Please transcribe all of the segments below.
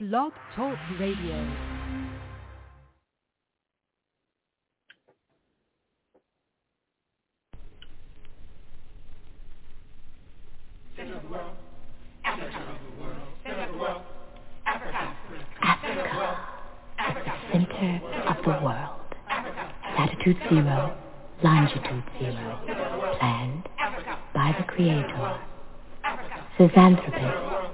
Blog Talk Radio. center of the world. Latitude zero, longitude zero. Planned by the Creator. Zinjanthropus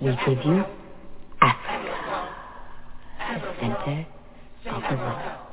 we give you Africa, the center of the world.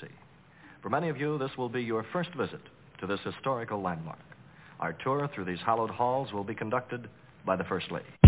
D.C. For many of you, this will be your first visit to this historical landmark. Our tour through these hallowed halls will be conducted by the First Lady.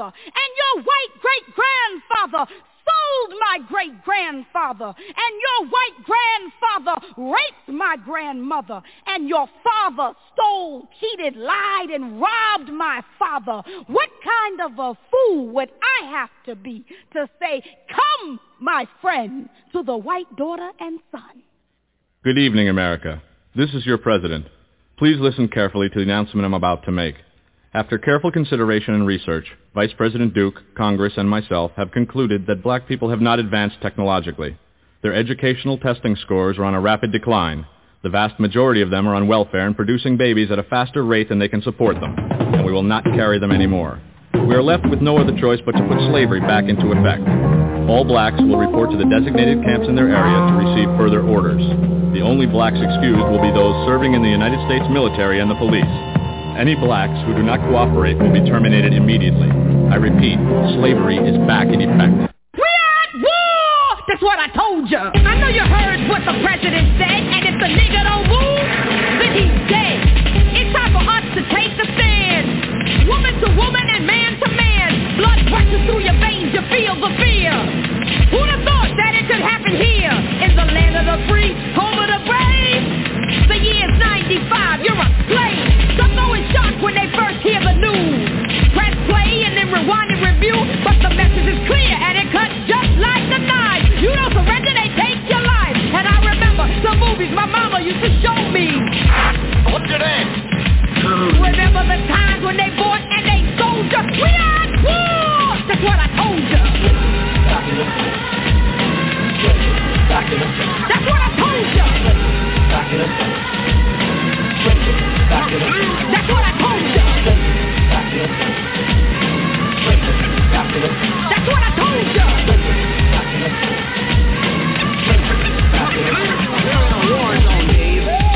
Great-great-grandfather, and your white great-grandfather sold my great-grandfather, and your white grandfather raped my grandmother, and your father stole, cheated, lied, and robbed my father. What kind of a fool would I have to be to say, come, my friend, to the white daughter and son? Good evening, America. This is your president. Please listen carefully to the announcement I'm about to make. After careful consideration and research, Vice President Duke, Congress, and myself have concluded that black people have not advanced technologically. Their educational testing scores are on a rapid decline. The vast majority of them are on welfare and producing babies at a faster rate than they can support them, and we will not carry them anymore. We are left with no other choice but to put slavery back into effect. All blacks will report to the designated camps in their area to receive further orders. The only blacks excused will be those serving in the United States military and the police. Any blacks who do not cooperate will be terminated immediately. I repeat, slavery is back in effect. We're at war! That's what I told you. I know you heard what the president said, and if the nigga don't move, then he's dead. It's time for us to take a stand. Woman to woman and man to man. Blood rushes through your veins, you feel the fear. Who'd have thought that it could happen here? In the land of the free, home of the brave. The year's 95, you're a slave. When they first hear the news. Press play and then rewind and review, but the message is clear and it cuts just like a knife. You don't surrender, they take your life. And I remember the movies my mama used to show me. What's your name? Remember the times when they bought and they sold you? We are at war! That's what I told you. That's what I told you. That's what I told you. That's what I told you.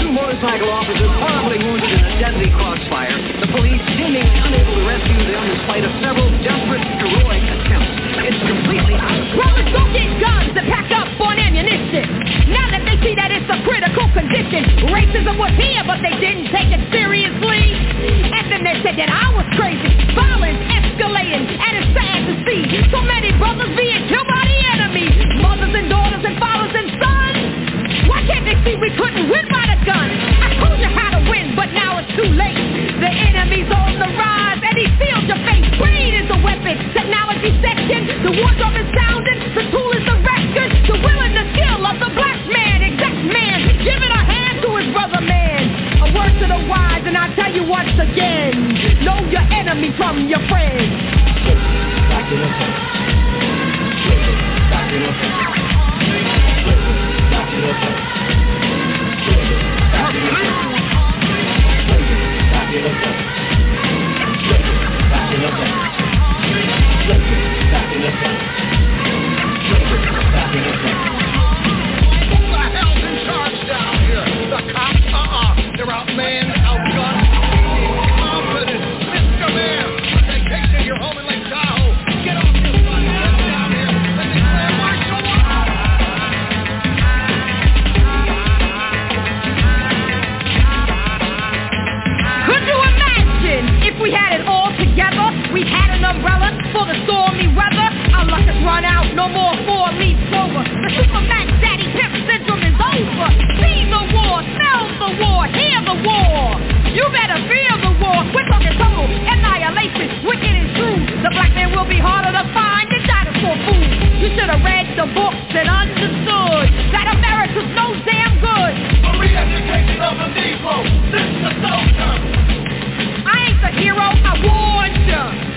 Two motorcycle officers horribly wounded in a deadly crossfire. The police unable to rescue them several desperate, heroic attempts. It's completely go get guns pack up on ammunition. Now that they see that it's a critical condition. Racism was here, but they didn't take it seriously. And then they said that I was crazy. Violence escalating, and it's sad to see so many brothers being killed by the enemy. Mothers and daughters and fathers and sons. Why can't they see we couldn't win by the gun? I told you how to win, but now it's too late. The enemy's on the rise, and he sealed your face. Greed is the weapon, technology section. The war drum is sounding, once again, know your enemy from your friend. Who the hell's in charge down here? The cops? Uh-uh. They're the stormy weather. Our luck has run out, no more four-leaf clover. The Supermax Daddy Pimp syndrome is over. See the war, smell the war, hear the war. You better feel the war. We're talking total annihilation, wicked and true. The black man will be harder to find than dinosaur food. You should have read the books and understood that America's no damn good. A re-education of the Negro. This is the soldier. I ain't the hero, I warned you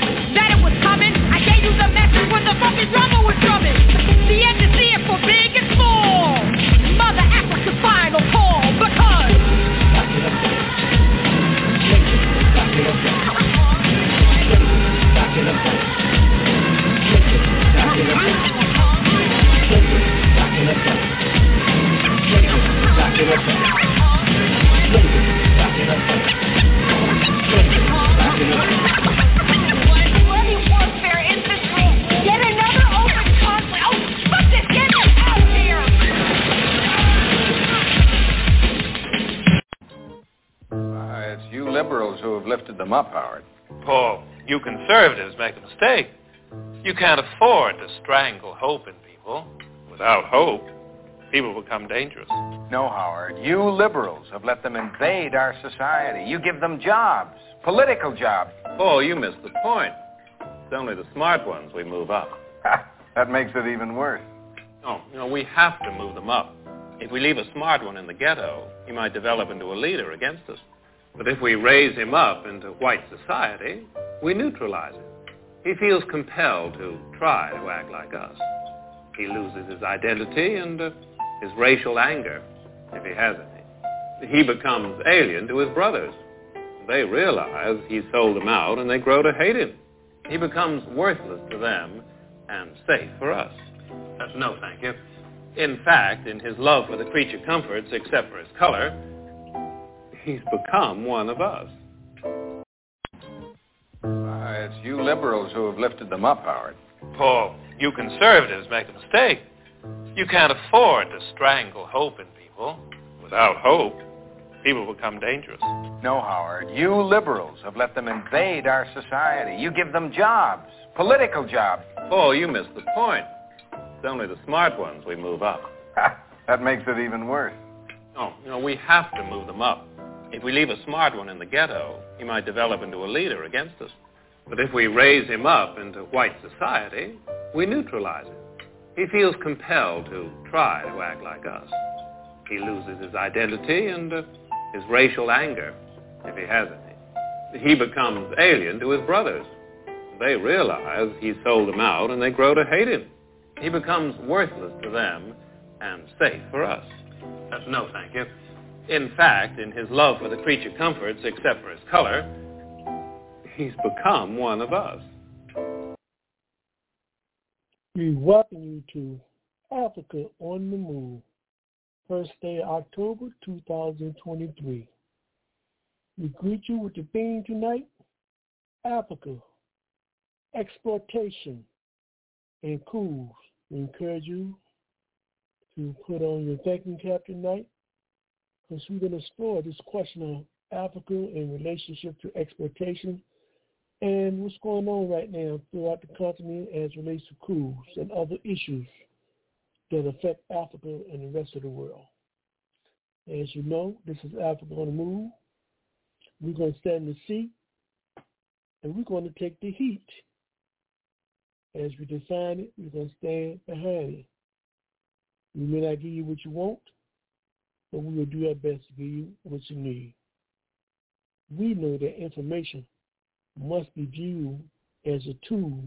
drummer was drumming. The for big and small. Mother final call because bloody liberals who have lifted them up, Howard. Paul, you conservatives make a mistake. You can't afford to strangle hope in people. Without hope, people become dangerous. No, Howard. You liberals have let them invade our society. You give them jobs, political jobs. Paul, you missed the point. It's only the smart ones we move up. that makes it even worse. No, you know, we have to move them up. If we leave a smart one in the ghetto, he might develop into a leader against us. But if we raise him up into white society, we neutralize him. He feels compelled to try to act like us. He loses his identity and uh, his racial anger, if he has any. He becomes alien to his brothers. They realize he sold them out and they grow to hate him. He becomes worthless to them and safe for us. Uh, no, thank you. In fact, in his love for the creature comforts, except for his color, he's become one of us. Uh, it's you liberals who have lifted them up, Howard. Paul, you conservatives make a mistake. You can't afford to strangle hope in people. Without hope, people become dangerous. No, Howard. You liberals have let them invade our society. You give them jobs, political jobs. Paul, you missed the point. It's only the smart ones we move up. that makes it even worse. No, you know, we have to move them up. If we leave a smart one in the ghetto, he might develop into a leader against us. But if we raise him up into white society, we neutralize him. He feels compelled to try to act like us. He loses his identity and uh, his racial anger, if he has any. He becomes alien to his brothers. They realize he sold them out and they grow to hate him. He becomes worthless to them and safe for us. No, thank you. In fact, in his love for the creature comforts, except for his color, he's become one of us. We welcome you to Africa on the Move, first day October 2023. We greet you with the theme tonight, Africa, exploitation, and coups. We encourage you to put on your thinking cap tonight because we're going to explore this question of Africa in relationship to exploitation and what's going on right now throughout the continent as relates to coups and other issues that affect Africa and the rest of the world. As you know, this is Africa on the Move. We're going to stand in the seat and we're going to take the heat. As we define it, we're going to stand behind it. We may not give you what you want, but we will do our best to give you what you need. We know that information must be viewed as a tool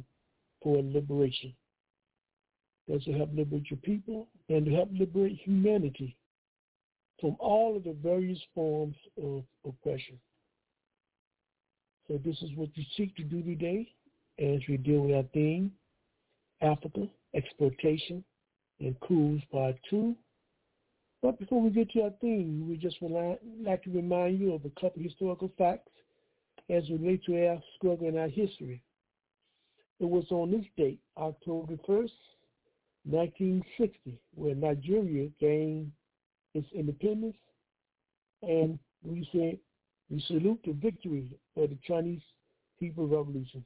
for liberation. That's to help liberate your people and to help liberate humanity from all of the various forms of oppression. So this is what we seek to do today as we deal with our theme, Africa, exploitation, and coups part two. But before we get to our theme, we just would like to remind you of a couple historical facts as it relates to our struggle and our history. It was on this date, October 1st, 1960, where Nigeria gained its independence, and we say we salute the victory of the Chinese People Revolution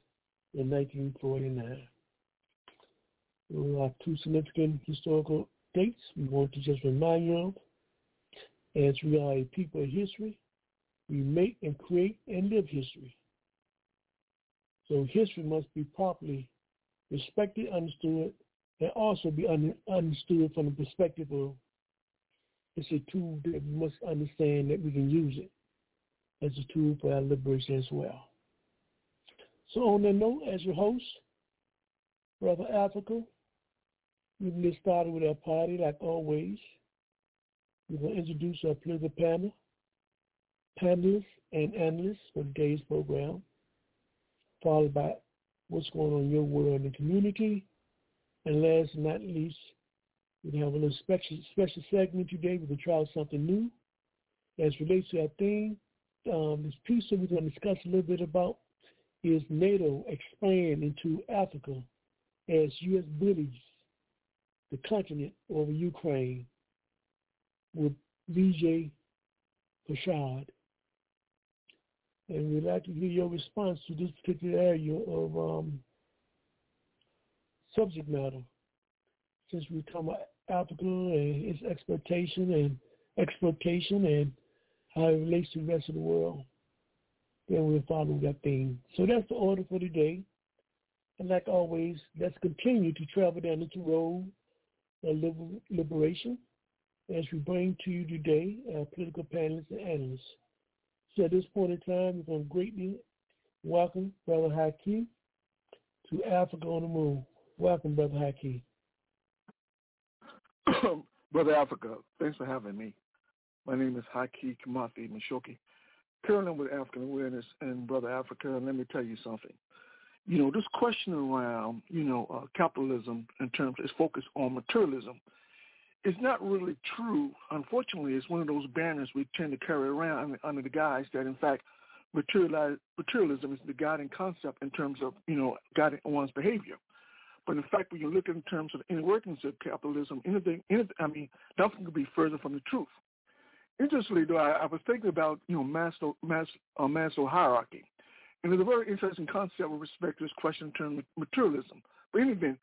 in 1949. There are two significant historical dates we want to just remind you. As we are a people of history, we make and create and live history. So history must be properly respected, understood, and also be un- understood from the perspective of it's a tool that we must understand that we can use it as a tool for our liberation as well. So on that note, as your host, Brother Africa, we can get started with our party like always. We're going to introduce our political panel panelists and analysts for today's program, followed by what's going on in your world and the community. And last but not least, we have a little special, special segment today. We're going to try something new as relates to our theme. Um, this piece that we're going to discuss a little bit about is NATO expand into Africa as U.S. bullies the continent over Ukraine with Vijay Prashad and we'd like to hear your response to this particular area of um, subject matter. Since we come Africa and its exploitation and exploitation and how it relates to the rest of the world, then we'll follow that theme. So that's the order for today. And like always, let's continue to travel down this road Uh, of liberation as we bring to you today our political panelists and analysts. So at this point in time, we're going to greatly welcome Brother Haki to Africa on the Move. Welcome, Brother Haki. Brother Africa, thanks for having me. My name is Haki Kimathi Mishoki, currently with African Awareness and Brother Africa, and let me tell you something. You know, this question around, you know, uh, capitalism in terms is focused on materialism is not really true. Unfortunately, it's one of those banners we tend to carry around under the guise that, in fact, materialism is the guiding concept in terms of, you know, guiding one's behavior. But in fact, when you look in terms of the workings of capitalism, anything, anything I mean, nothing could be further from the truth. Interestingly, though, I, I was thinking about, you know, Maslow, Mas, uh, Maslow hierarchy. And it's a very interesting concept with respect to this question in terms of materialism. But in any event,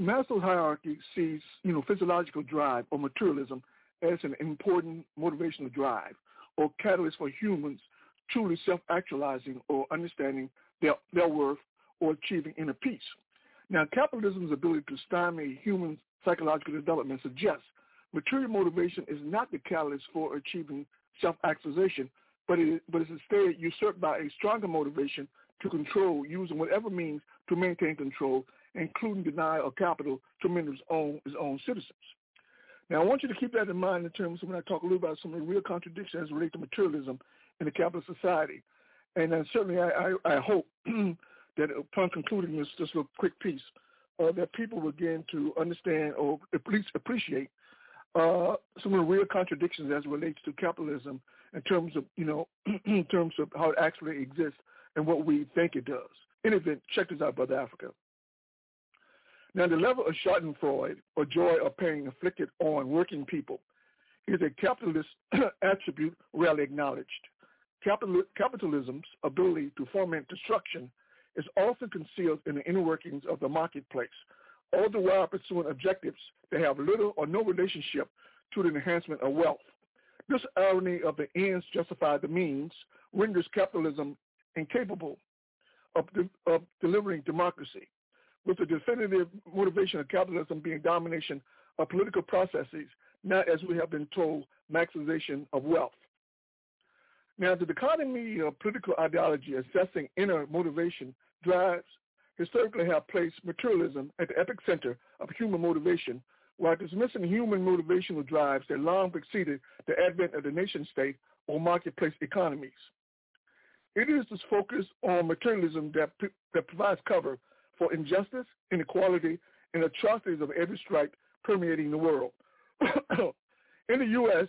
Maslow's hierarchy sees, you know, physiological drive or materialism as an important motivational drive or catalyst for humans truly self-actualizing or understanding their, their worth or achieving inner peace. Now, capitalism's ability to stymie human psychological development suggests material motivation is not the catalyst for achieving self-actualization, but it, but is instead usurped by a stronger motivation to control using whatever means to maintain control, including denial of capital to many of his own, his own citizens. Now, I want you to keep that in mind in terms of when I talk a little about some of the real contradictions as related to materialism in the capitalist society. And then certainly I, I, I hope that upon concluding this, this little quick piece, uh, that people begin to understand or at least appreciate uh, some of the real contradictions as it relates to capitalism in terms of, you know, in terms of how it actually exists and what we think it does. In any event, check this out, Brother Africa. Now, the level of schadenfreude or joy or pain inflicted on working people is a capitalist attribute rarely acknowledged. Capital, capitalism's ability to foment destruction is often concealed in the inner workings of the marketplace, all the while pursuing objectives that have little or no relationship to the enhancement of wealth. This irony of the ends justify the means renders capitalism incapable of, de- of delivering democracy, with the definitive motivation of capitalism being domination of political processes, not as we have been told, maximization of wealth. Now, the dichotomy of political ideology assessing inner motivation drives historically have placed materialism at the epicenter of human motivation while dismissing human motivational drives that long preceded the advent of the nation state or marketplace economies. It is this focus on materialism that, that provides cover for injustice, inequality, and atrocities of every stripe permeating the world. In the U.S.,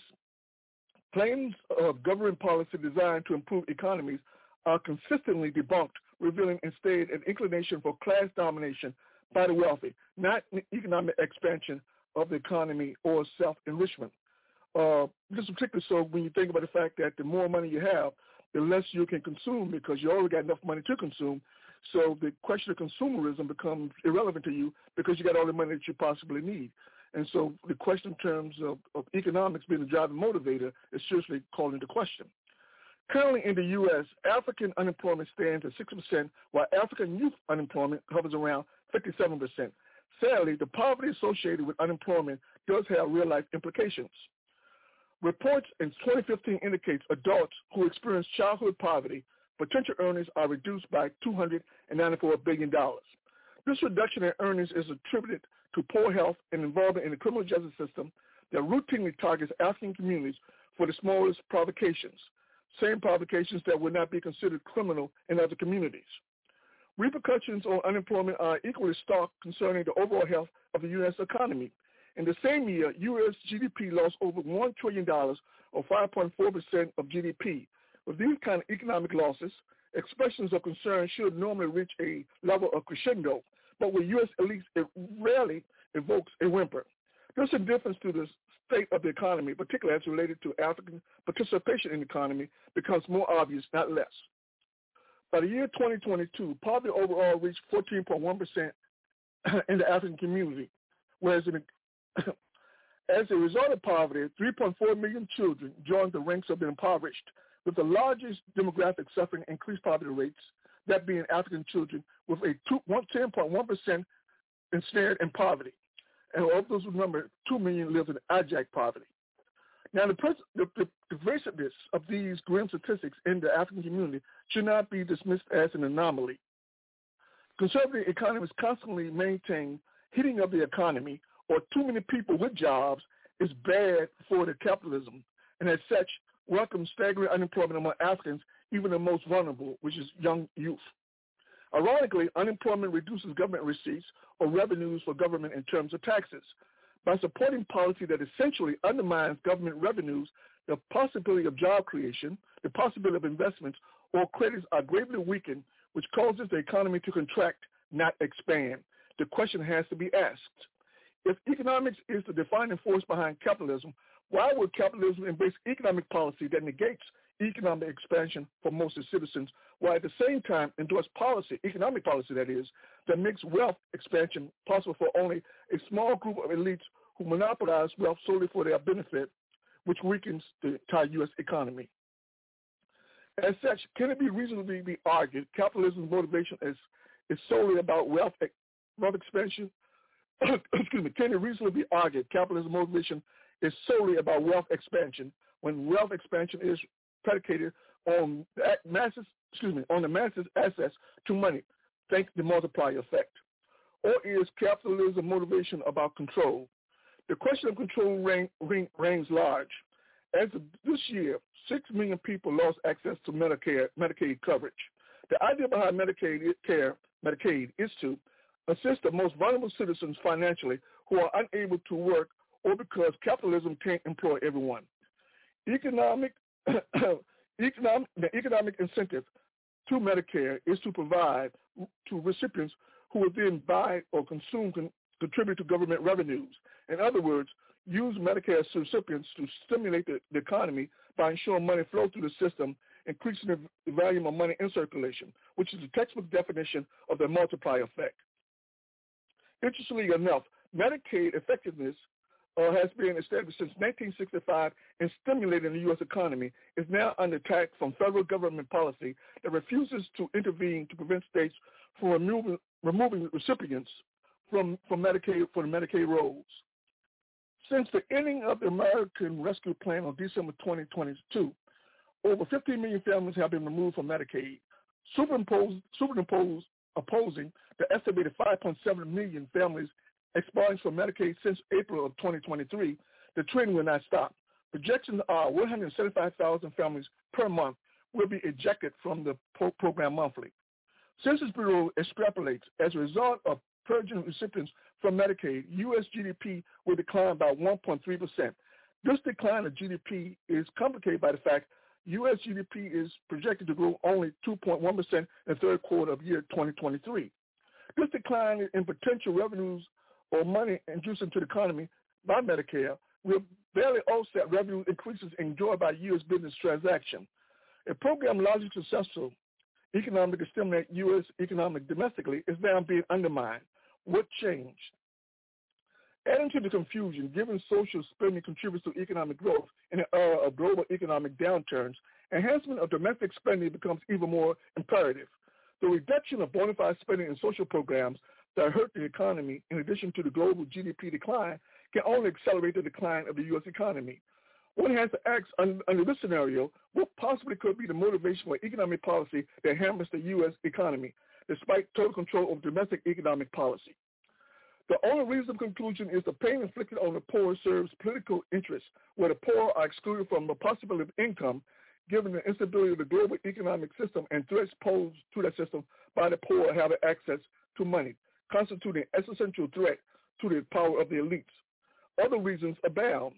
claims of government policy designed to improve economies are consistently debunked revealing instead an inclination for class domination by the wealthy, not economic expansion of the economy or self-enrichment. Uh, this is particularly so when you think about the fact that the more money you have, the less you can consume because you already got enough money to consume. So the question of consumerism becomes irrelevant to you because you got all the money that you possibly need. And so the question in terms of, of economics being the driving motivator is seriously called into question. Currently in the U.S., African unemployment stands at 6%, while African youth unemployment hovers around 57%. Sadly, the poverty associated with unemployment does have real-life implications. Reports in 2015 indicates adults who experience childhood poverty, potential earnings are reduced by $294 billion. This reduction in earnings is attributed to poor health and involvement in the criminal justice system that routinely targets African communities for the smallest provocations same provocations that would not be considered criminal in other communities. Repercussions on unemployment are equally stark concerning the overall health of the U.S. economy. In the same year, U.S. GDP lost over $1 trillion or 5.4% of GDP. With these kind of economic losses, expressions of concern should normally reach a level of crescendo, but with U.S. elites, it rarely evokes a whimper. There's a difference to the state of the economy, particularly as related to African participation in the economy, becomes more obvious, not less. By the year 2022, poverty overall reached 14.1% in the African community, whereas in as a result of poverty, 3.4 million children joined the ranks of the impoverished, with the largest demographic suffering increased poverty rates, that being African children, with a 10.1% ensnared in poverty. And of those remember, 2 million live in abject poverty. Now, the, the, the pervasiveness of these grim statistics in the African community should not be dismissed as an anomaly. Conservative economists constantly maintain hitting of the economy or too many people with jobs is bad for the capitalism, and as such, welcome staggering unemployment among Africans, even the most vulnerable, which is young youth. Ironically, unemployment reduces government receipts or revenues for government in terms of taxes. By supporting policy that essentially undermines government revenues, the possibility of job creation, the possibility of investments, or credits are greatly weakened, which causes the economy to contract, not expand. The question has to be asked. If economics is the defining force behind capitalism, why would capitalism embrace economic policy that negates economic expansion for most of citizens, while at the same time endorse policy, economic policy that is, that makes wealth expansion possible for only a small group of elites who monopolize wealth solely for their benefit, which weakens the entire U.S. economy. As such, can it be reasonably be argued capitalism's motivation is, is solely about wealth, wealth expansion? Excuse me. Can it reasonably be argued capitalism's motivation is solely about wealth expansion when wealth expansion is predicated on masses, excuse me, on the masses' access to money, thanks to the multiplier effect? Or is capitalism motivation about control? The question of control reign, reign, reigns large. As of this year, 6 million people lost access to Medicare, Medicaid coverage. The idea behind Medicaid care, Medicaid is to assist the most vulnerable citizens financially who are unable to work or because capitalism can't employ everyone. Economic, economic, the economic incentive to Medicare is to provide to recipients who will then buy or consume, con, contribute to government revenues. In other words, use Medicare recipients to stimulate the, the economy by ensuring money flow through the system, increasing the volume of money in circulation, which is the textbook definition of the multiplier effect. Interestingly enough, Medicaid effectiveness uh, has been established since 1965 and stimulating the U.S. economy is now under attack from federal government policy that refuses to intervene to prevent states from removing, removing recipients from, from Medicaid for the Medicaid rolls. Since the ending of the American Rescue Plan on December 2022, over 15 million families have been removed from Medicaid, superimposed, superimposed opposing the estimated 5.7 million families expunged from Medicaid since April of 2023. The trend will not stop. Projections are 175,000 families per month will be ejected from the pro- program monthly. Census Bureau extrapolates as a result of purging recipients from Medicaid, U.S. GDP will decline by 1.3%. This decline of GDP is complicated by the fact U.S. GDP is projected to grow only 2.1% in the third quarter of year 2023. This decline in potential revenues or money introduced into the economy by Medicare will barely offset revenue increases enjoyed by U.S. business transactions. A program largely successful economic stimulate U.S. economic domestically is now being undermined. What changed? Adding to the confusion, given social spending contributes to economic growth in an era of global economic downturns, enhancement of domestic spending becomes even more imperative. The reduction of bona fide spending in social programs that hurt the economy, in addition to the global GDP decline, can only accelerate the decline of the U.S. economy. One has to ask, under this scenario, what possibly could be the motivation for economic policy that hammers the U.S. economy, despite total control of domestic economic policy? The only reasonable conclusion is the pain inflicted on the poor serves political interests, where the poor are excluded from the possibility of income, given the instability of the global economic system and threats posed to that system by the poor having access to money, constituting an existential threat to the power of the elites. Other reasons abound.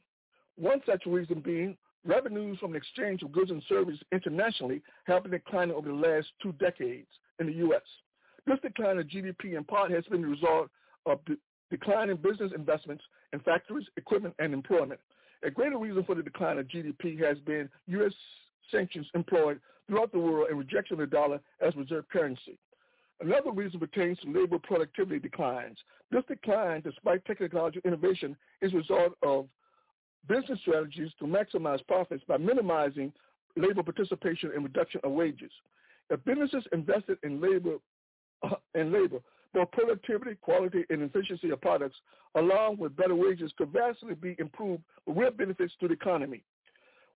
One such reason being revenues from the exchange of goods and services internationally have been declining over the last two decades in the U.S. This decline of GDP in part has been the result of the decline in business investments in factories, equipment, and employment. A greater reason for the decline of GDP has been U.S. sanctions employed throughout the world and rejection of the dollar as reserve currency. Another reason pertains to labor productivity declines. This decline, despite technological innovation, is a result of business strategies to maximize profits by minimizing labor participation and reduction of wages. If businesses invested in labor, uh, in labor, productivity, quality, and efficiency of products, along with better wages, could vastly be improved with real benefits to the economy.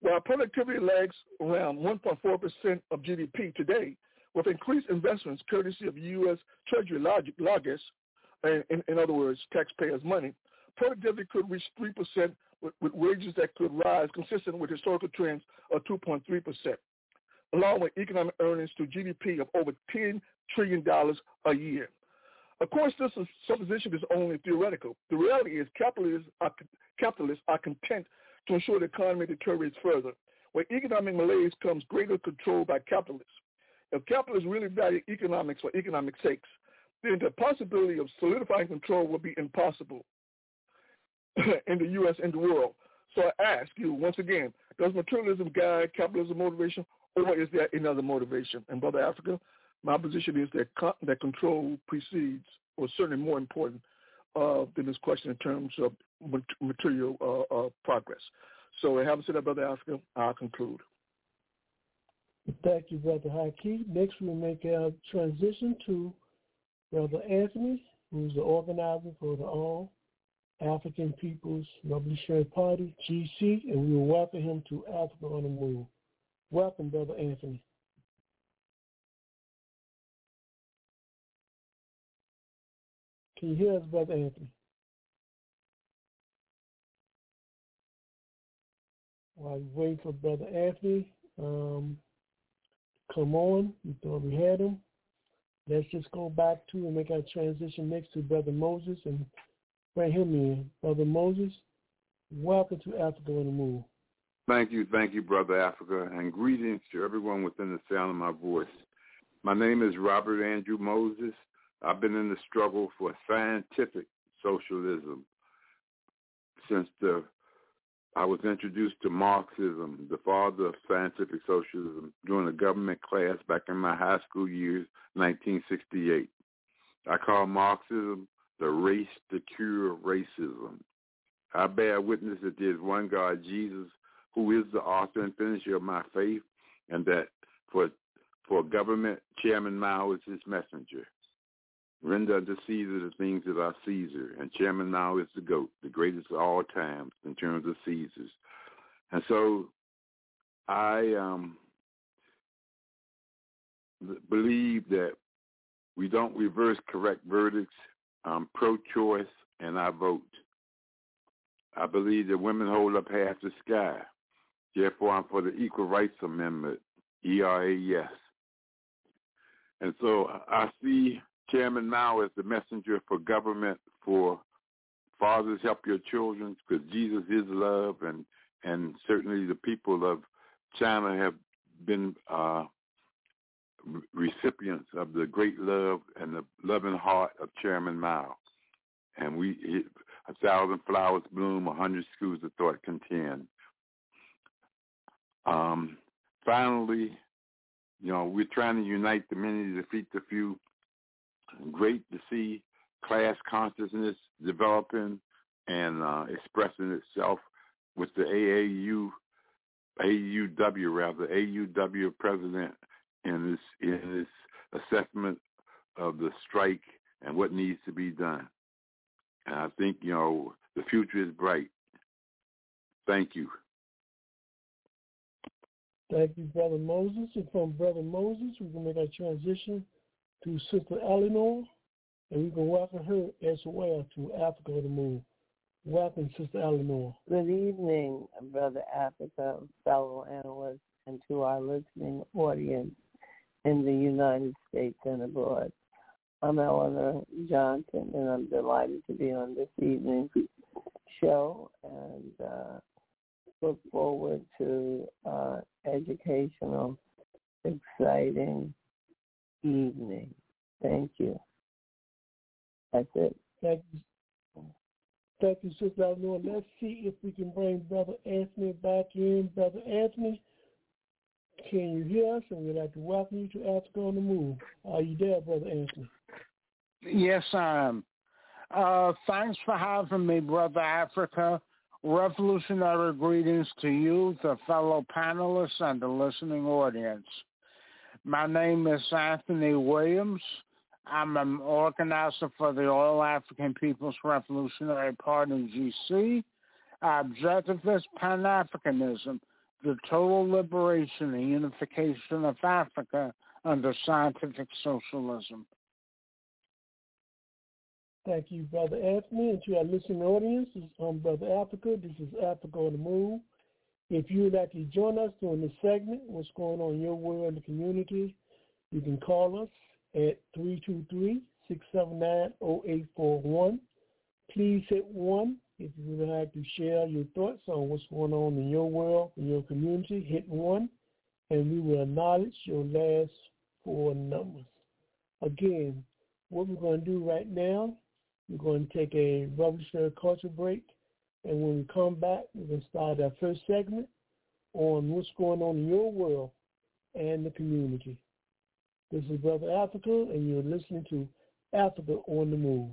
While productivity lags around 1.4% of GDP today, with increased investments courtesy of U.S. Treasury largesse, in, in other words, taxpayers' money, productivity could reach 3% with, with wages that could rise consistent with historical trends of 2.3%, along with economic earnings to GDP of over $10 trillion a year. Of course, this is, supposition is only theoretical. The reality is capitalists are, capitalists are content to ensure the economy deteriorates further. Where economic malaise comes greater control by capitalists. If capitalists really value economics for economic sakes, then the possibility of solidifying control will be impossible in the U.S. and the world. So I ask you once again, does materialism guide capitalism motivation or is there another motivation? And Brother Africa, my position is that, that control precedes or certainly more important uh, than this question in terms of material uh, uh, progress. So having said that, Brother Africa, I'll conclude. Thank you, Brother Haki. Next, we'll make our transition to Brother Anthony, who's the organizer for the All African People's Revolutionary Party, GC, and we will welcome him to Africa on the Move. Welcome, Brother Anthony. Can you hear us, Brother Anthony? While we wait for Brother Anthony, um, come on. We thought we had him. Let's just go back to and make our transition next to Brother Moses and bring him in. Brother Moses, welcome to Africa on the Move. Thank you, thank you, Brother Africa, and greetings to everyone within the sound of my voice. My name is Robert Andrew Moses. I've been in the struggle for scientific socialism since the I was introduced to Marxism, the father of scientific socialism, during a government class back in my high school years, 1968. I call Marxism the race to cure racism. I bear witness that there is one God, Jesus, who is the author and finisher of my faith, and that for for government, Chairman Mao is his messenger. Render unto Caesar the things that are Caesar. And Chairman Mao is the GOAT, the greatest of all times in terms of Caesars. And so I um, believe that we don't reverse correct verdicts. I'm pro-choice and I vote. I believe that women hold up half the sky. Therefore, I'm for the Equal Rights Amendment, ERA, yes. And so I see Chairman Mao is the messenger for government for fathers help your children because Jesus is love and and certainly the people of China have been uh, recipients of the great love and the loving heart of Chairman Mao. And we, a thousand flowers bloom, a hundred schools of thought contend. Um, finally, you know, we're trying to unite the many to defeat the few great to see class consciousness developing and uh, expressing itself with the AAU, AUW rather, AUW president in this in this assessment of the strike and what needs to be done. And I think you know the future is bright. Thank you. Thank you, Brother Moses. And from Brother Moses, we can make our transition to Sister Eleanor, and we can welcome her as well to Africa the Move. Welcome, Sister Eleanor. Good evening, Brother Africa, fellow analysts, and to our listening audience in the United States and abroad. I'm Eleanor Johnson, and I'm delighted to be on this evening's show and uh, look forward to uh, educational, exciting, evening. Thank you. That's it. Thank you. Thank you, Sister Eleanor. Let's see if we can bring Brother Anthony back in. Brother Anthony, can you hear us? And we'd like to welcome you to Africa on the Move. Are you there, Brother Anthony? Yes, I am. Uh, thanks for having me, Brother Africa. Revolutionary greetings to you, the fellow panelists, and the listening audience. My name is Anthony Williams. I'm an organizer for the All African People's Revolutionary Party, GC. Our objective is Pan-Africanism, the total liberation and unification of Africa under scientific socialism. Thank you, Brother Anthony. And to our listening audience, I'm Brother Africa. This is Africa on the Move. If you would like to join us during this segment, what's going on in your world and the community, you can call us at 323-679-0841. Please hit 1 if you would like to share your thoughts on what's going on in your world, in your community. Hit 1, and we will acknowledge your last four numbers. Again, what we're going to do right now we're going to take a revolutionary culture break. And when we come back, we're going to start our first segment on what's going on in your world and the community. This is Brother Africa, and you're listening to Africa on the Move.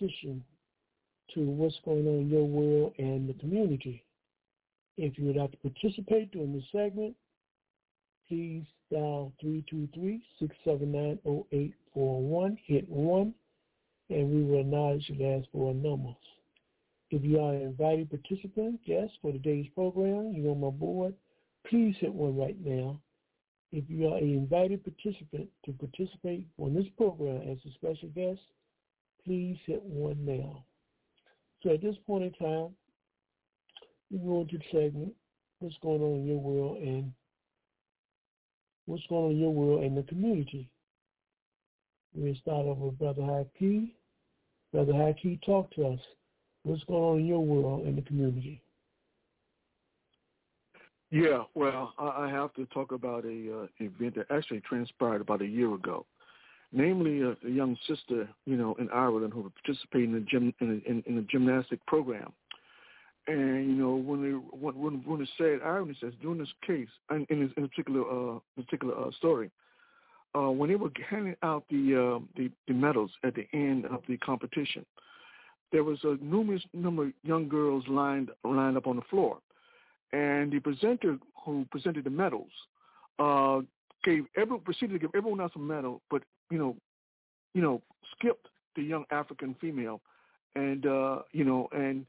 Our transition to what's going on in your world and the community. If you would like to participate during this segment, please dial 323-679-0841, hit 1, and we will acknowledge your last four numbers. If you are an invited participant, guest for today's program, you're on my board, please hit 1 right now. If you are an invited participant to participate on this program as a special guest, please hit 1 now. So at this point in time, we go into the segment, what's going on in your world and what's going on in your world and the community. We'll start off with Brother Haki. Brother Haki, talk to us. What's going on in your world and the community? Yeah, well, I have to talk about a uh, event that actually transpired about a year ago. Namely, a, a young sister, you know, in Ireland who participated in the gym in, in, in a gymnastic program. And you know, when they when when, when it said irony says during this case, and in, this, in particular uh, particular uh, story, uh, when they were handing out the, uh, the the medals at the end of the competition, there was a numerous number of young girls lined lined up on the floor, and the presenter who presented the medals uh, gave every proceeded to give everyone else a medal, but you know, you know, skipped the young African female, and uh, you know, and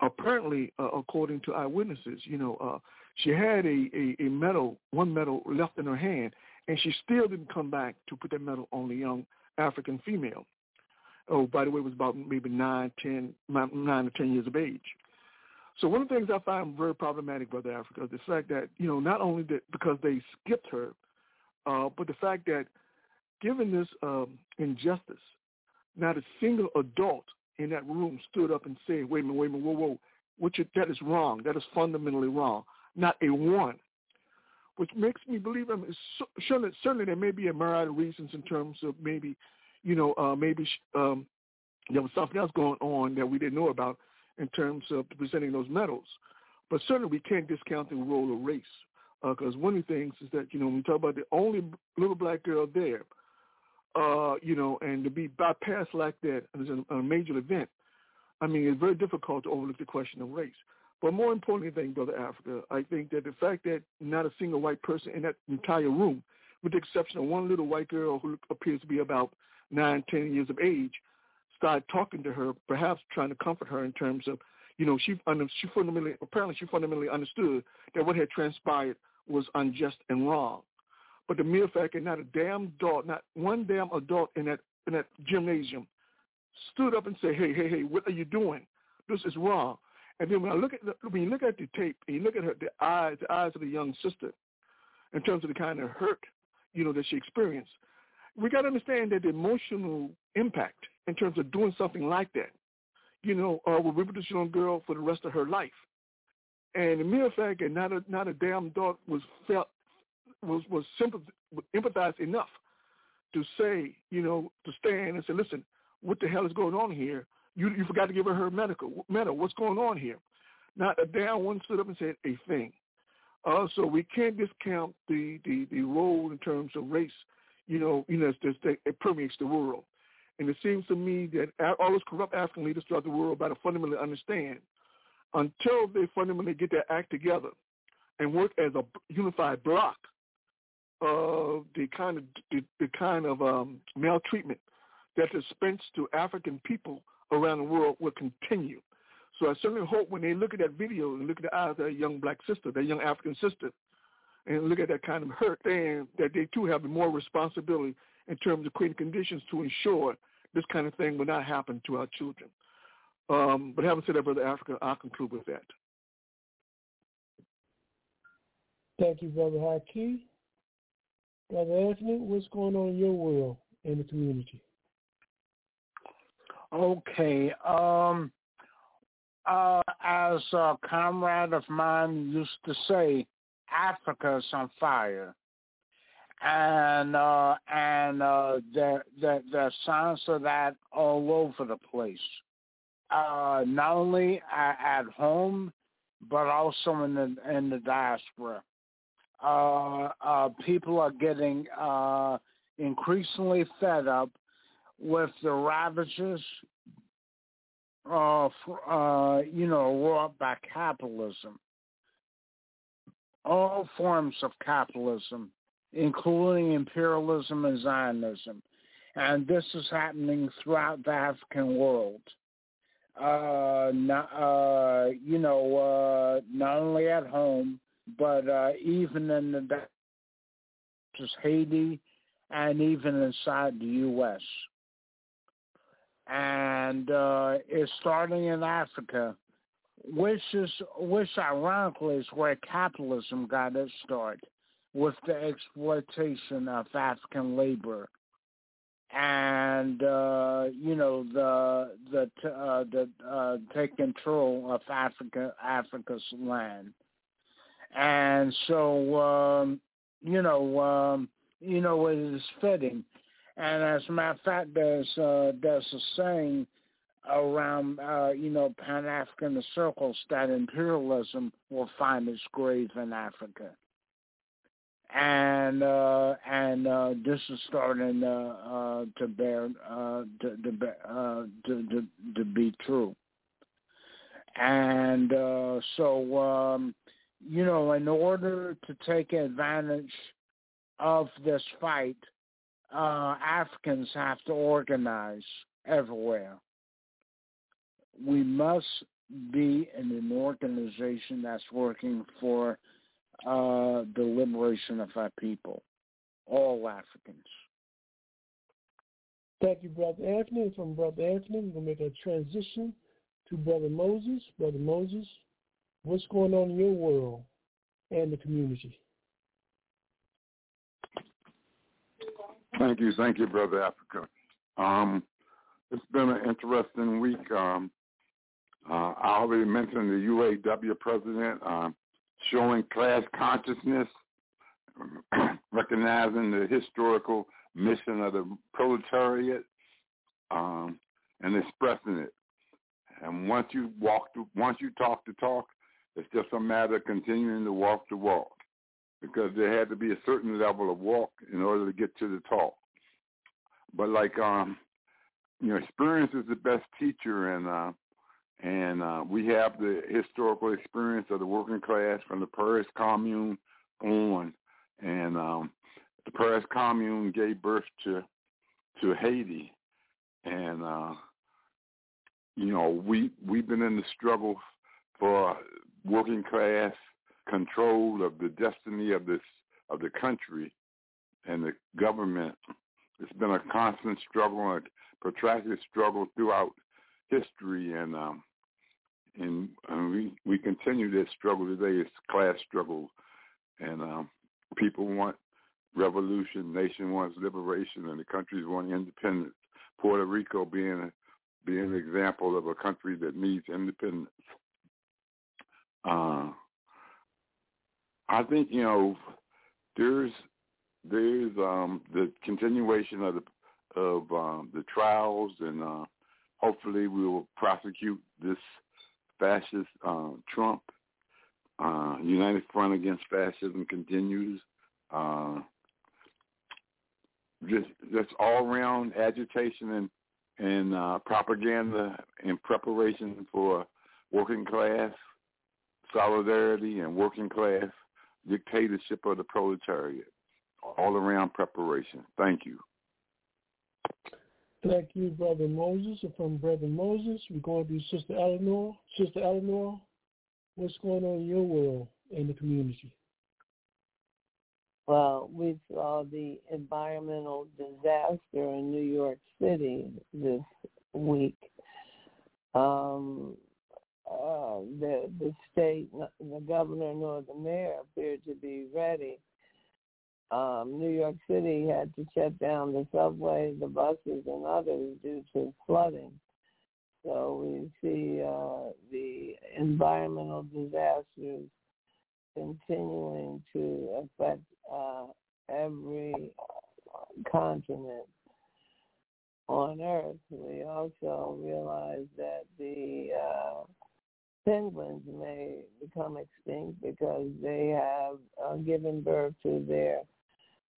apparently, uh, according to eyewitnesses, you know, uh, she had a, a, a medal, one medal left in her hand, and she still didn't come back to put that medal on the young African female. Oh, by the way, it was about maybe nine, ten, nine to ten years of age. So one of the things I find very problematic, Brother Africa, is the fact that, you know, not only that because they skipped her, uh, but the fact that given this um, injustice, not a single adult in that room stood up and said, wait a minute, wait a minute, whoa, whoa, what you, that is wrong. That is fundamentally wrong. Not a one. Which makes me believe, I mean, certainly, certainly there may be a myriad of reasons in terms of maybe, you know, uh, maybe um, there was something else going on that we didn't know about in terms of presenting those medals. But certainly we can't discount the role of race because uh, one of the things is that, you know, when we talk about the only little black girl there, uh, you know, and to be bypassed like that as a, a major event, I mean, it's very difficult to overlook the question of race. But more importantly, I think, Brother Africa, I think that the fact that not a single white person in that entire room, with the exception of one little white girl who appears to be about nine, ten years of age, started talking to her, perhaps trying to comfort her in terms of, you know, she she fundamentally apparently she fundamentally understood that what had transpired was unjust and wrong. But the mere fact that not a damn adult, not one damn adult in that in that gymnasium stood up and said, "Hey, hey, hey, what are you doing? This is wrong." And then when I look at the, when you look at the tape and you look at her, the eyes, the eyes of the young sister, in terms of the kind of hurt, you know, that she experienced, we got to understand that the emotional impact in terms of doing something like that, you know, uh, will with this young girl for the rest of her life. And the mere fact that not a not a damn dog was felt was was empathized enough to say, you know, to stand and say, listen, what the hell is going on here? You you forgot to give her her medical medal. What's going on here? Not a damn one stood up and said a thing. Uh, so we can't discount the, the, the role in terms of race, you know, you know, that it permeates the world. And it seems to me that all those corrupt African leaders throughout the world better fundamentally understand until they fundamentally get their act together and work as a unified block, of the kind of the, the kind of um, maltreatment that dispensed to African people around the world will continue. So I certainly hope when they look at that video and look at the eyes of that young black sister, that young African sister, and look at that kind of hurt, then that they too have more responsibility in terms of creating conditions to ensure this kind of thing will not happen to our children. Um, but having said that, Brother Africa, I'll conclude with that. Thank you, Brother Haki. Brother Anthony, what's going on in your world and the community? Okay. Um, uh, as a comrade of mine used to say, Africa's on fire and uh, and uh, there, there there signs of that all over the place. Uh, not only at, at home, but also in the in the diaspora. uh, uh, people are getting uh, increasingly fed up with the ravages of, uh, you know, wrought by capitalism. All forms of capitalism, including imperialism and Zionism. And this is happening throughout the African world. Uh, not, uh, you know, uh, not only at home, but uh, even in the just Haiti and even inside the U.S. And uh, it's starting in Africa, which is which ironically is where capitalism got its start, with the exploitation of African labor and uh, you know the the uh, the uh, take control of Africa Africa's land, and so um, you know um, you know it is fitting, and as a matter of fact, there's uh, there's a saying around uh, you know Pan African circles that imperialism will find its grave in Africa and uh, and uh, this is starting uh, uh, to bear uh, to to, uh, to to to be true. And so, um, you know, in order to take advantage of this fight, Africans have to organize everywhere. We must be in an organization that's working for uh, the liberation of our people, all Africans. Thank you, Brother Anthony. From Brother Anthony, we're going to make a transition to Brother Moses. Brother Moses, what's going on in your world and the community? Thank you, thank you, Brother Africa. Um, it's been an interesting week. Um, uh, I already mentioned the UAW president. Um, showing class consciousness, recognizing the historical mission of the proletariat, um, and expressing it. And once you walk, to, once you talk the talk, it's just a matter of continuing to walk the walk, because there had to be a certain level of walk in order to get to the talk. But like, um, you know, experience is the best teacher, and uh, and uh, we have the historical experience of the working class from the Paris Commune on, and um, the Paris Commune gave birth to to Haiti, and uh, you know we we've been in the struggle for working class control of the destiny of this of the country and the government. It's been a constant struggle, a protracted struggle throughout history, and um, and uh, we we continue this struggle today. It's class struggle, and um, people want revolution. Nation wants liberation, and the countries want independence. Puerto Rico being being an example of a country that needs independence. Uh, I think you know there's there's um, the continuation of the of um, the trials, and uh, hopefully we will prosecute this fascist uh, Trump. Uh, United Front Against Fascism continues. Uh, just just all around agitation and and uh, propaganda in preparation for working class solidarity and working class dictatorship of the proletariat. All around preparation. Thank you. Thank you, Brother Moses. From Brother Moses, we're going to Sister Eleanor. Sister Eleanor, what's going on in your world and the community? Well, we saw the environmental disaster in New York City this week. Um, uh, the the state, the governor nor the mayor appeared to be ready um, New York City had to shut down the subway, the buses, and others due to flooding. So we see uh, the environmental disasters continuing to affect uh, every continent on Earth. We also realize that the uh, penguins may become extinct because they have uh, given birth to their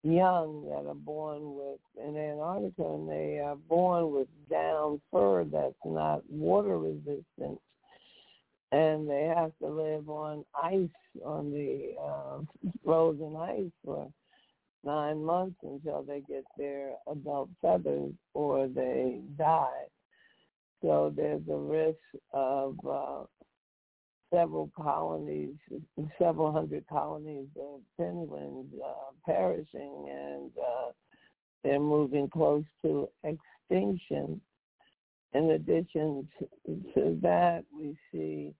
young that are born with in Antarctica and they are born with down fur that's not water resistant and they have to live on ice on the uh, frozen ice for nine months until they get their adult feathers or they die. So there's a risk of uh, several colonies, several hundred colonies of penguins uh, perishing, and uh, they're moving close to extinction. In addition to, that, we see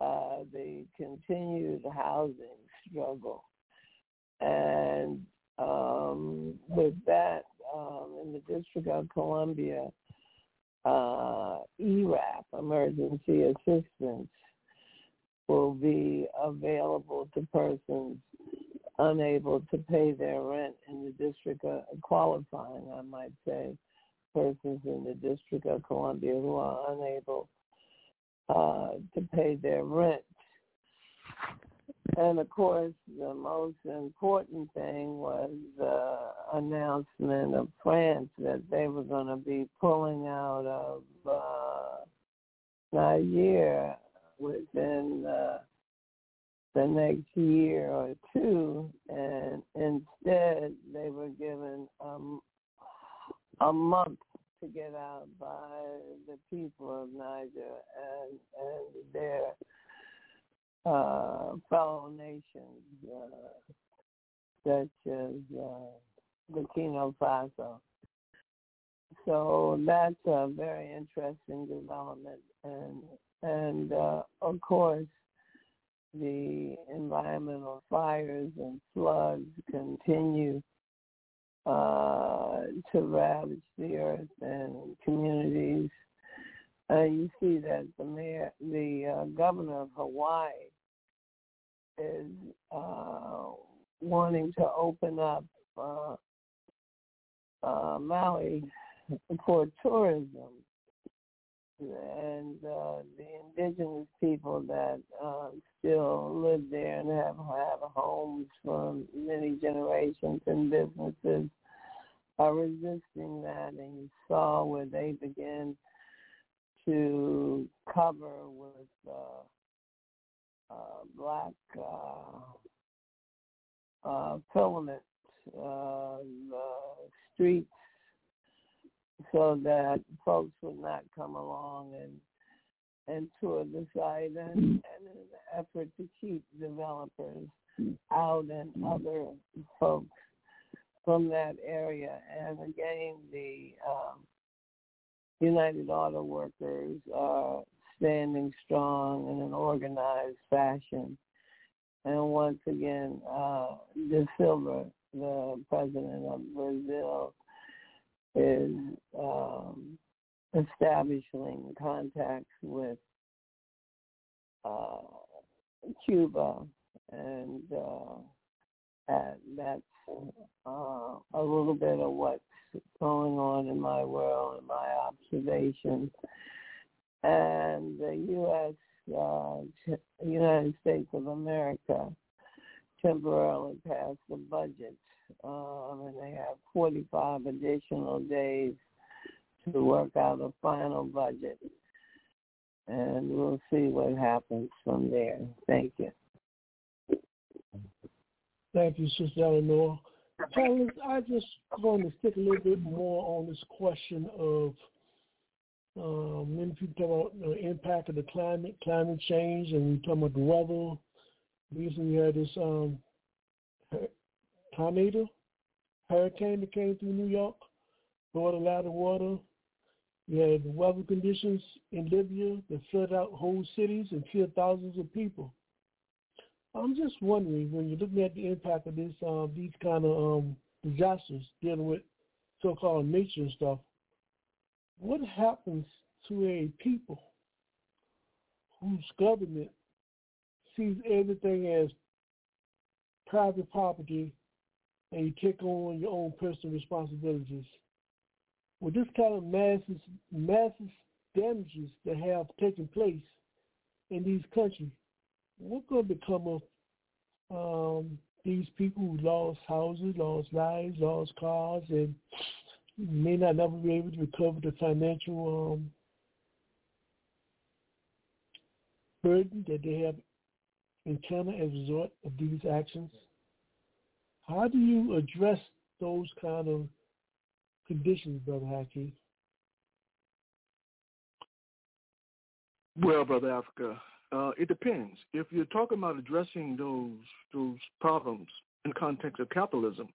uh, the continued housing struggle. And um, with that, um, in the District of Columbia, uh, ERAP, Emergency Assistance, will be available to persons unable to pay their rent in the District of qualifying, I might say, persons in the District of Columbia who are unable uh, to pay their rent. And of course, the most important thing was the announcement of France that they were going to be pulling out of uh, Niger within uh, the next year or two, and instead they were given um, a month to get out by the people of Niger and and their uh, fellow nations, uh, such as uh, Burkina Faso. So that's a very interesting development, and and uh, of course, the environmental fires and floods continue uh, to ravage the earth and communities. Uh, you see that the mayor, the uh, governor of Hawaii, is uh, wanting to open up uh, Maui for tourism and uh, the indigenous people that uh, still live there and have have homes for many generations and businesses are resisting that. And you saw where they began to cover with uh, uh, black uh, uh, filament uh, the streets so that folks would not come along and and tour the site and, and an effort to keep developers out and other folks from that area. And again, the um, United Auto Workers are standing strong in an organized fashion. And once again, uh, Da Silva, the president of Brazil, is um, establishing contacts with uh, Cuba, and uh, that's uh, a little bit of what's going on in my world and my observations. And the U.S. Uh, United States of America temporarily passed the budget um, and they have 45 additional days to work out a final budget. And we'll see what happens from there. Thank you. Thank you, Sister Eleanor. Carlos, I just want to stick a little bit more on this question of um, many people talk about the impact of the climate, climate change, and we talk about the weather. Recently, we had this um, tornado, hurricane that came through New York, brought a lot of water. We had weather conditions in Libya that flooded out whole cities and killed thousands of people. I'm just wondering when you're looking at the impact of this, uh, these kind of um, disasters dealing with so-called nature and stuff, what happens to a people whose government sees everything as private property and you take on your own personal responsibilities. With this kind of massive, massive damages that have taken place, in these countries, what's going to become of um, these people who lost houses, lost lives, lost cars, and may not never be able to recover the financial um, burden that they have encountered as a result of these actions? How do you address those kind of conditions, Brother Haki? Well, Brother Africa, uh, it depends. If you're talking about addressing those those problems in context of capitalism,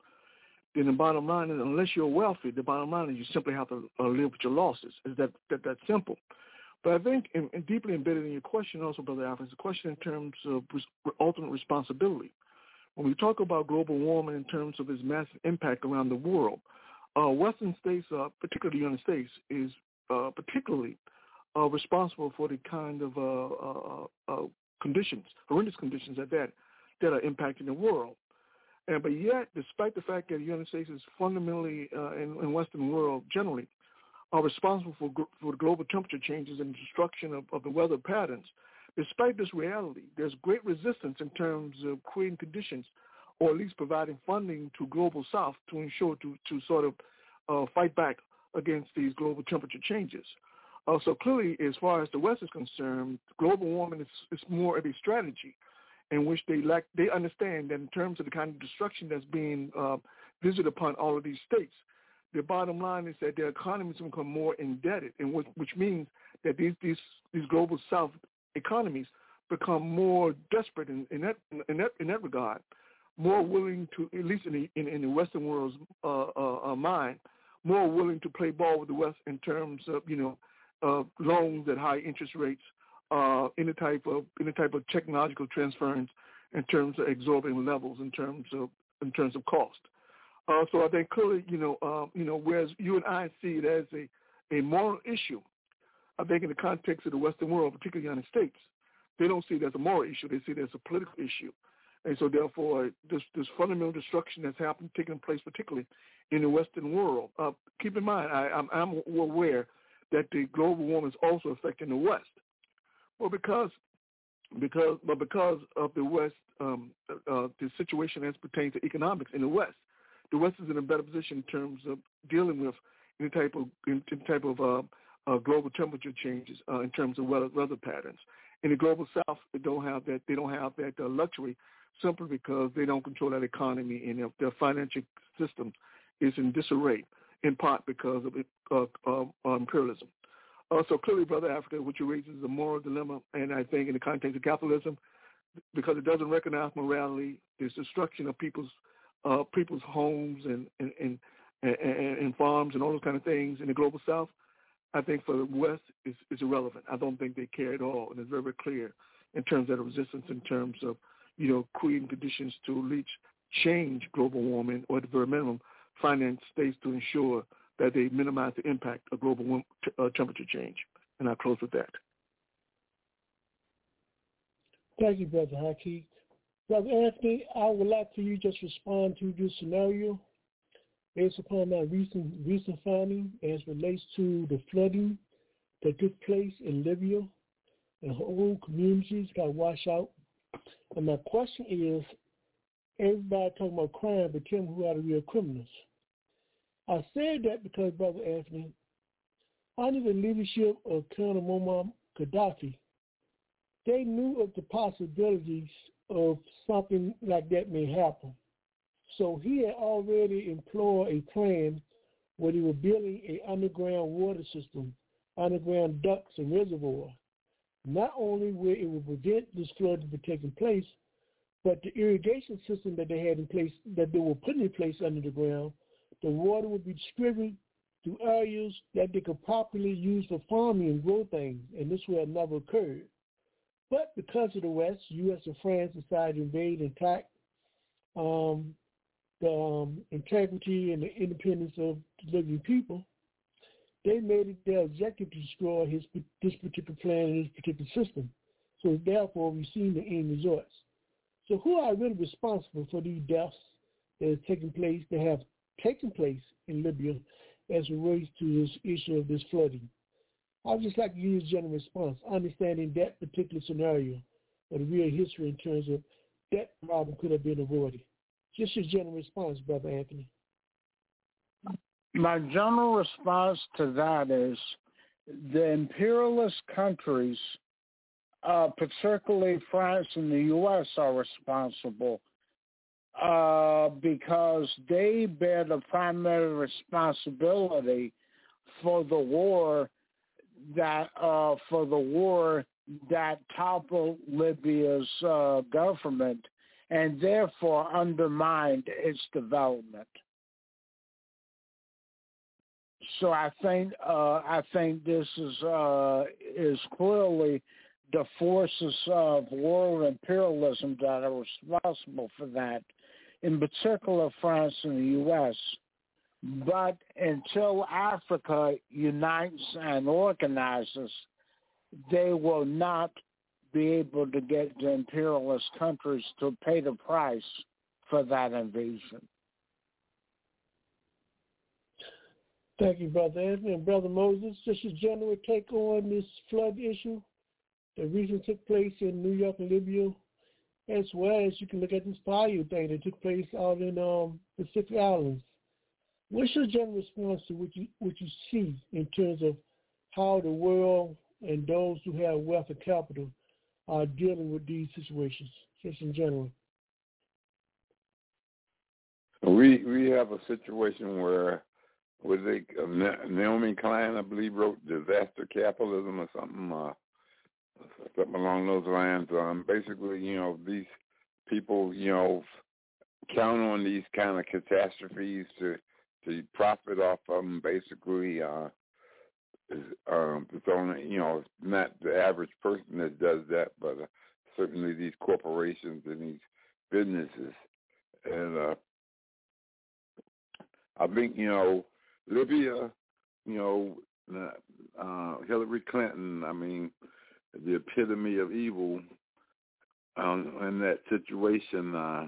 then the bottom line is, unless you're wealthy, the bottom line is you simply have to uh, live with your losses. Is that that that simple? But I think in, in deeply embedded in your question also, Brother Africa, is a question in terms of res- ultimate responsibility. When we talk about global warming in terms of its massive impact around the world, uh, Western states, uh, particularly the United States, is uh, particularly uh, responsible for the kind of uh, uh, conditions, horrendous conditions at that, that are impacting the world. And but yet, despite the fact that the United States is fundamentally in, in Western world generally are responsible for for global temperature changes and destruction of, of the weather patterns, despite this reality, there's great resistance in terms of creating conditions, or at least providing funding to global South to ensure to to sort of uh, fight back against these global temperature changes. Uh, so clearly, as far as the West is concerned, global warming is, is more of a strategy in which they lack, they understand that in terms of the kind of destruction that's being uh, visited upon all of these states, the bottom line is that their economies become more indebted, and which, which means that these, these these global South economies become more desperate in, in that in that in that regard, more willing to at least in the in, in the Western world's uh, uh, uh, mind, more willing to play ball with the West in terms of you know uh, loans at high interest rates, uh, any type of any type of technological transference in terms of exorbitant levels in terms of in terms of cost. Uh, so I think clearly, you know, you know, whereas you and I see it as a, a moral issue, I think in the context of the Western world, particularly the United States, they don't see it as a moral issue. They see it as a political issue. And so therefore, this, this fundamental destruction that's happened, taking place particularly in the Western world. Uh, keep in mind, I, I'm, I'm aware that the global warming is also affecting the West. Well, because because but because of the West, um, uh, the situation as pertains to economics in the West, the West is in a better position in terms of dealing with any type of any type of uh, uh, global temperature changes uh, in terms of weather, weather patterns. In the global South, they don't have that. They don't have that uh, luxury simply because they don't control that economy and their, their financial system is in disarray in part because of uh, uh, imperialism. Uh, so clearly, Brother Africa, what you raise is a moral dilemma, and I think in the context of capitalism, because it doesn't recognize morality, there's destruction of people's uh, people's homes and and, and and, and farms and all those kind of things in the global South. I think for the West is is irrelevant. I don't think they care at all, and it's very, very clear in terms of the resistance, in terms of you know creating conditions to reach change global warming, or at the very minimum, finance states to ensure that they minimize the impact of global uh, temperature change. And I'll close with that. Thank you, Brother Haki. Brother Anthony, I would like for you just respond to this scenario based upon my recent recent finding as relates to the flooding that took place in Libya and whole communities got washed out. And my question is, everybody talking about crime, but tell me who are the real criminals. I said that because, Brother Anthony, under the leadership of Colonel Muammar Gaddafi, they knew of the possibilities of something like that may happen. So he had already employed a plan where they were building an underground water system, underground ducts and reservoirs. Not only where it would prevent this flood from taking place, but the irrigation system that they had in place, that they were putting in place under the ground, the water would be distributed to areas that they could properly use for farming and grow things, and this would have never occurred. But because of the West, U.S. and France decided to invade and attack um, the um, integrity and the independence of the Libyan people, they made it their objective to destroy his, this particular plan and this particular system. So therefore, we've seen the end results. So who are really responsible for these deaths that have taken place, that have taking place in Libya as it relates to this issue of this flooding. I'd just like to use general response, understanding that particular scenario the real history in terms of that problem could have been avoided. Just your general response, Brother Anthony. My general response to that is the imperialist countries, uh, particularly France and the U.S., are responsible uh, because they bear the primary responsibility for the war that uh, for the war that toppled Libya's uh, government and therefore undermined its development. So I think uh, I think this is uh, is clearly the forces of world imperialism that are responsible for that, in particular France and the U.S. But until Africa unites and organizes, they will not be able to get the imperialist countries to pay the price for that invasion. Thank you, Brother Anthony. And Brother Moses, just your general take on this flood issue that recently took place in New York and Libya, as well as you can look at this fire thing that took place out in um, Pacific Islands. What's your general response to what you what you see in terms of how the world and those who have wealth and capital are dealing with these situations, just in general? We we have a situation where was it Naomi Klein, I believe, wrote "Disaster Capitalism" or something, uh, something along those lines. Um, basically, you know, these people, you know, count on these kind of catastrophes to to profit off of them. Basically, uh, um, it's only you know it's not the average person that does that, but uh, certainly these corporations and these businesses. And uh, I think you know Libya, you know, uh, Hillary Clinton, I mean, the epitome of evil um, in that situation. Uh,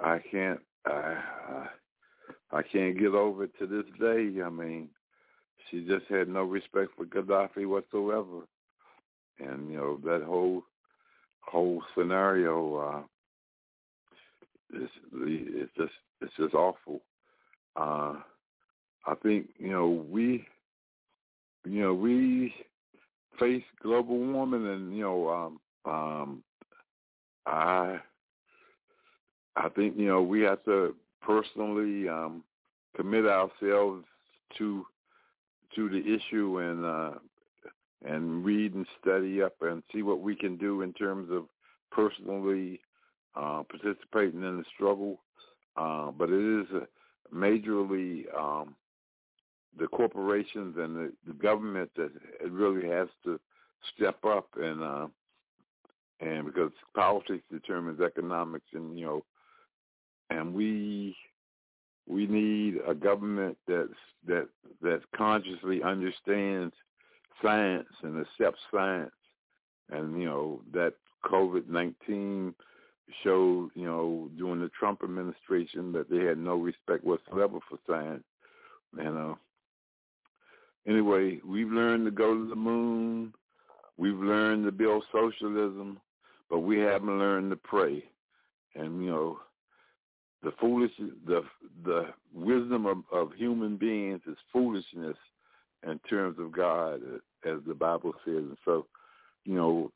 I can't, I, I can't get over it to this day. I mean, she just had no respect for Gaddafi whatsoever, and you know that whole whole scenario uh, is it's just it's just awful. Uh, I think you know we, you know we face global warming, and you know um, um, I I think you know we have to personally um, commit ourselves to to the issue and uh, and read and study up and see what we can do in terms of personally uh, participating in the struggle. Uh, but it is majorly um, the corporations and the, the government that it really has to step up and uh, and because politics determines economics and you know and we we need a government that's that that consciously understands science and accepts science and you know that COVID nineteen showed you know during the Trump administration that they had no respect whatsoever for science and uh anyway, we've learned to go to the moon. We've learned to build socialism, but we haven't learned to pray. And you know, the foolish, the the wisdom of, of human beings is foolishness in terms of God, as the Bible says. And so, you know,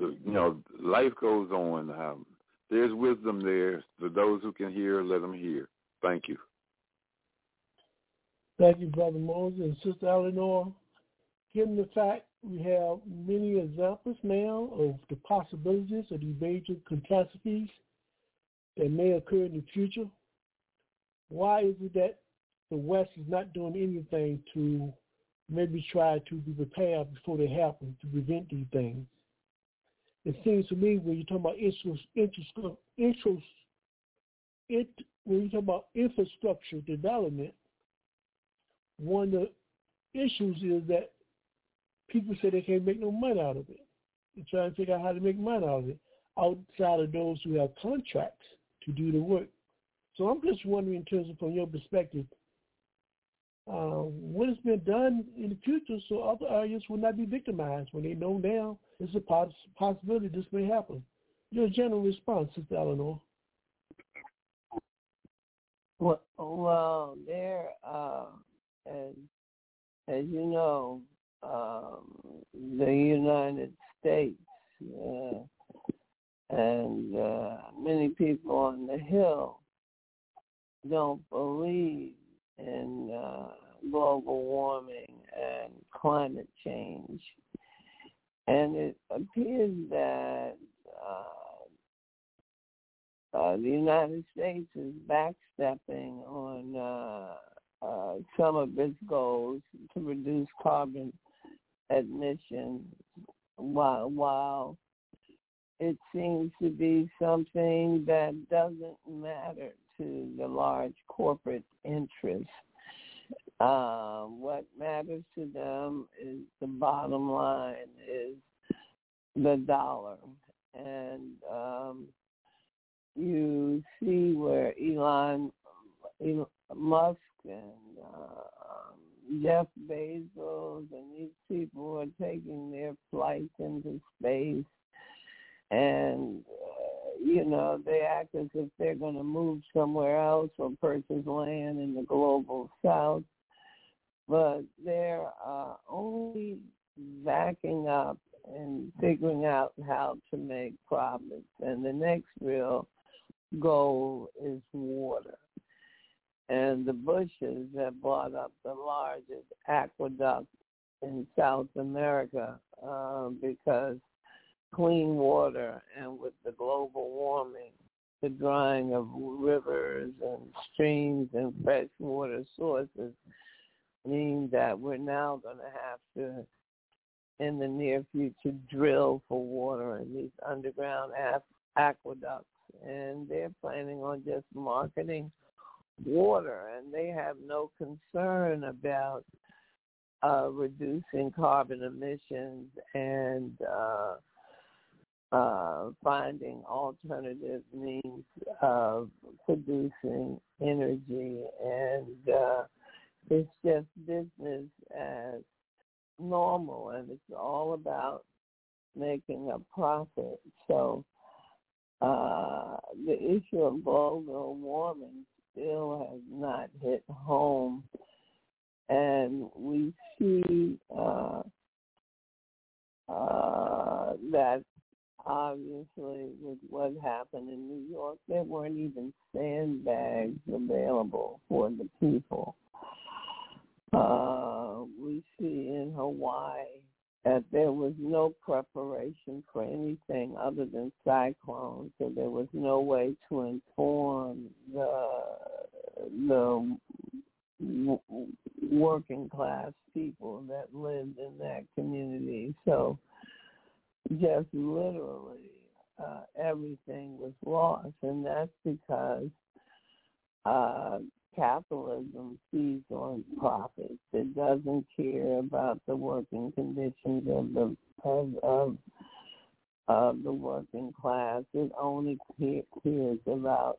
the, you know, life goes on. Um, there's wisdom there for those who can hear. Let them hear. Thank you. Thank you, Brother Moses and Sister Eleanor. Given the fact we have many examples now of the possibilities of these major catastrophes that may occur in the future, why is it that the West is not doing anything to maybe try to be prepared before they happen to prevent these things? It seems to me when you talk about interest, interest, it, when you talk about infrastructure development, one of the issues is that people say they can't make no money out of it. They're trying to figure out how to make money out of it outside of those who have contracts to do the work. So I'm just wondering in terms of from your perspective, uh, what has been done in the future so other areas will not be victimized when they know now there's a poss- possibility this may happen. Your general response, Sister Eleanor. Well, well there, uh, as, as you know, um, the United States uh, and uh, many people on the Hill don't believe in uh, global warming and climate change. And it appears that uh, uh, the United States is backstepping on uh, uh, some of its goals to reduce carbon emissions while, while it seems to be something that doesn't matter to the large corporate interests. Uh, what matters to them is the bottom line, is the dollar. And um, you see where Elon, Elon Musk and uh, Jeff Bezos and these people are taking their flights into space and uh, you know they act as if they're going to move somewhere else or purchase land in the global south. But they're uh, only backing up and figuring out how to make profits. And the next real goal is water. And the bushes have bought up the largest aqueduct in south america uh, because clean water and with the global warming, the drying of rivers and streams and fresh water sources mean that we're now going to have to, in the near future, drill for water in these underground aqueducts. And they're planning on just marketing water, and they have no concern about uh, reducing carbon emissions and uh, uh, finding alternative means of producing energy, and uh, it's just business as normal, and it's all about making a profit. So uh, the issue of global warming still has not hit home, and we see uh, uh, that obviously with what happened in New York, there weren't even sandbags available for the people. Uh, we see in Hawaii that there was no preparation for anything other than cyclones, so there was no way to inform the the working class people that lived in that community. So just literally uh, everything was lost, and that's because uh, capitalism feeds on profits. It doesn't care about the working conditions of the of, of, of the working class. It only cares about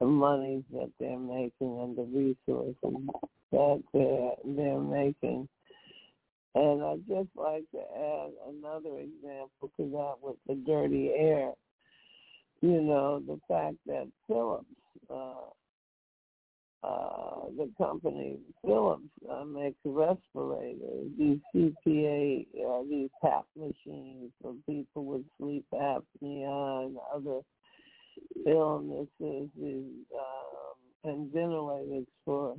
the monies that they're making and the resources that they're they're making. And I'd just like to add another example to that with the dirty air. You know, the fact that Philips, uh, uh, the company Philips uh, makes respirators, these CPA, uh, these PAP machines for people with sleep apnea and other illnesses, um, and ventilators for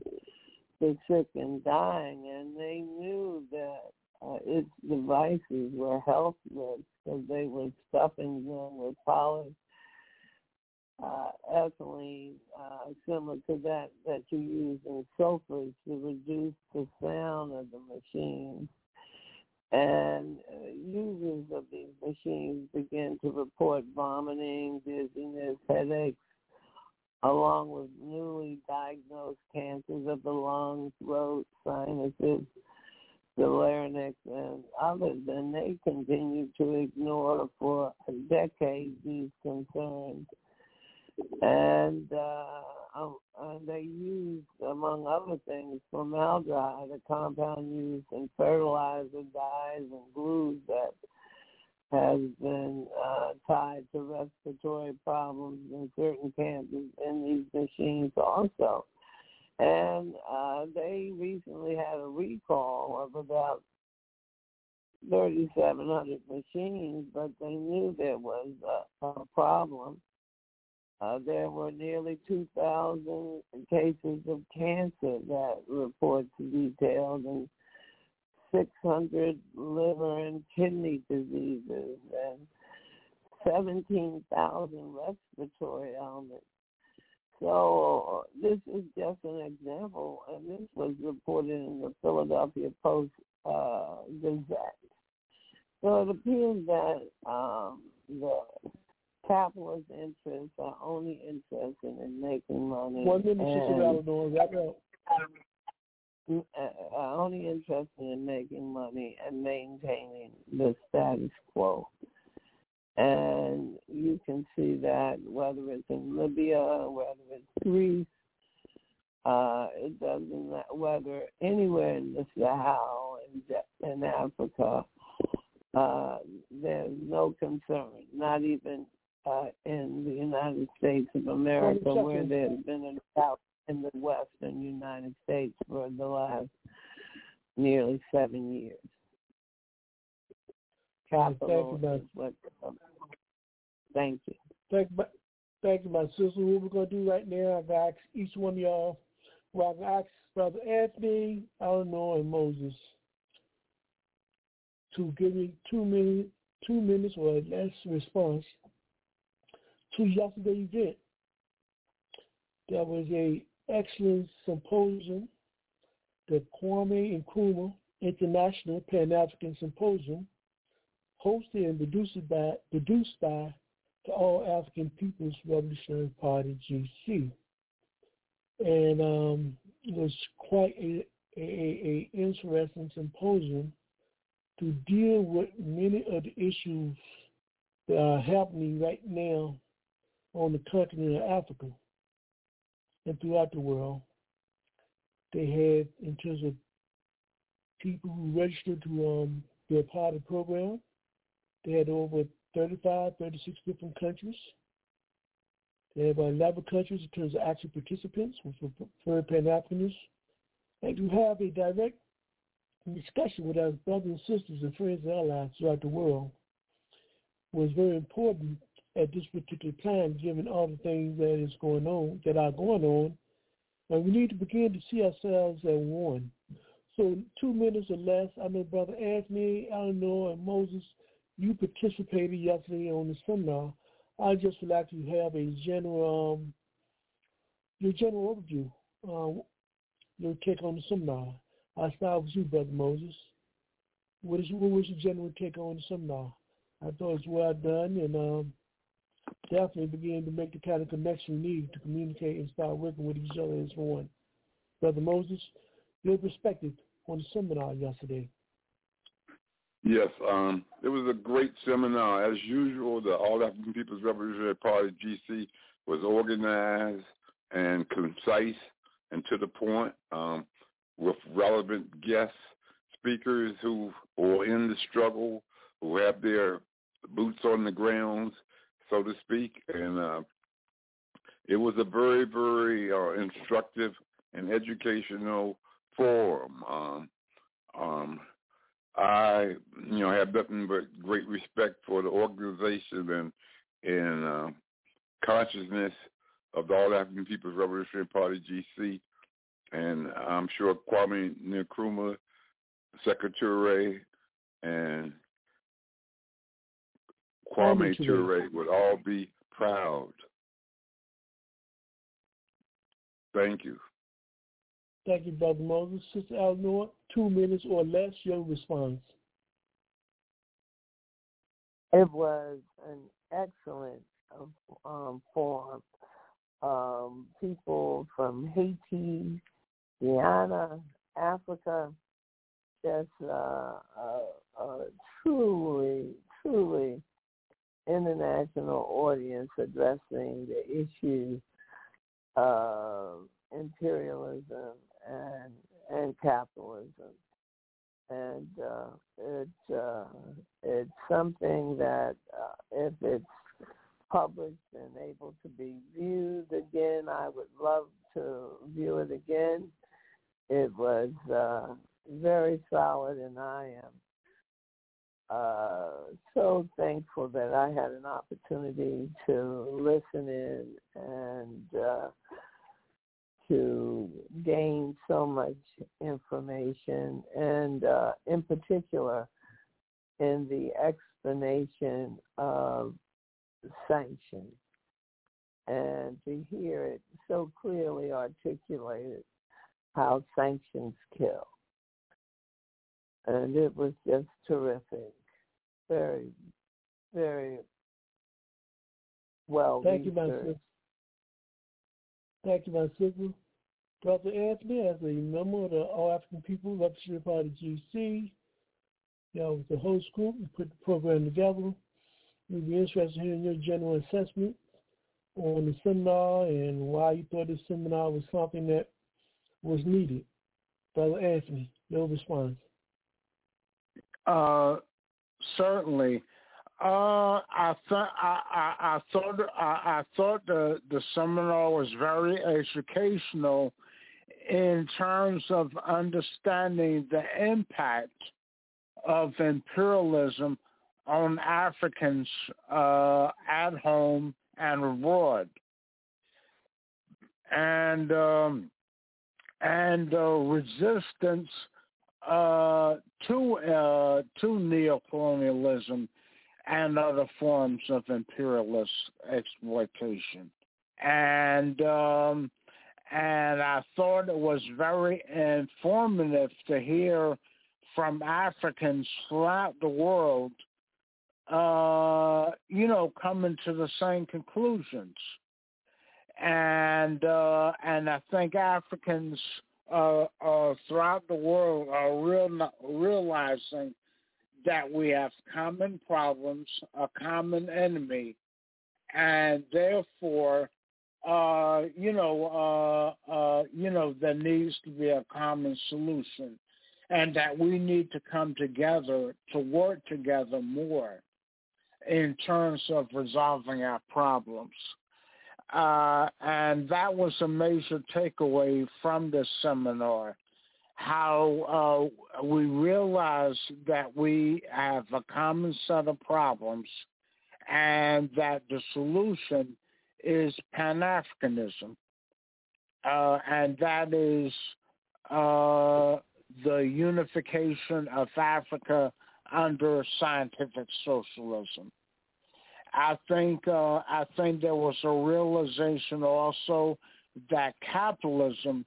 sick and dying, and they knew that uh, its devices were helpless because they were stuffing them with poly uh, ethylene, uh, similar to that that you use in sofas to reduce the sound of the machines. And uh, users of these machines begin to report vomiting, dizziness, headaches, along with newly diagnosed cancers of the lungs, throat, sinuses, the larynx, and others, and they continue to ignore for a decade these concerns. and uh, um, uh, they used, among other things, formaldehyde, a compound used in fertilizer, dyes, and glues that has been uh, tied to respiratory problems in certain cancers in these machines also. And uh, they recently had a recall of about 3,700 machines, but they knew there was a, a problem. Uh, there were nearly 2,000 cases of cancer that reports detailed and 600 liver and kidney diseases and 17,000 respiratory ailments. So this is just an example, and this was reported in the Philadelphia Post uh, Gazette. So it appears that um, the capitalist interests are only interested in making money. One minute, Sister Eleanor. Are only interested in making money and maintaining the status quo. And you can see that whether it's in Libya, whether it's Greece, uh, it doesn't matter whether anywhere in the Sahel in, in Africa, uh, there's no concern, not even uh, in the United States of America, where there's been a drought in the western United States for the last nearly seven years. Capital thank you, what, um, thank you. Thank you, thank you, my sister. What we're going to do right now, I've asked each one of y'all, well, I've asked Brother Anthony, Eleanor, and Moses to give me two minutes, two minutes or less response to yesterday's event. There was a excellent symposium, the Kwame Nkrumah International Pan-African Symposium, hosted and produced by, produced by the All African People's Revolutionary Party, GC. And um, it was quite a, a, a interesting symposium to deal with many of the issues that are happening right now on the continent of Africa and throughout the world. They had, in terms of people who registered to um, be a part of the program, they had over 35, 36 different countries. They had about 11 countries in terms of active participants, which were Pan-Africanists. And to have a direct discussion with our brothers and sisters and friends and allies throughout the world was very important at this particular time, given all the things that is going on, that are going on, and we need to begin to see ourselves as one. So two minutes or less, I know Brother Anthony, Eleanor, and Moses, you participated yesterday on the seminar. I just would like to have a general, um, your general overview, uh, your take on the seminar. I'll start with you, Brother Moses. What, is, what was your general take on the seminar? I thought it was well done, and um, definitely begin to make the kind of connection we need to communicate and start working with each other as one. Brother Moses, your perspective on the seminar yesterday. Yes, um, it was a great seminar. As usual, the All African People's Revolutionary Party, GC, was organized and concise and to the point um, with relevant guest speakers who are in the struggle, who have their boots on the grounds, so to speak. And uh, it was a very, very uh, instructive and educational forum. Um, um, I, you know, have nothing but great respect for the organization and and uh, consciousness of the All African People's Revolutionary Party (GC), and I'm sure Kwame Nkrumah, Sekou Touré, and Kwame Ture would all be proud. Thank you. Thank you, Brother Moses. Sister Eleanor, two minutes or less, your response. It was an excellent um, forum. Um, people from Haiti, Guyana, Africa, just uh, uh, uh, truly, truly international audience addressing the issues of imperialism and and capitalism, and uh, it's uh, it's something that uh, if it's published and able to be viewed again, I would love to view it again. It was uh, very solid, and I am uh, so thankful that I had an opportunity to listen in and uh, to gain so much information, and uh, in particular, in the explanation of sanctions, and to hear it so clearly articulated how sanctions kill and it was just terrific. Very, very well. Thank you, my sister. Thank you, my sister. Brother Anthony, as a member of the All African People Representative Party GC, you know, with the host group, we put the program together. We'd be interested in hearing your general assessment on the seminar and why you thought this seminar was something that was needed. Brother Anthony, your response. Uh, certainly. Uh, I thought I, I, I thought I, I thought the the seminar was very educational in terms of understanding the impact of imperialism on Africans uh, at home and abroad, and um, and uh, resistance uh, to uh, to neocolonialism and other forms of imperialist exploitation. And um, and I thought it was very informative to hear from Africans throughout the world, uh, you know, coming to the same conclusions. And uh, and I think Africans uh, uh, throughout the world are real, realizing that we have common problems, a common enemy, and therefore, uh, you know, uh, uh, you know, there needs to be a common solution, and that we need to come together to work together more in terms of resolving our problems. Uh, and that was a major takeaway from this seminar, how uh, we realize that we have a common set of problems and that the solution is Pan-Africanism. Uh, and that is uh, the unification of Africa under scientific socialism. I think uh, I think there was a realization also that capitalism,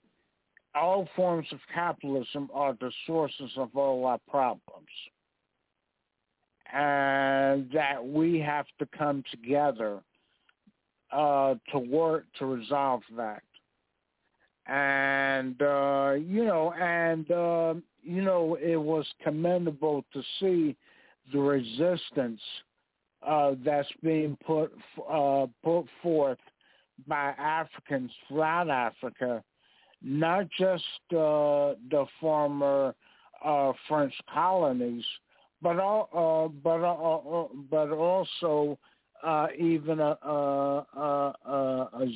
all forms of capitalism, are the sources of all our problems, and that we have to come together uh, to work to resolve that. And uh, you know, and uh, you know, it was commendable to see the resistance uh, that's being put uh, put forth by Africans throughout Africa, not just uh, the former uh, French colonies, but all, uh, but but also even uh,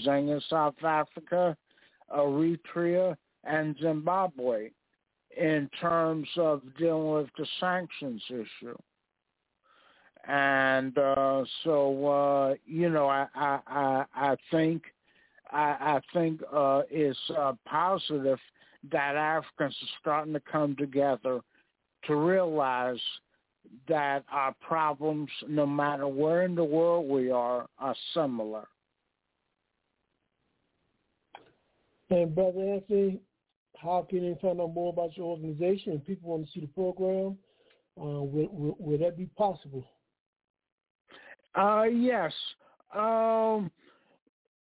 Zanga, South Africa, Eritrea, and Zimbabwe, in terms of dealing with the sanctions issue and uh, so uh, you know I I I, I think I, I think uh, it's uh, positive that Africans are starting to come together to realize that our problems, no matter where in the world we are, are similar. And Brother Anthony, how can they find out more about your organization? If people want to see the program, uh, would, that be possible? Uh, yes. Um,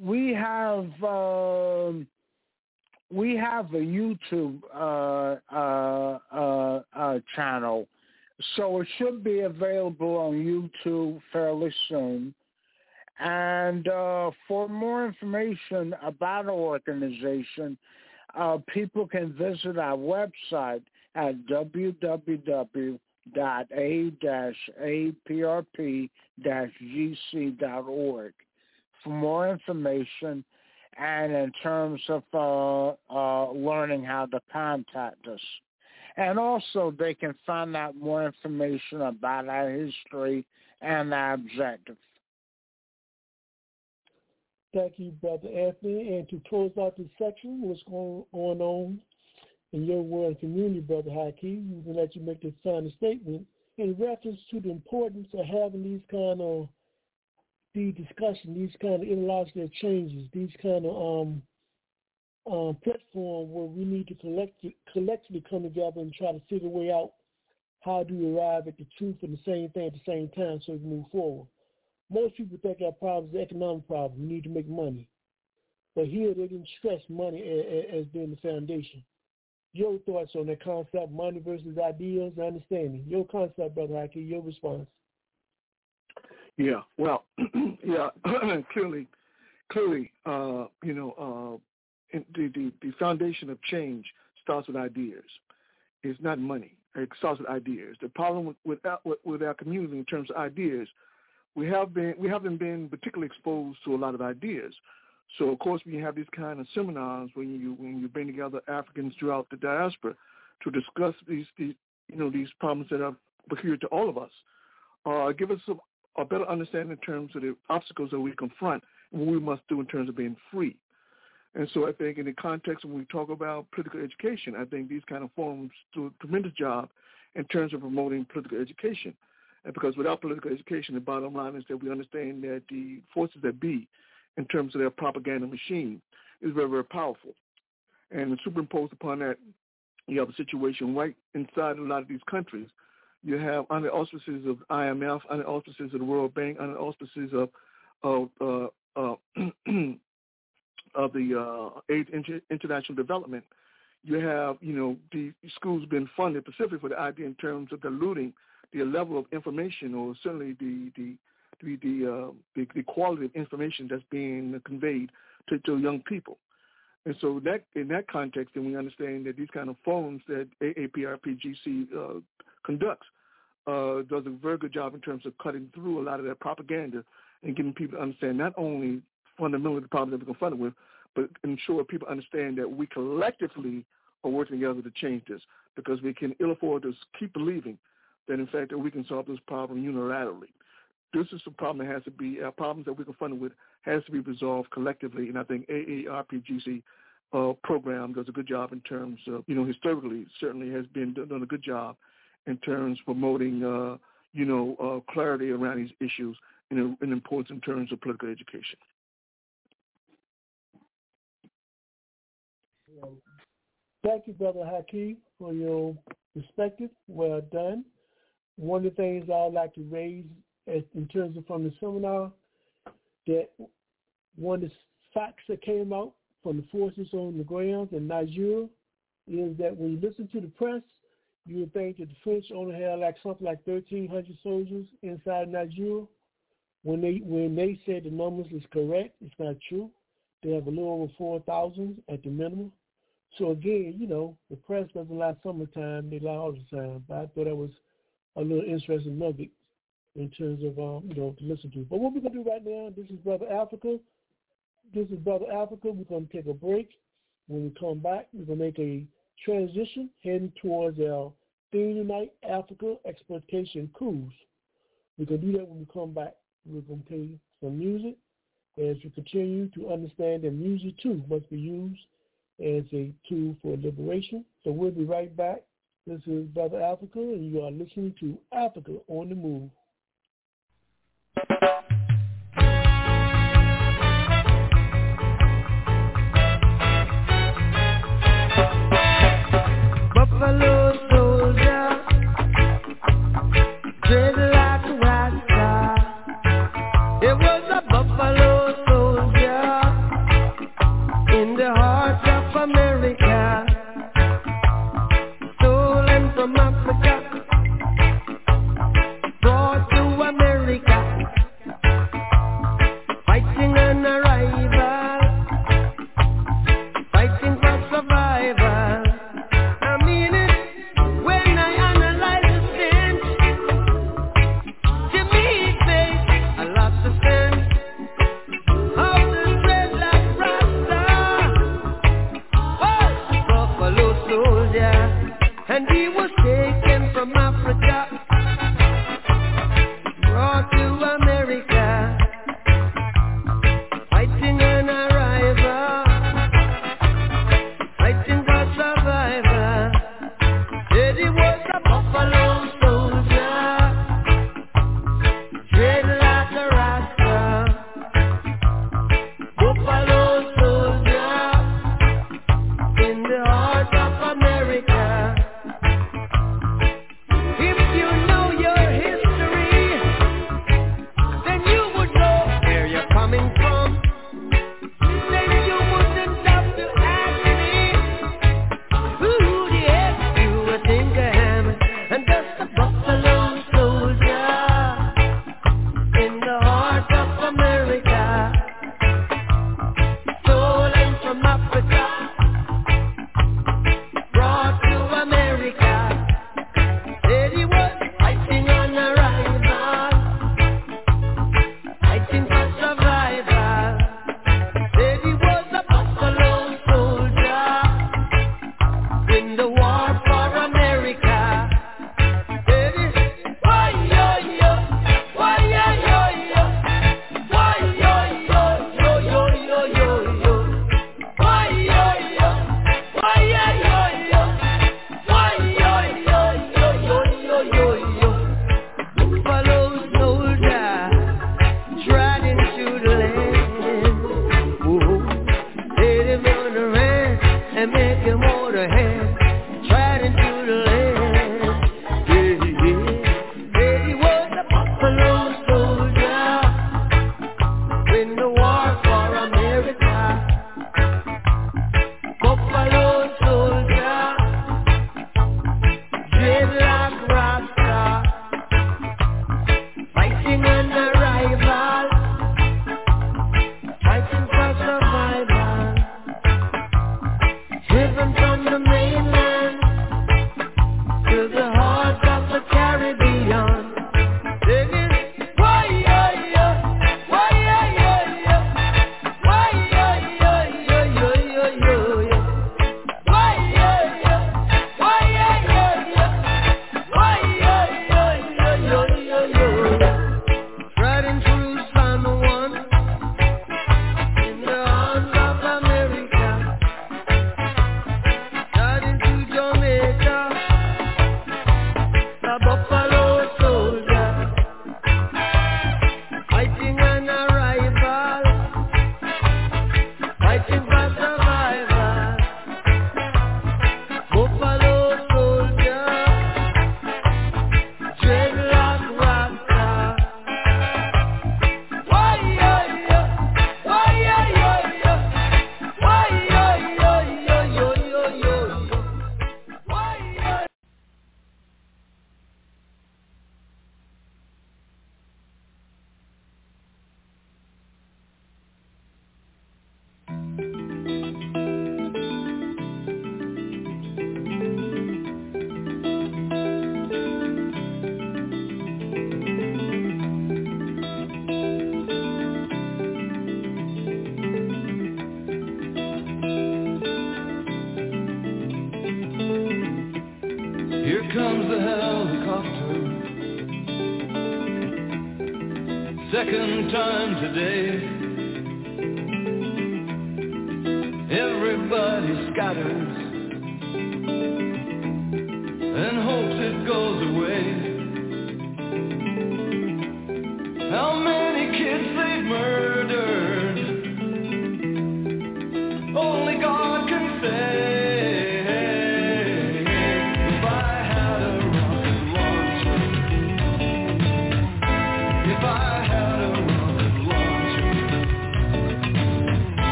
we have um, we have a YouTube uh, uh, uh, uh channel So it should be available on YouTube fairly soon. And uh, for more information about our organization, people can visit our website at www.a-aprp-gc.org for more information and in terms of uh, uh, learning how to contact us. And also they can find out more information about our history and our objectives. Thank you, Brother Anthony. And to close out this section, what's going on in your world and community, Brother Haki, we let you make this final statement in reference to the importance of having these kind of these discussions, these kind of ideological changes, these kind of um, um, platform where we need to collect, collectively come together and try to figure a way out how do we arrive at the truth and the same thing at the same time so we move forward. Most people think our problem is economic problem. We need to make money. But here they didn't stress money as, as being the foundation. Your thoughts on the concept, money versus ideals and understanding. Your concept, Brother Haki, your response. Yeah, well, yeah, clearly, clearly, uh, you know, uh, the, the, the foundation of change starts with ideas. It's not money. It starts with ideas. The problem with, with, with, with our community in terms of ideas – we have been we haven't been particularly exposed to a lot of ideas. So of course we have these kind of seminars when you when you bring together Africans throughout the diaspora to discuss these, these you know these problems that are peculiar to all of us, uh, give us a, a better understanding in terms of the obstacles that we confront and what we must do in terms of being free. And so I think in the context when we talk about political education, I think these kind of forums do a tremendous job in terms of promoting political education. And because without political education, the bottom line is that we understand that the forces that be, in terms of their propaganda machine, is very, very powerful. And superimposed upon that, you have a situation right inside a lot of these countries. You have under auspices of IMF, under auspices of the World Bank, under auspices of of uh, uh, of the uh, aid inter- international development. You have, you know, the schools being funded specifically for the idea in terms of diluting the level of information or certainly the the the the, uh, the, the quality of information that's being conveyed to, to young people. And so that in that context, then we understand that these kind of forums that AAPRPGC uh, conducts uh, does a very good job in terms of cutting through a lot of that propaganda and getting people to understand not only fundamentally the problems that we're confronted with, but ensure people understand that we collectively are working together to change this because we can ill afford to keep believing that in fact that we can solve this problem unilaterally. This is a problem that has to be uh, problems that we're confronted with has to be resolved collectively, and I think AAPRPGC uh, program does a good job in terms of you know historically certainly has been done a good job in terms of promoting uh, you know uh, clarity around these issues and, and importance in terms of political education. Thank you, Brother Hakeem, for your perspective. Well done one of the things I'd like to raise in terms of from the seminar that one of the facts that came out from the forces on the ground in Nigeria is that when you listen to the press, you would think that the French only had like something like 1,300 soldiers inside Nigeria. When they when they said the numbers is correct, it's not true. They have a little over 4,000 at the minimum. So again, you know, the press doesn't lie summertime, they lie all the time. But I thought that was a little interesting nugget in terms of um, you know to listen to. But what we're gonna do right now, this is Brother Africa. This is Brother Africa. We're gonna take a break. When we come back, we're gonna make a transition heading towards our theme tonight, Africa Exploitation Coups. We're gonna do that when we come back. We're gonna play some music as we continue to understand that music too must be used as a tool for liberation. So we'll be right back this is Brother Africa, and you are listening to Africa on the Move.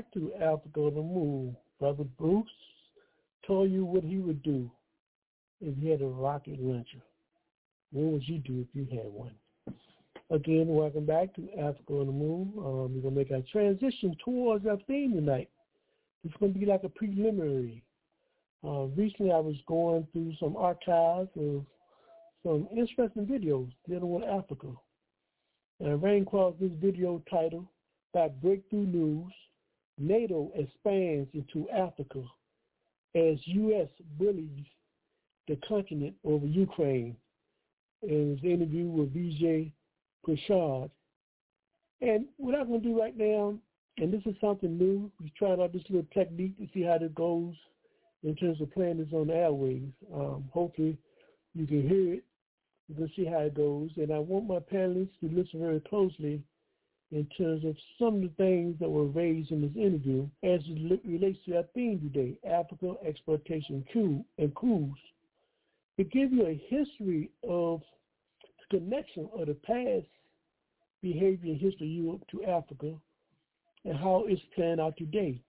Back to Africa on the Move. Brother Bruce told you what he would do if he had a rocket launcher. What would you do if you had one? Again, welcome back to Africa on the Move. Um, we're going to make our transition towards our theme tonight. It's going to be like a preliminary. Uh, recently, I was going through some archives of some interesting videos dealing with Africa. And I ran across this video titled by Breakthrough News, NATO expands into Africa as U.S. bullies the continent over Ukraine. It's an interview with Vijay Prashad. And what I'm going to do right now, and this is something new, we're trying out this little technique to see how it goes in terms of playing this on the airwaves. Um, hopefully you can hear it. You can see how it goes. And I want my panelists to listen very closely in terms of some of the things that were raised in this interview as it relates to our theme today, Africa exploitation and coups. It gives you a history of the connection of the past behavior and history of Europe to Africa and how it's playing out today.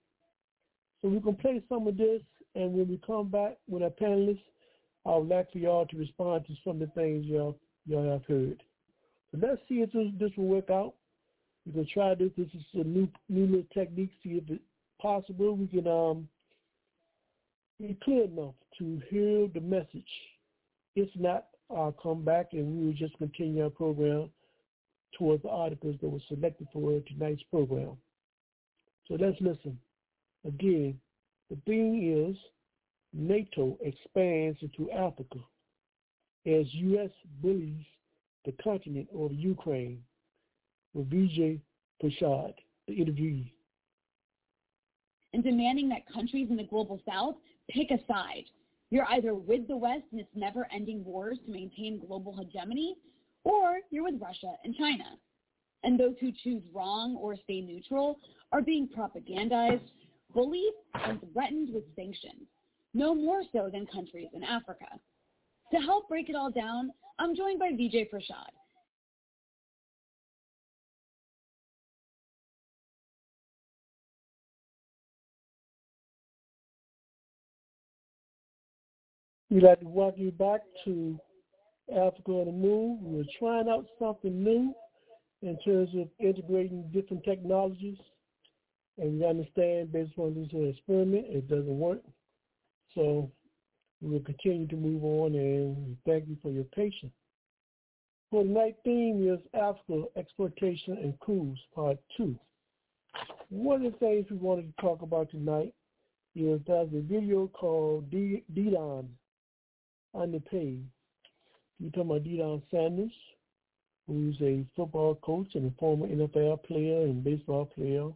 So we can play some of this, and when we come back with our panelists, I would like for y'all to respond to some of the things y'all, y'all have heard. So let's see if this, this will work out. We can try this. This is a new new little technique. See if it's possible. We can um be clear enough to hear the message. If not, I'll come back and we will just continue our program towards the articles that were selected for tonight's program. So let's listen. Again, the theme is NATO expands into Africa as U.S. bullies the continent over Ukraine with Vijay Prashad, the interviewee. And demanding that countries in the global south pick a side. You're either with the West and its never-ending wars to maintain global hegemony, or you're with Russia and China. And those who choose wrong or stay neutral are being propagandized, bullied, and threatened with sanctions, no more so than countries in Africa. To help break it all down, I'm joined by Vijay Prashad, We'd like to welcome you back to Africa on the Move. We're trying out something new in terms of integrating different technologies. And we understand based on this experiment, it doesn't work. So we will continue to move on and we thank you for your patience. For tonight's theme is Africa Exploitation and Coups, Part 2. One of the things we wanted to talk about tonight is there's a video called Deion page. You're talking about Deion Sanders, who's a football coach and a former NFL player and baseball player,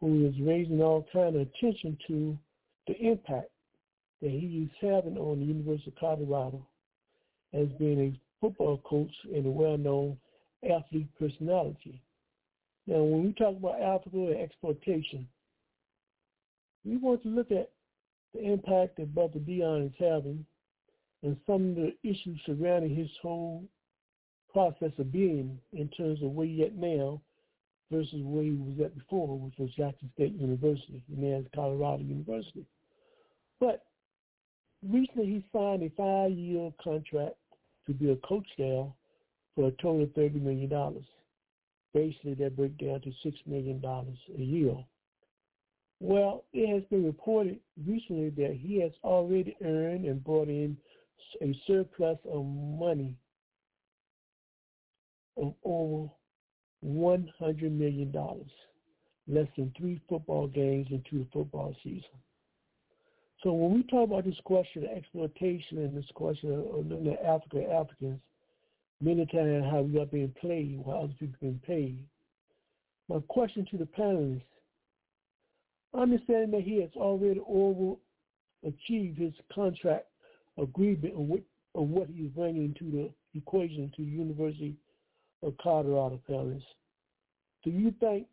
who is raising all kind of attention to the impact that he is having on the University of Colorado as being a football coach and a well-known athlete personality. Now, when we talk about Africa and exploitation, we want to look at the impact that Brother Deion is having and some of the issues surrounding his whole process of being in terms of where he at now versus where he was at before, which was Jackson State University, and now it's Colorado University. But recently he signed a five-year contract to be a coach there for a total of $30 million. Basically, that breaks down to $6 million a year. Well, it has been reported recently that he has already earned and brought in a surplus of money of over $100 million, less than three football games into a football season. So when we talk about this question of exploitation and this question of at African Africans, many times how we are being played while other people being paid. My question to the panelists, understanding that he has already over achieved his contract agreement on what, what he's bringing to the equation to the University of Colorado panelists, do you think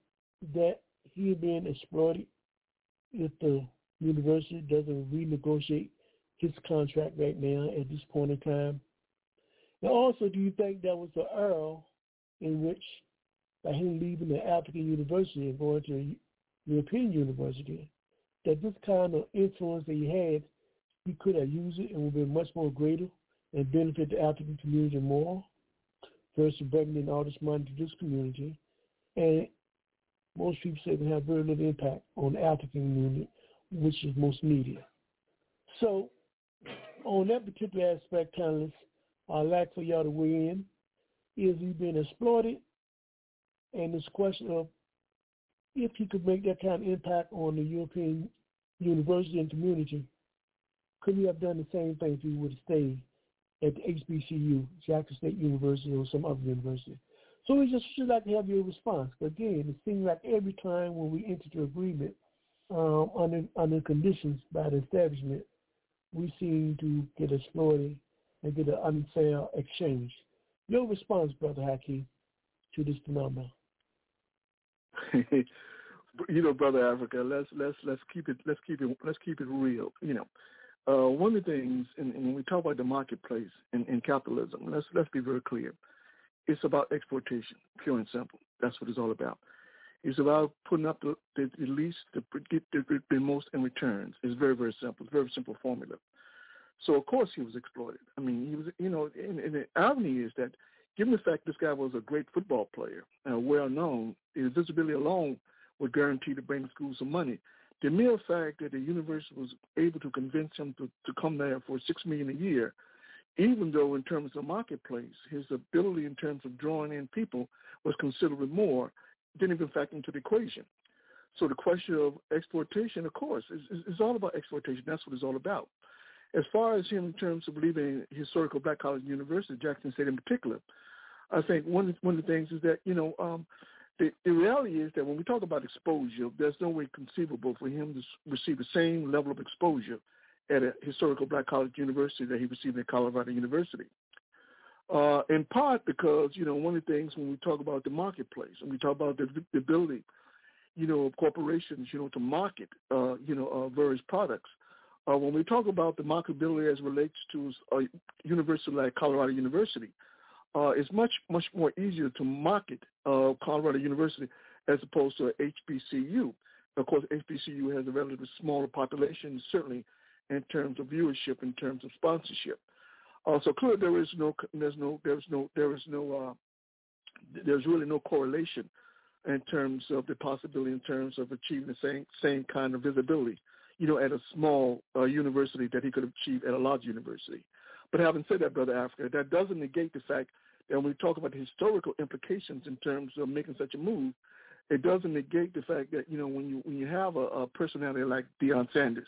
that he is being exploited if the university doesn't renegotiate his contract right now at this point in time? And also, do you think that was the era in which, by him leaving the African university and going to a European university, that this kind of influence that he had, he could have used it and would have been much more greater and benefit the African community more versus bringing in all this money to this community. And most people say they have very little impact on the African community, which is most needed. So on that particular aspect, panelists, I'd like for y'all to weigh in. Is he being exploited? And this question of if he could make that kind of impact on the European university and community, could he have done the same thing if he would have stayed at the HBCU, Jackson State University, or some other university? So we just should like to have your response. But again, it seems like every time when we enter into agreement um, under under conditions by the establishment, we seem to get exploited and get an unfair exchange. Your response, Brother Hakeem, to this phenomenon? you know, Brother Africa, let's let's let's keep it let's keep it let's keep it real. You know, uh, one of the things, and, and when we talk about the marketplace and, and capitalism, let's let's be very clear. It's about exploitation, pure and simple. That's what it's all about. It's about putting up the, the, the least, the, get the, the most in returns. It's very, very simple. It's a very simple formula. So of course he was exploited. I mean, he was, you know, and, and the irony is that given the fact this guy was a great football player, uh, well known, his visibility alone would guarantee to bring the school some money. The mere fact that the university was able to convince him to, to come there for six million a year, even though in terms of marketplace, his ability in terms of drawing in people was considerably more, didn't even factor into the equation. So the question of exploitation, of course, is, is, is all about exploitation. That's what it's all about. As far as him in terms of leaving historical black college university, Jackson State in particular, I think one one of the things is that you know um, the the reality is that when we talk about exposure, there's no way conceivable for him to receive the same level of exposure at a historical black college university that he received at Colorado University. Uh, in part because you know one of the things when we talk about the marketplace and we talk about the, the ability, you know, of corporations, you know, to market, uh, you know, uh, various products. Uh, when we talk about the marketability as relates to a university like Colorado University, uh, it's much much more easier to market uh, Colorado University as opposed to HBCU. Of course, HBCU has a relatively smaller population, certainly in terms of viewership, in terms of sponsorship. Uh, so clearly, there is no there's no there's no there is no uh, there's really no correlation in terms of the possibility in terms of achieving the same same kind of visibility you know, at a small uh, university that he could achieve at a large university. But having said that, Brother Africa, that doesn't negate the fact when we talk about the historical implications in terms of making such a move, it doesn't negate the fact that, you know, when you when you have a, a personality like Deion Sanders,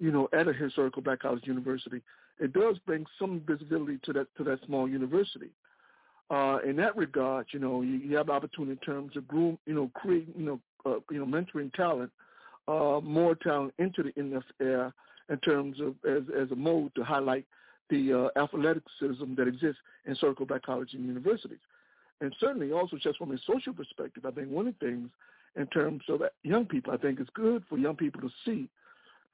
you know, at a historical black college university, it does bring some visibility to that to that small university. Uh, in that regard, you know, you, you have the opportunity in terms of groom, you know, create, you know, uh, you know, mentoring talent uh, more talent into the NFL in terms of as, as a mode to highlight the uh, athleticism that exists in Circle Black colleges and universities. And certainly also just from a social perspective, I think one of the things in terms of young people, I think it's good for young people to see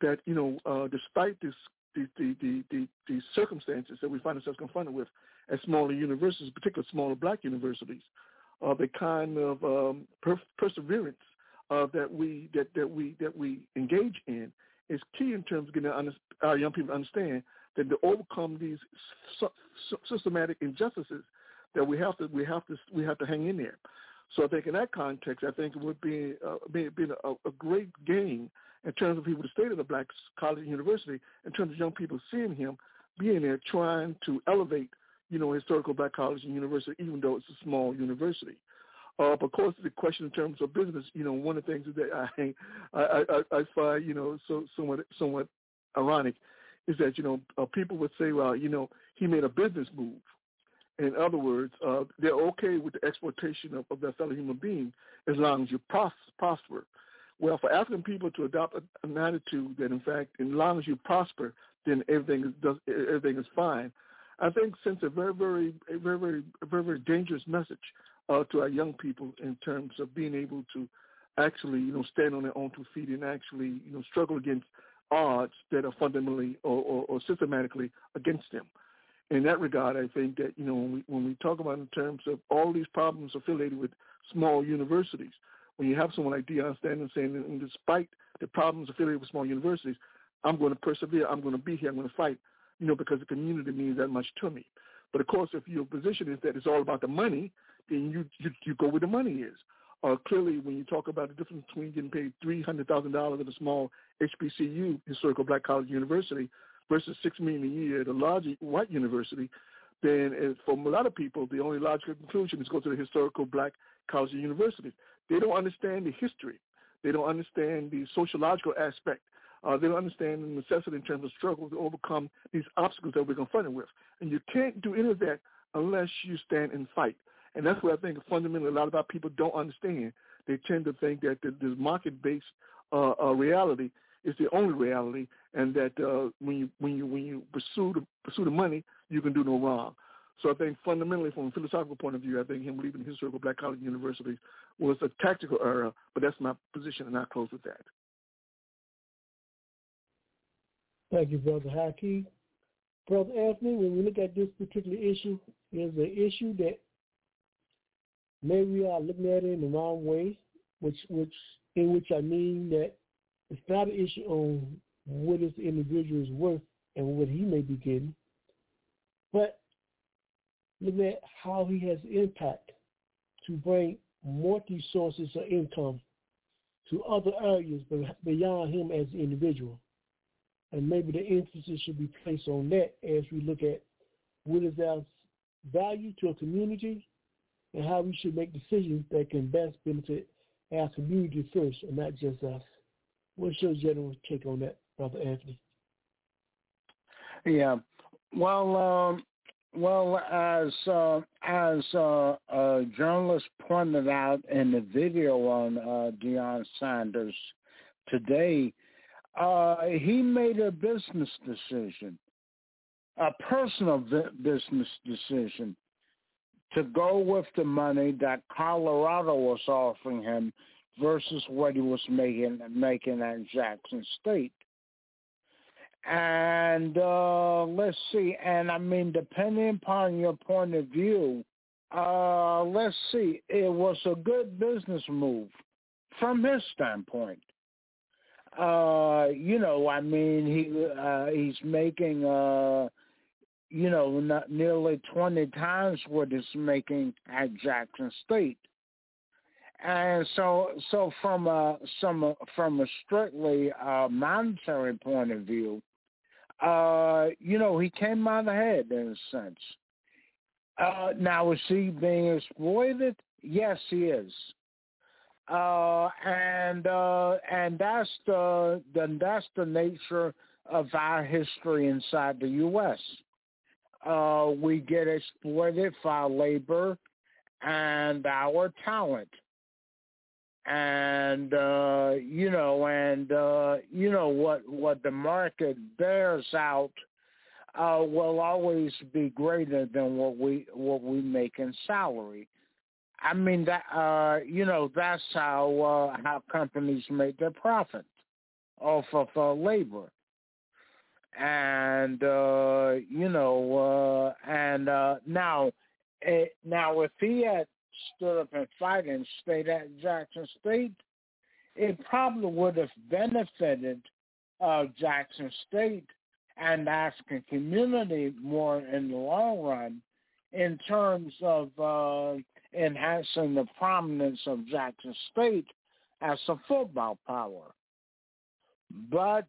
that, you know, uh, despite this, the, the, the, the, the circumstances that we find ourselves confronted with at smaller universities, particularly smaller black universities, uh, the kind of um, per- perseverance uh, that we that, that we that we engage in is key in terms of getting our young people to understand that to overcome these systematic injustices that we have to we have to we have to hang in there. So I think in that context, I think it would be uh, be, be a, a great gain in terms of people to stay at the black college and university, in terms of young people seeing him being there trying to elevate, you know, historical black college and university, even though it's a small university. Uh, but of course, the question in terms of business, you know, one of the things that I I, I, I find, you know, so somewhat somewhat ironic is that you know uh, people would say, well, you know, he made a business move. In other words, uh, they're okay with the exploitation of, of their fellow human being as long as you pros- prosper. Well, for African people to adopt an attitude that, in fact, as long as you prosper, then everything is does, everything is fine. I think sends a very, very, a very, very, very, very dangerous message uh, to our young people in terms of being able to actually, you know, stand on their own two feet and actually, you know, struggle against odds that are fundamentally or, or, or systematically against them. In that regard, I think that you know when we when we talk about in terms of all these problems affiliated with small universities, when you have someone like Deion standing saying, and despite the problems affiliated with small universities, I'm going to persevere. I'm going to be here. I'm going to fight. You know, because the community means that much to me. But of course, if your position is that it's all about the money, then you you, you go where the money is. Uh, clearly, when you talk about the difference between getting paid three hundred thousand dollars at a small HBCU, historical black college university, versus six million a year at a large white university, then uh, for a lot of people, the only logical conclusion is go to the historical black college and universities. They don't understand the history. They don't understand the sociological aspect. Uh, they don't understand the necessity in terms of struggle to overcome these obstacles that we're confronted with. And you can't do any of that unless you stand and fight. And that's what I think fundamentally a lot of our people don't understand. They tend to think that the, this market-based uh, uh, reality is the only reality, and that uh, when you when you when you pursue the pursue the money, you can do no wrong. So I think fundamentally, from a philosophical point of view, I think him leaving his historical black college universities was a tactical error. But that's my position, and I close with that. Thank you, Brother Haki. Brother Anthony, when we look at this particular issue, it's an issue that maybe we are looking at it in the wrong way, which which in which I mean that it's not an issue on what this individual is worth and what he may be getting, but look at how he has impact to bring multi-sources of income to other areas beyond him as an individual. And maybe the emphasis should be placed on that as we look at what is our value to a community and how we should make decisions that can best benefit our community first and not just us. What's your general take on that, Brother Anthony? Yeah. Well, um, well, as uh, as uh, a journalist pointed out in the video on uh, Deion Sanders today, uh, he made a business decision, a personal business decision, to go with the money that Colorado was offering him versus what he was making making at Jackson State. And uh, let's see, and I mean, depending upon your point of view, uh, let's see, it was a good business move from his standpoint. Uh, you know, I mean, he uh, he's making, uh, you know, not nearly twenty times what it's making at Jackson State. And so, so from a some from a strictly uh, monetary point of view, uh, you know, he came out ahead in a sense. Uh, now, is he being exploited? Yes, he is. Uh, and uh, and that's the, the that's the nature of our history inside the U.S. Uh, we get exploited for our labor and our talent. And uh you know and uh you know what what the market bears out uh will always be greater than what we what we make in salary. I mean that uh you know that's how uh how companies make their profit off of uh, labor and uh you know uh and uh now it, eh, now if he had stood up and fight and stayed at Jackson State, it probably would have benefited uh, Jackson State and the African community more in the long run in terms of uh, enhancing the prominence of Jackson State as a football power. But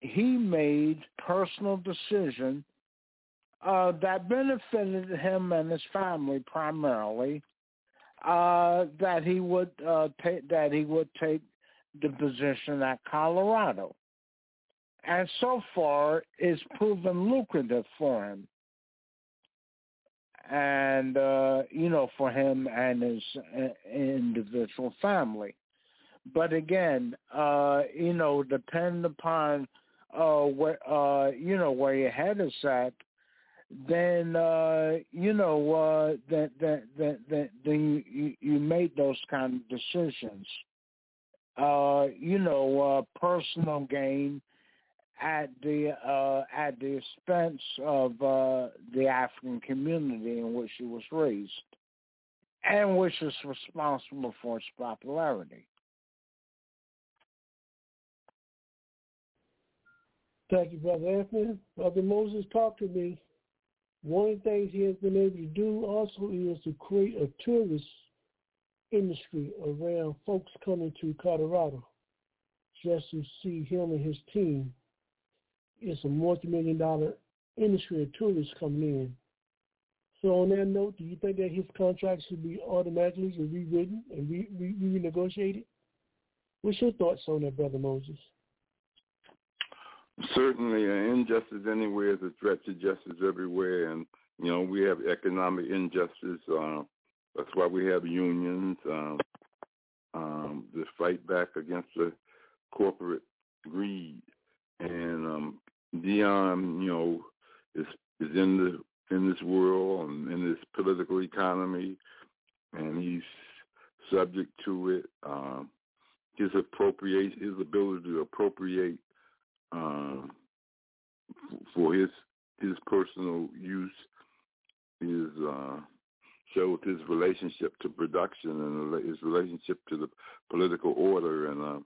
he made personal decision uh, that benefited him and his family primarily. Uh, that he would uh, take that he would take the position at Colorado, and so far it's proven lucrative for him, and uh, you know for him and his uh, individual family. But again, uh, you know, depend upon uh, where uh, you know where your head is at, then uh, you know uh, that that that that then you, you make those kind of decisions. Uh, you know, uh, personal gain at the uh, at the expense of uh, the African community in which he was raised, and which is responsible for its popularity. Thank you, Brother Anthony. Brother Moses, talked to me. One of the things he has been able to do also is to create a tourist industry around folks coming to Colorado just to see him and his team. It's a multi-million dollar industry of tourists coming in. So on that note, do you think that his contract should be automatically rewritten and re- re- renegotiated? What's your thoughts on that, Brother Moses? Certainly injustice anywhere is a threat to justice everywhere. And you know we have economic injustice uh, that's why we have unions um, um, to fight back against the corporate greed. And um, Deion you know is is in the in this world and in this political economy and he's subject to it um, his appropriate his ability to appropriate um, for his his personal use is uh, showed his relationship to production and his relationship to the political order and uh,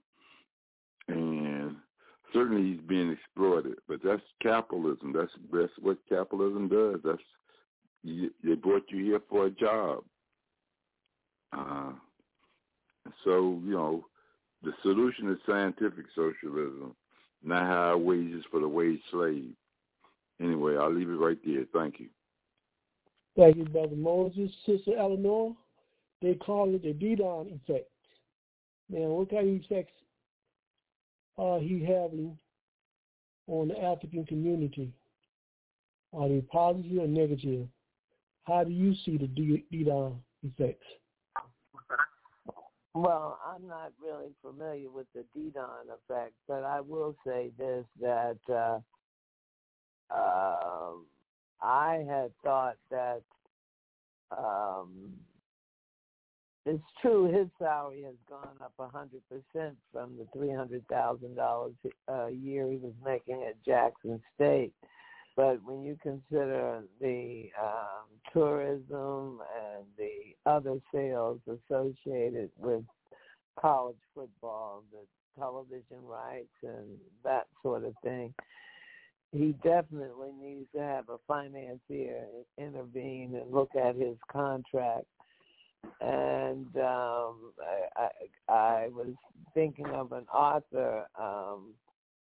and certainly he's being exploited. But that's capitalism. That's that's what capitalism does. That's they brought you here for a job. Uh, so you know the solution is scientific socialism not high wages for the wage slave. Anyway, I'll leave it right there. Thank you. Thank you, Brother Moses. Sister Eleanor, they call it the Deion effect. Now, what kind of effects are he having on the African community? Are they positive or negative? How do you see the Deion effects? Well, I'm not really familiar with the Deion effect, but I will say this that uh, uh, I had thought that um, it's true his salary has gone up a hundred percent from the three hundred thousand dollars a year he was making at Jackson State. But when you consider the um, tourism and the other sales associated with college football, the television rights and that sort of thing, he definitely needs to have a financier intervene and look at his contract. And um, I, I, I was thinking of an author, um,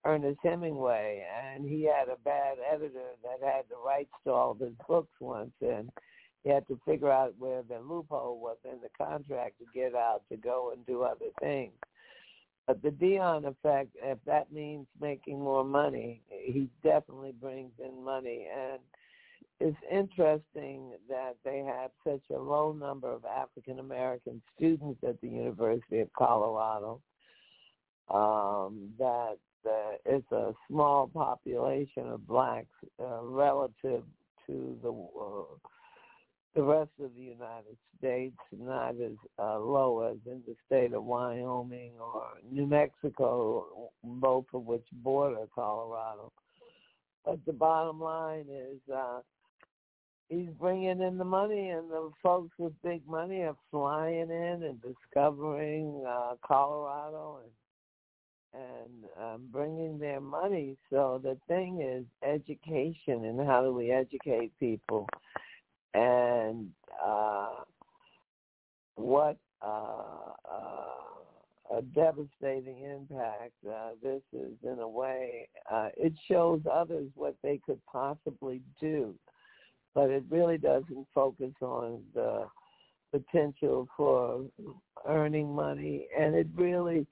Ernest Hemingway, and he had a bad editor that had the rights to all of his books once, and he had to figure out where the loophole was in the contract to get out to go and do other things. But the Deion effect, if that means making more money, he definitely brings in money. And it's interesting that they have such a low number of African American students at the University of Colorado. Um, that uh, it's a small population of blacks uh, relative to the uh, the rest of the United States, not as uh, low as in the state of Wyoming or New Mexico, both of which border Colorado. But the bottom line is uh, he's bringing in the money, and the folks with big money are flying in and discovering uh, Colorado and and um, bringing their money. So the thing is education and how do we educate people? And uh, what uh, uh, a devastating impact uh, this is in a way. Uh, it shows others what they could possibly do, but it really doesn't focus on the potential for earning money, and it really.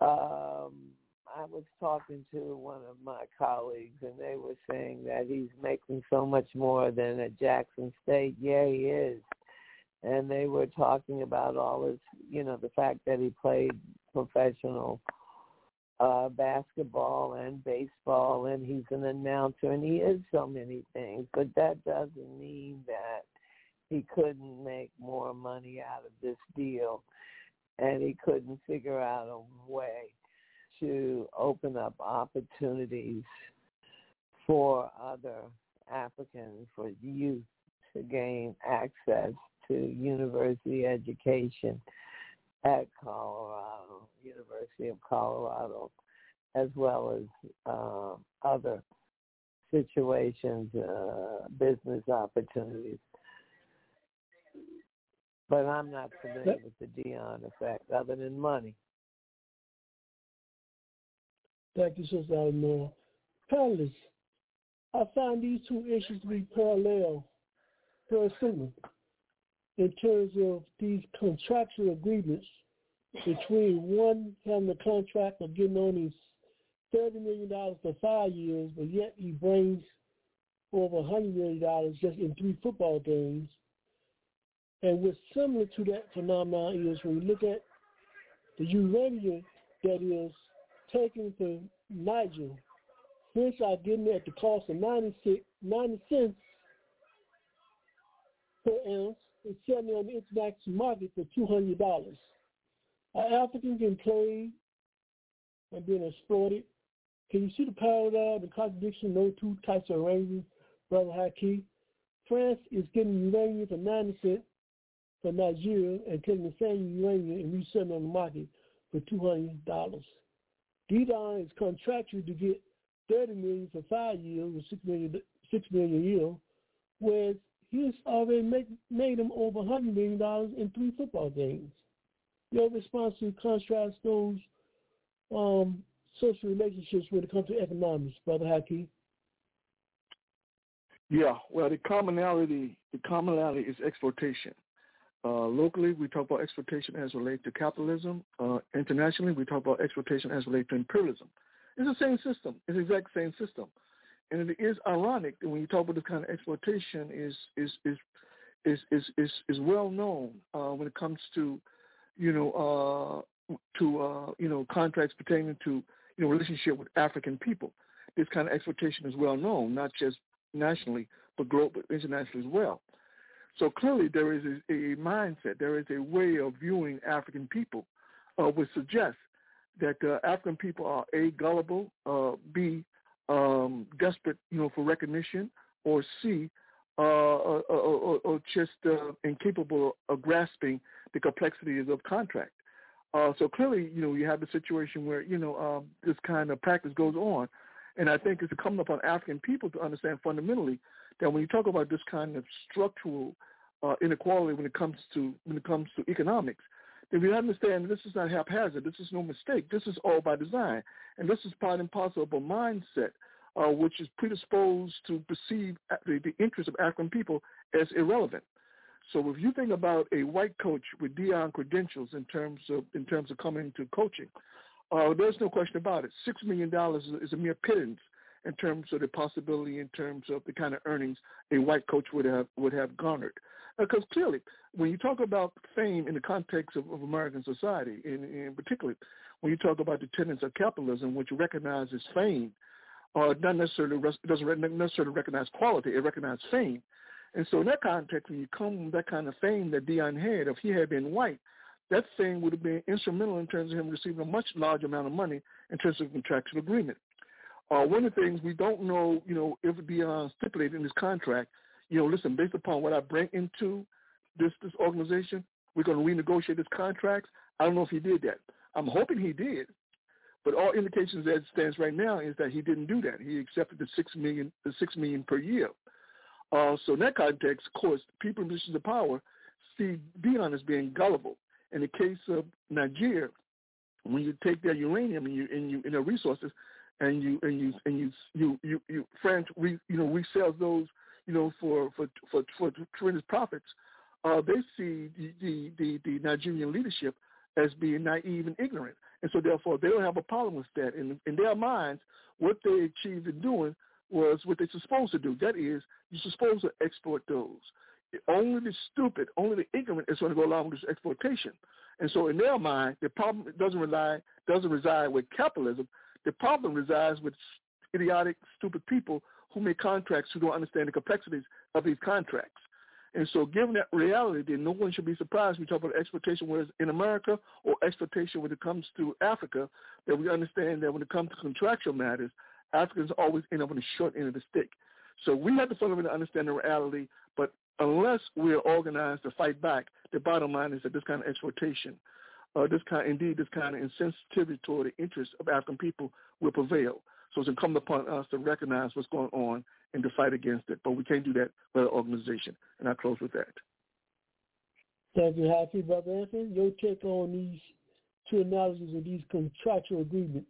Um, I was talking to one of my colleagues, and they were saying that he's making so much more than at Jackson State. Yeah, he is. And they were talking about all his, you know, the fact that he played professional uh basketball and baseball and he's an announcer and he is so many things but that doesn't mean that he couldn't make more money out of this deal and he couldn't figure out a way to open up opportunities for other Africans, for youth to gain access to university education at Colorado, University of Colorado, as well as uh, other situations, uh, business opportunities. But I'm not familiar with the Deion effect other than money. Thank you, Sister Eleanor. Panelists, I find these two issues to be parallel, pursuant in terms of these contractual agreements between one having a contract of getting only thirty million dollars for five years, but yet he brings over a hundred million dollars just in three football games. And what's similar to that phenomenon is when you look at the uranium that is taken to Niger, France is getting it at the cost of 96, 90 cents per ounce and selling on the international market for $200. Are Africans enslaved and being exploited? Can you see the parallel, the contradiction those two types of arrangements, Brother Haki? France is getting uranium for 90 cents from Nigeria and taking the same uranium and reselling on the market for $200. Deion is contractual to get 30 million for five years or six million, six million a year, whereas he's already make, made him over 100 million dollars in three football games. Your response to contrast those um, social relationships when it comes to economics, Brother Haki? Yeah, well, the commonality, the commonality is exploitation. Uh, locally, we talk about exploitation as related to capitalism. Uh, internationally, we talk about exploitation as related to imperialism. It's the same system. It's the exact same system. And it is ironic that when you talk about this kind of exploitation is is is is is is, is well known uh, when it comes to you know uh, to uh, you know contracts pertaining to you know relationship with African people. This kind of exploitation is well known, not just nationally but global, internationally as well. So clearly there is a, a mindset, there is a way of viewing African people uh, which suggests that uh, African people are A, gullible, uh, B, um, desperate, you know, for recognition, or C, uh, or, or, or, just uh, incapable of grasping the complexities of contract. Uh, so clearly, you know, you have a situation where, you know, um, this kind of practice goes on. And I think it's incumbent upon African people to understand fundamentally that when you talk about this kind of structural uh, inequality when it comes to when it comes to economics, then we understand this is not haphazard. This is no mistake. This is all by design, and this is part and parcel of a mindset uh, which is predisposed to perceive the, the interests of African people as irrelevant. So if you think about a white coach with Deion credentials in terms of in terms of coming to coaching, uh, there's no question about it. Six million dollars is a mere pittance in terms of the possibility, in terms of the kind of earnings a white coach would have would have garnered. Because clearly, when you talk about fame in the context of, of American society, and, in particularly when you talk about the tenets of capitalism, which recognizes fame, uh, not necessarily doesn't necessarily recognize quality, it recognizes fame. And so in that context, when you come that kind of fame that Deion had, if he had been white, that fame would have been instrumental in terms of him receiving a much larger amount of money in terms of contractual agreement. Uh, one of the things we don't know, you know, if Deion stipulated in his contract you know, listen, based upon what I bring into this this organization, we're going to renegotiate his contracts. I don't know if he did that. I'm hoping he did, but all indications as it stands right now is that he didn't do that. He accepted the six million the six million per year. Uh, so in that context, of course, people in positions of power see Deion as being gullible. In the case of Nigeria, when you take their uranium and you and you and their resources, and you and you and you you you, you France we you know we sell those you know for for for, for tremendous profits. Uh, they see the, the the the Nigerian leadership as being naive and ignorant, and so therefore they don't have a problem with that. In in their minds, what they achieved in doing was what they're supposed to do. That is, you're supposed to export those. Only the stupid, only the ignorant is going to go along with this exploitation. And so in their mind, the problem doesn't rely doesn't reside with capitalism. The problem resides with idiotic, stupid people who make contracts who don't understand the complexities of these contracts. And so given that reality, then no one should be surprised when we talk about exploitation whether it's in America or exploitation when it comes to Africa, that we understand that when it comes to contractual matters, Africans always end up on the short end of the stick. So we have to fundamentally understand the reality, but unless we are organized to fight back, the bottom line is that this kind of exploitation, uh, this kind, indeed, this kind of insensitivity toward the interests of African people will prevail. So it's incumbent upon us to recognize what's going on and to fight against it. But we can't do that without organization. And I close with that. Thank you, Happy Brother Anthony. Your take on these two analyses of these contractual agreements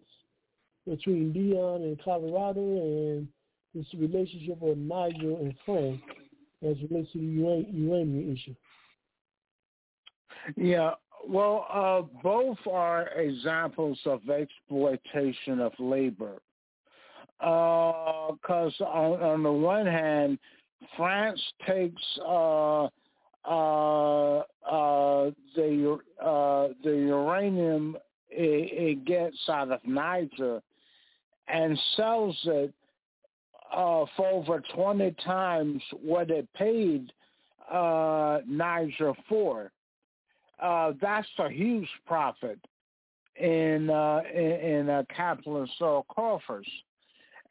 between Deion and Colorado and this relationship of Niger and France as it relates to the uranium issue. Yeah, well, uh, both are examples of exploitation of labor. Because uh, on, on, the one hand, France takes uh, uh, uh the uh, the uranium it, it, gets out of Niger and sells it for over 20 times what it paid Niger for uh, that's a huge profit in uh, in, in uh, capitalist uh, coffers.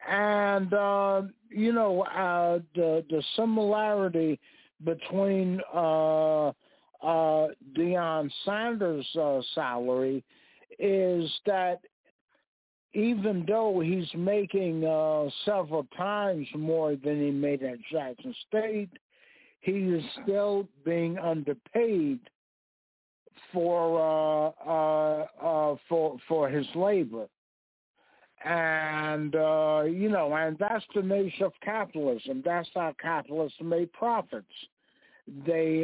And uh, you know uh, the the similarity between uh, uh, Deion Sanders' uh, salary is that even though he's making uh, several times more than he made at Jackson State, he is still being underpaid for uh, uh, uh, for for his labor, and uh, you know, and that's the nature of capitalism. That's how capitalists make profits. They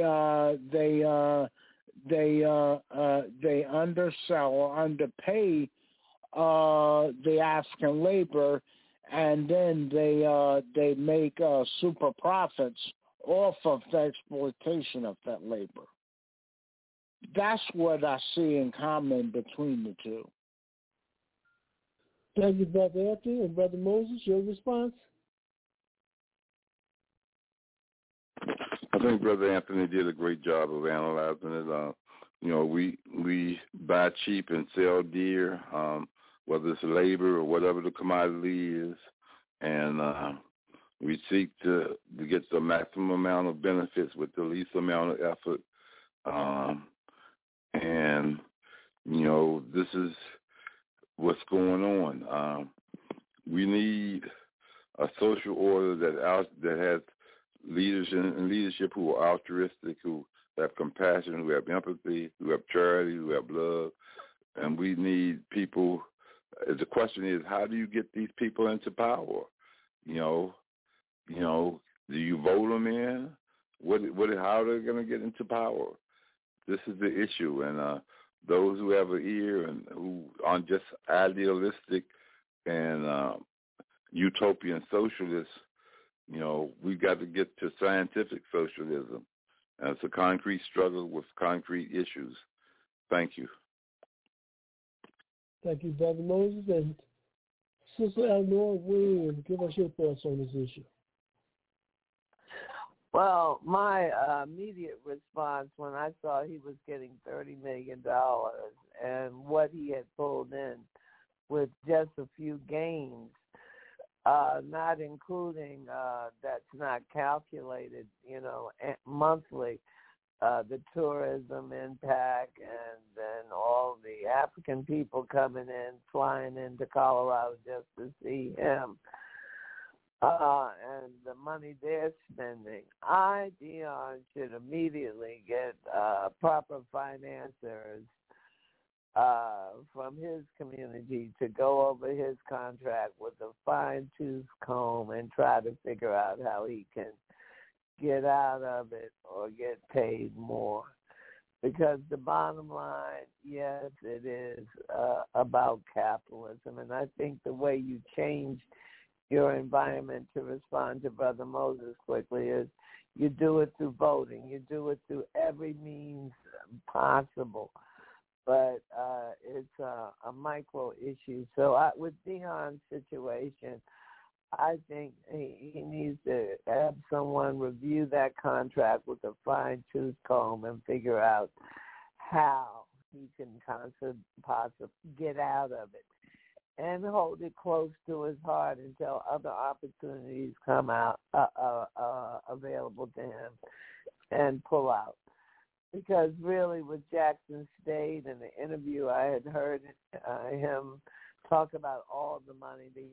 they they they undersell or underpay the African labor, and then they they make super profits off of the exploitation of that labor that's what I see in common between the two. Thank you, Brother Anthony and Brother Moses. Your response? I think Brother Anthony did a great job of analyzing it. Uh, you know, we we buy cheap and sell dear, um, whether it's labor or whatever the commodity is, and uh, we seek to, to get the maximum amount of benefits with the least amount of effort. Um, and you know this is what's going on. Um, we need a social order that out, that has leaders in, leadership who are altruistic, who have compassion, who have empathy, who have charity, who have love, and we need people. The question is, how do you get these people into power? You know, you know, do you vote them in? What, what, how are they going to get into power? This is the issue, and uh, those who have an ear and who aren't just idealistic and uh, utopian socialists, you know, we've got to get to scientific socialism. And it's a concrete struggle with concrete issues. Thank you. Thank you, Brother Moses. And Sister Eleanor Williams, give us your thoughts on this issue. Well, my uh, immediate response when I saw he was getting thirty million dollars and what he had pulled in with just a few games, uh, not including uh, that's not calculated, you know, monthly, uh, the tourism impact and then all the African people coming in, flying into Colorado just to see him uh, and the money they're spending. I, Deion, should immediately get uh, proper financiers uh, from his community to go over his contract with a fine tooth comb and try to figure out how he can get out of it or get paid more. Because the bottom line, yes, it is uh, about capitalism. And I think the way you change your environment to respond to Brother Moses quickly is you do it through voting. You do it through every means possible. But uh, it's a, a micro issue. So I, with Deion's situation, I think he, he needs to have someone review that contract with a fine tooth comb and figure out how he can possibly get out of it and hold it close to his heart until other opportunities come out uh, uh, uh, available to him and pull out. Because really, with Jackson State and the interview, I had heard uh, him talk about all the money the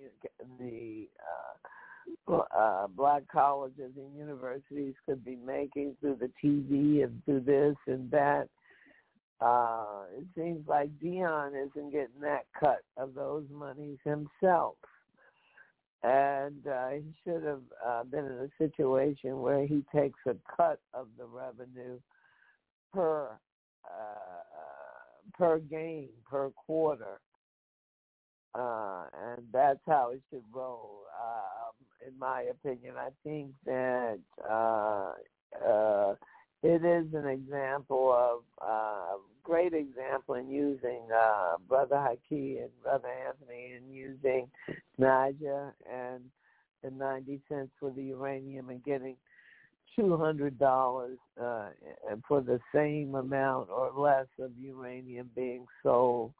the uh, uh, black colleges and universities could be making through the TV and through this and that. Uh, it seems like Deion isn't getting that cut of those monies himself. And uh, he should have uh, been in a situation where he takes a cut of the revenue per uh, per game per quarter uh, and that's how it should roll. Um, in my opinion, I think that uh, uh, it is an example of uh, great example in using uh, Brother Haki and Brother Anthony and using Niger and the 90 cents for the uranium and getting $200 uh, for the same amount or less of uranium being sold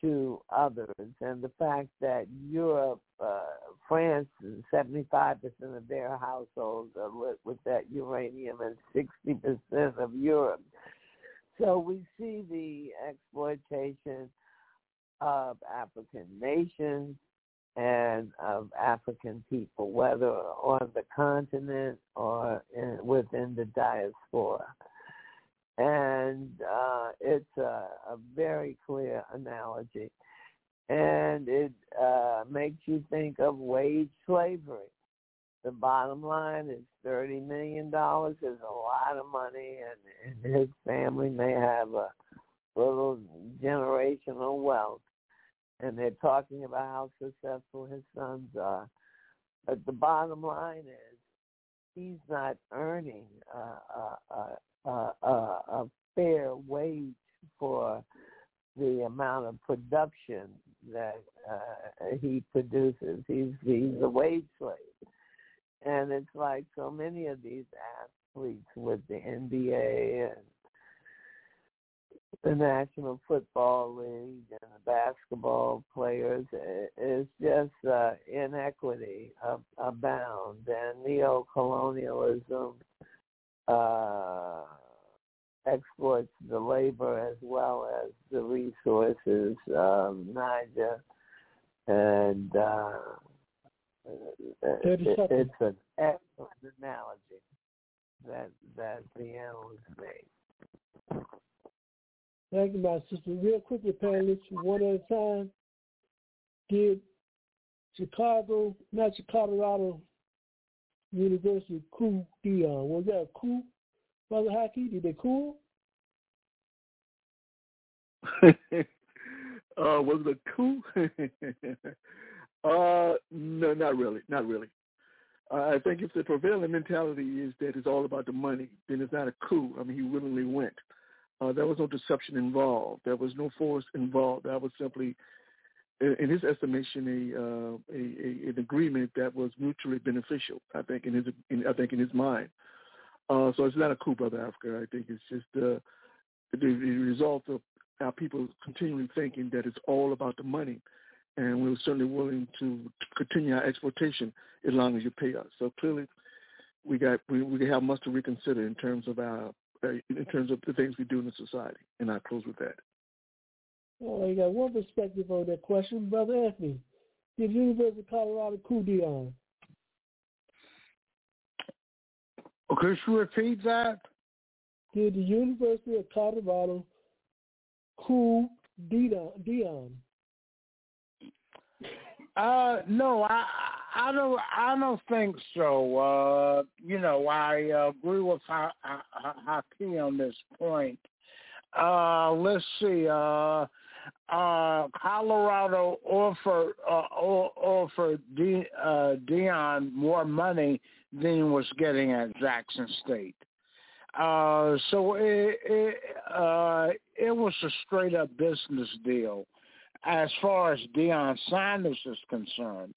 to others. And the fact that Europe, uh, France, 75% of their households are lit with that uranium and 60% of Europe. So we see the exploitation of African nations and of African people, whether on the continent or in, within the diaspora and uh, it's a, a, very clear analogy, and it uh, makes you think of wage slavery. The bottom line is thirty million dollars is a lot of money, and, and his family may have a little generational wealth, and they're talking about how successful his sons are. But the bottom line is he's not earning uh, uh, a fair wage for the amount of production that uh, he produces. He's he's a wage slave, and it's like so many of these athletes with the NBA and the National Football League and the basketball players. It's just uh, inequity abound and neo-colonialism uh, exploits the labor as well as the resources, um, Niger, and uh, it, it's an excellent analogy that that the analyst made. Thank you, my sister. Real quickly, panelists, one at a time. Did Chicago, not Colorado University coup Deion? Was that a coup? Brother Haki, did they cool? uh, was it a coup? uh, no, not really, not really. Uh, I think if the prevailing mentality is that it's all about the money, then it's not a coup. I mean, he willingly went. Uh, there was no deception involved. There was no force involved. That was simply, in his estimation, a, uh, a, a an agreement that was mutually beneficial. I think in his, in, I think in his mind. Uh, so it's not a coup, Brother Africa. I think it's just uh, the, the result of our people continually thinking that it's all about the money. And we're certainly willing to continue our exploitation as long as you pay us. So clearly, we got we, we have much to reconsider in terms of our uh, in terms of the things we do in the society. And I close with that. Well, you got one perspective on that question, Brother Anthony. Did University of Colorado coup Deion? Could you repeat that? Did the University of Colorado coup Deion? Uh, no, I I don't I don't think so. Uh, you know, I uh, agree with ha- ha- Haki on this point. Uh, let's see. Uh, uh, Colorado offered uh, offered De, uh, Deion more money than he was getting at Jackson State. Uh, so it it, uh, it was a straight up business deal as far as Deion Sanders is concerned,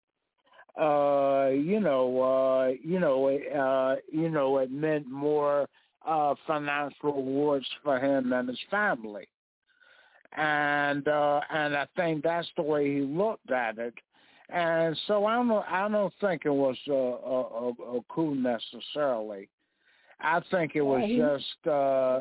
uh, you know, uh, you know, uh, you know, it meant more uh, financial rewards for him and his family, and uh, and I think that's the way he looked at it. And so I don't, I don't think it was a, a, a coup necessarily. I think it was just uh,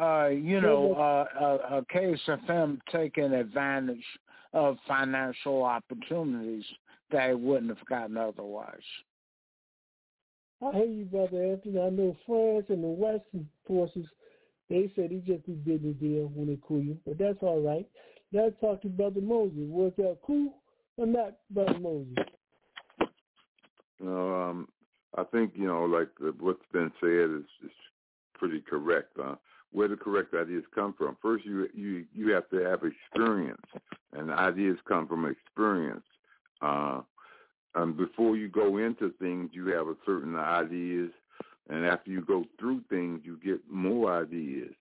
uh, you know, uh, a, a case of him taking advantage of financial opportunities that he wouldn't have gotten otherwise. I hear you, Brother Anthony. I know France and the Western forces, they said he just did the deal when they coup you, but that's all right. Let's talk to Brother Moses. Was that coup or not, Brother Moses? No, um, I think, you know, like what's been said is, is pretty correct. Uh, where the correct ideas come from. First, you you you have to have experience, and ideas come from experience. Uh, and before you go into things, you have a certain ideas, and after you go through things, you get more ideas.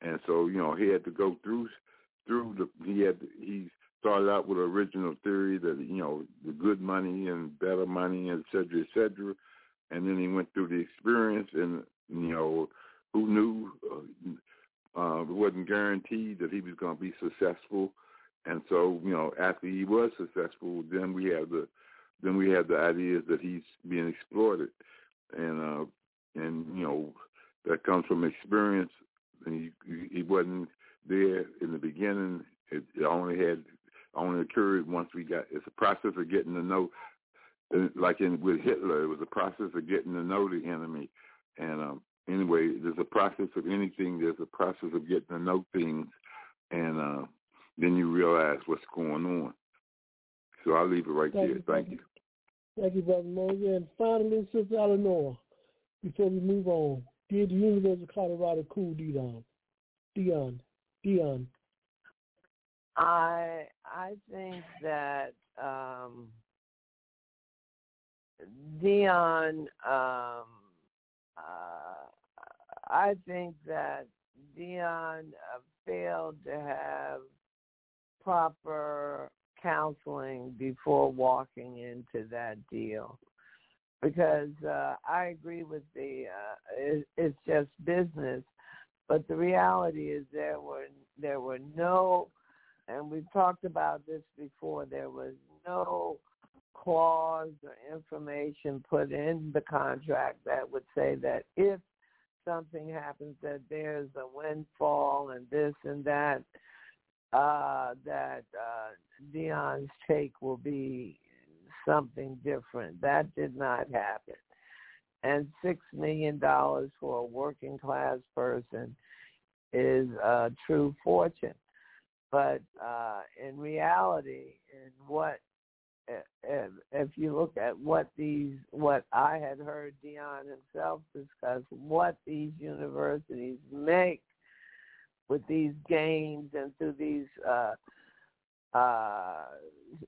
And so, you know, he had to go through through the he had he started out with original theory that you know the good money and better money, et cetera, et cetera, and then he went through the experience and you know who knew uh, uh, it wasn't guaranteed that he was going to be successful. And so, you know, after he was successful, then we have the then we have the ideas that he's being exploited, and uh, and you know that comes from experience. And he he wasn't there in the beginning. It, it only had only occurred once we got. It's a process of getting to know. Like in with Hitler, it was a process of getting to know the enemy, and um, anyway, there's a process of anything. There's a process of getting to know things, and uh, then you realize what's going on. So I'll leave it right Thank there. You, Thank you. Thank you, Brother Moses. And finally, Sister Eleanor, before we move on, did the University of Colorado cool Deion? Deion, Deion. I I think that um, Deion um, uh, I think that Deion uh, failed to have proper counseling before walking into that deal because uh, I agree with the uh, it, it's just business, but the reality is there were there were no, and we've talked about this before. There was no clause or information put in the contract that would say that if something happens that there's a windfall and this and that, uh, that uh, Deion's take will be something different. That did not happen. And six million dollars for a working class person is a true fortune. But uh, in reality, in what if, you look at what these, what I had heard Deion himself discuss, what these universities make with these games and through these uh, uh,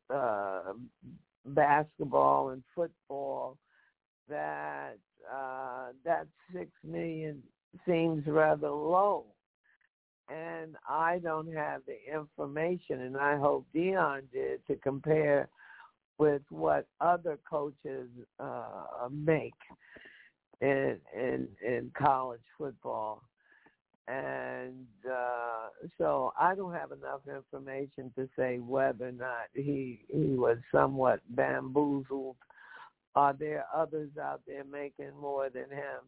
uh, basketball and football, that uh, that six million seems rather low. And I don't have the information, and I hope Deion did to compare with what other coaches uh, make in in in college football. And uh, so I don't have enough information to say whether or not he he was somewhat bamboozled. Are there others out there making more than him?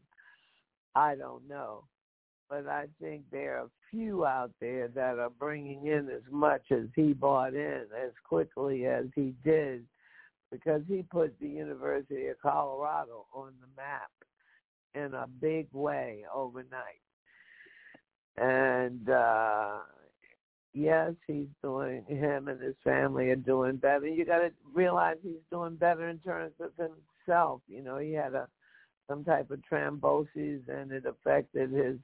I don't know. But I think there are few out there that are bringing in as much as he bought in as quickly as he did because he put the University of Colorado on the map in a big way overnight. And uh yes, he's doing him and his family are doing better. You got to realize he's doing better in terms of himself. You know, he had a some type of thrombosis and it affected his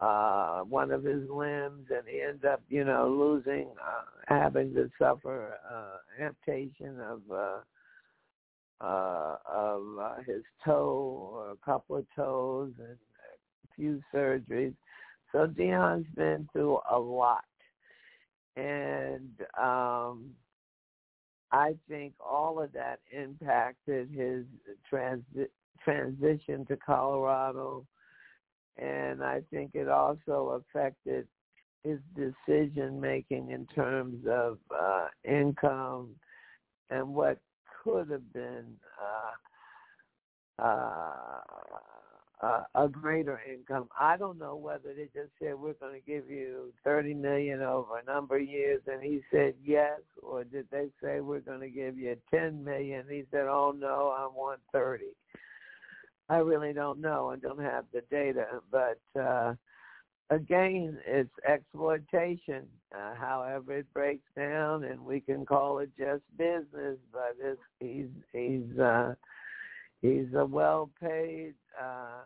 uh one of his limbs and he ended up you know losing uh having to suffer uh amputation of uh uh of uh, his toe or a couple of toes and a few surgeries so Deion's been through a lot. And um I think all of that impacted his transi- transition to Colorado. And I think it also affected his decision making in terms of uh, income and what could have been uh, uh, a greater income. I don't know whether they just said we're going to give you thirty million over a number of years, and he said yes, or did they say we're going to give you ten million? He said, "Oh no, I want 30. I really don't know. I don't have the data, but uh, again, it's exploitation. Uh, however, it breaks down, and we can call it just business. But it's, he's he's uh, he's a well-paid uh,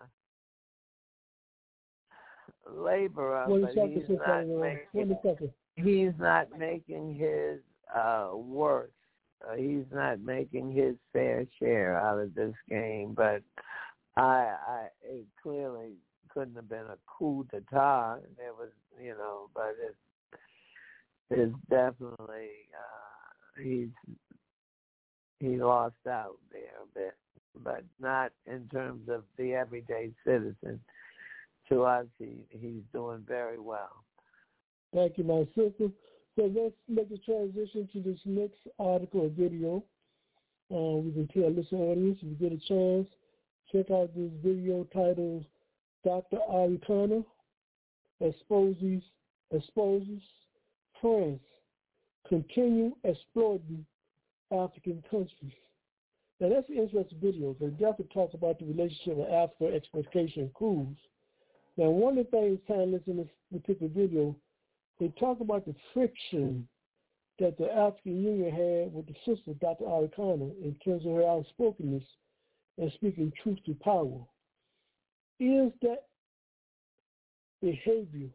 laborer, but he's not making he's not making his uh, worth. Uh, he's not making his fair share out of this game, but I, I it clearly couldn't have been a coup d'état. It was, you know, but it it's definitely uh, he's he lost out there a bit, but not in terms of the everyday citizen. To us, he he's doing very well. Thank you, my sister. So let's make a transition to this next article or video. Uh, we can tell listen audience if you get a chance, check out this video titled Dr. Arikana exposes exposes France continue exploiting African countries. Now that's an interesting video it definitely talks about the relationship of Africa exploitation and. Now one of the things timeless in this particular video, they talk about the friction that the African Union had with the sister, Dr. Arikana, in terms of her outspokenness and speaking truth to power. Is that behavior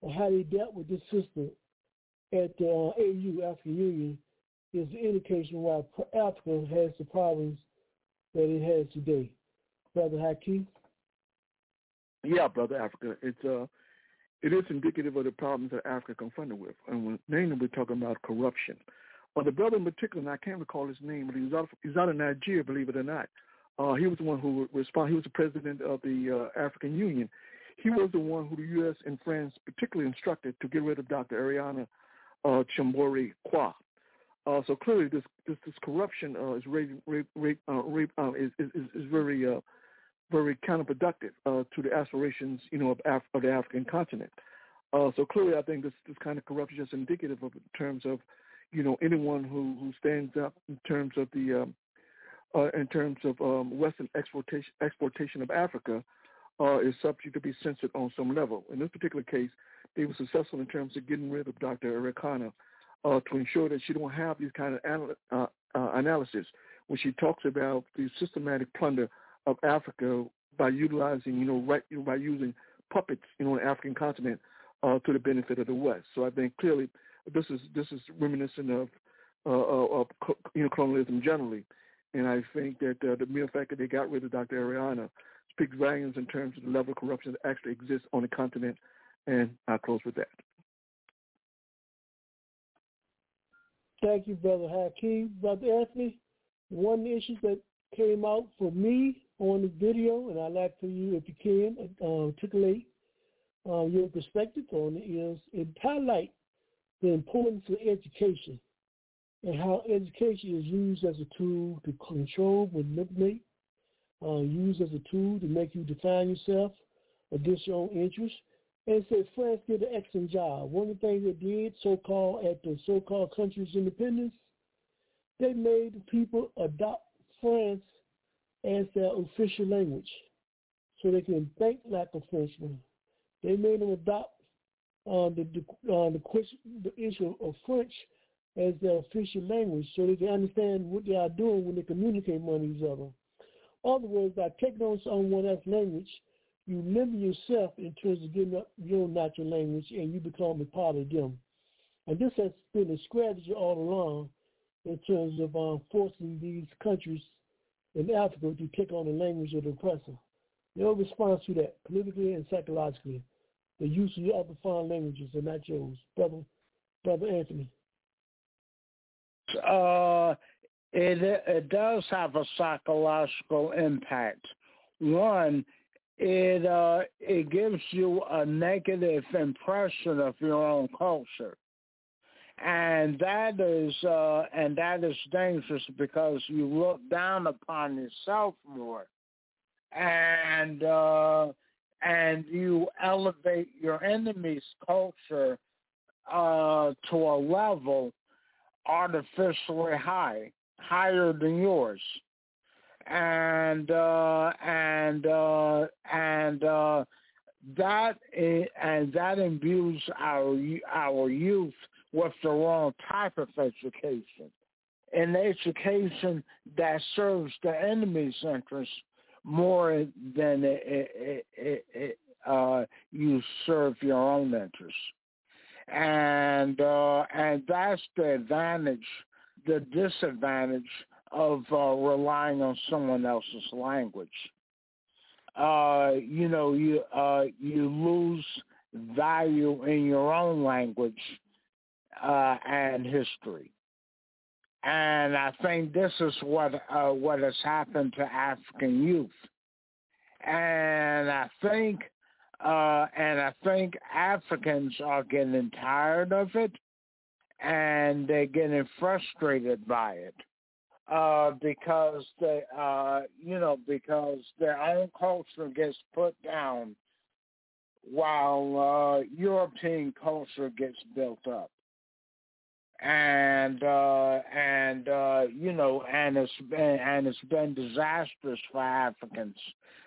or how they dealt with this sister at the uh, AU, African Union, is the indication why Africa has the problems that it has today. Brother Hakeem? Yeah, brother Africa. It's uh it is indicative of the problems that Africa confronted with. And when, mainly we're talking about corruption. Well, the brother in particular, and I can't recall his name, but he was out of, he's out of Nigeria, believe it or not. Uh, he was the one who responded. He was the president of the uh, African Union. He was the one who the U.S. and France particularly instructed to get rid of Dr. Ariana uh, Chambori Kwa. Uh, so clearly, this this, this corruption uh, is rape, rape, uh, rape, uh, is, is is very uh, very counterproductive uh, to the aspirations, you know, of, Af- of the African continent. Uh, so clearly, I think this this kind of corruption is indicative of in terms of, you know, anyone who who stands up in terms of the um, uh, in terms of um, Western exploitation exploitation of Africa uh, is subject to be censored on some level. In this particular case, they were successful in terms of getting rid of Dr. Arikana uh, to ensure that she don't have these kind of anal- uh, uh, analysis when she talks about the systematic plunder of Africa by utilizing, you know, right, you know, by using puppets, you know, on the African continent uh, to the benefit of the West. So I think clearly this is this is reminiscent of uh, of you know colonialism generally, and I think that uh, the mere fact that they got rid of Dr. Ariana speaks volumes in terms of the level of corruption that actually exists on the continent. And I'll close with that. Thank you, Brother Hakeem. Brother Anthony, one issue that came out for me on the video, and I'd like for you, if you can, uh, articulate uh, your perspective on it, is it highlight the importance of education and how education is used as a tool to control, manipulate, uh, used as a tool to make you define yourself against your own interests. And says France did an excellent job. One of the things they did, so-called at the so-called country's independence, they made the people adopt France as their official language so they can think like a Frenchman. They made them adopt uh, the the, uh, the, question, the issue of French as their official language so they can understand what they are doing when they communicate with each other. In other words, by taking on someone else's language, you limit yourself in terms of giving up your natural language and you become a part of them. And this has been a strategy all along in terms of um, forcing these countries in Africa to take on the language of the oppressor. Your response to that, politically and psychologically, the use of your other foreign languages and not yours, brother, brother Anthony. Uh, it it does have a psychological impact. One, it uh, it gives you a negative impression of your own culture. And that is uh, and that is dangerous because you look down upon yourself more, and uh, and you elevate your enemy's culture uh, to a level artificially high, higher than yours, and uh, and uh, and uh, that and that imbues our our youth with the wrong type of education. An education that serves the enemy's interests more than it, it, it, uh, you serve your own interests. And uh, and that's the advantage, the disadvantage of uh, relying on someone else's language. Uh, you know, you uh, you lose value in your own language uh, and history. And I think this is what uh, what has happened to African youth. And I think uh, and I think Africans are getting tired of it, and they're getting frustrated by it uh, because they, uh, you know, because their own culture gets put down while uh, European culture gets built up and uh, and uh, you know, and it's been and it's been disastrous for Africans,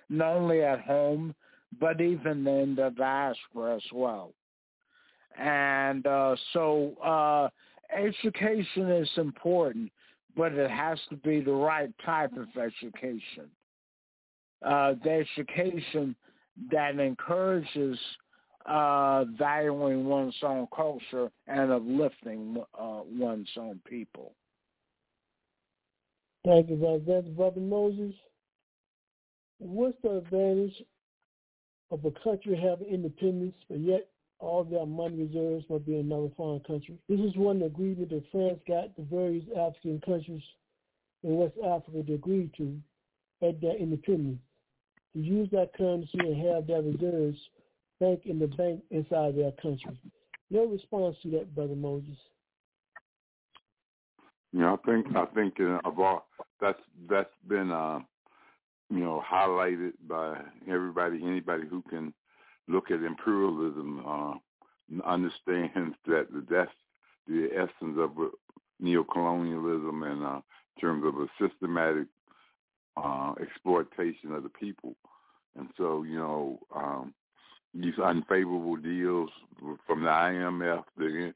not only at home but even in the diaspora as well. And uh, so, uh, education is important, but it has to be the right type of education. Uh, the education that encourages uh, valuing one's own culture and uplifting uh, one's own people. Thank you, brother. Brother Moses. What's the advantage of a country having independence, but yet all their money reserves must be in another foreign country? This is one agreement that France got the various African countries in West Africa to agree to at their independence to use that currency and have their reserves bank in the bank inside their country. Your response to that, Brother Moses? Yeah, I think I think uh, of all that's that's been uh, you know highlighted by everybody. Anybody who can look at imperialism uh, understands that that's the essence of neocolonialism and uh, in terms of a systematic uh, exploitation of the people. And so, you know, um, these unfavorable deals from the IMF, the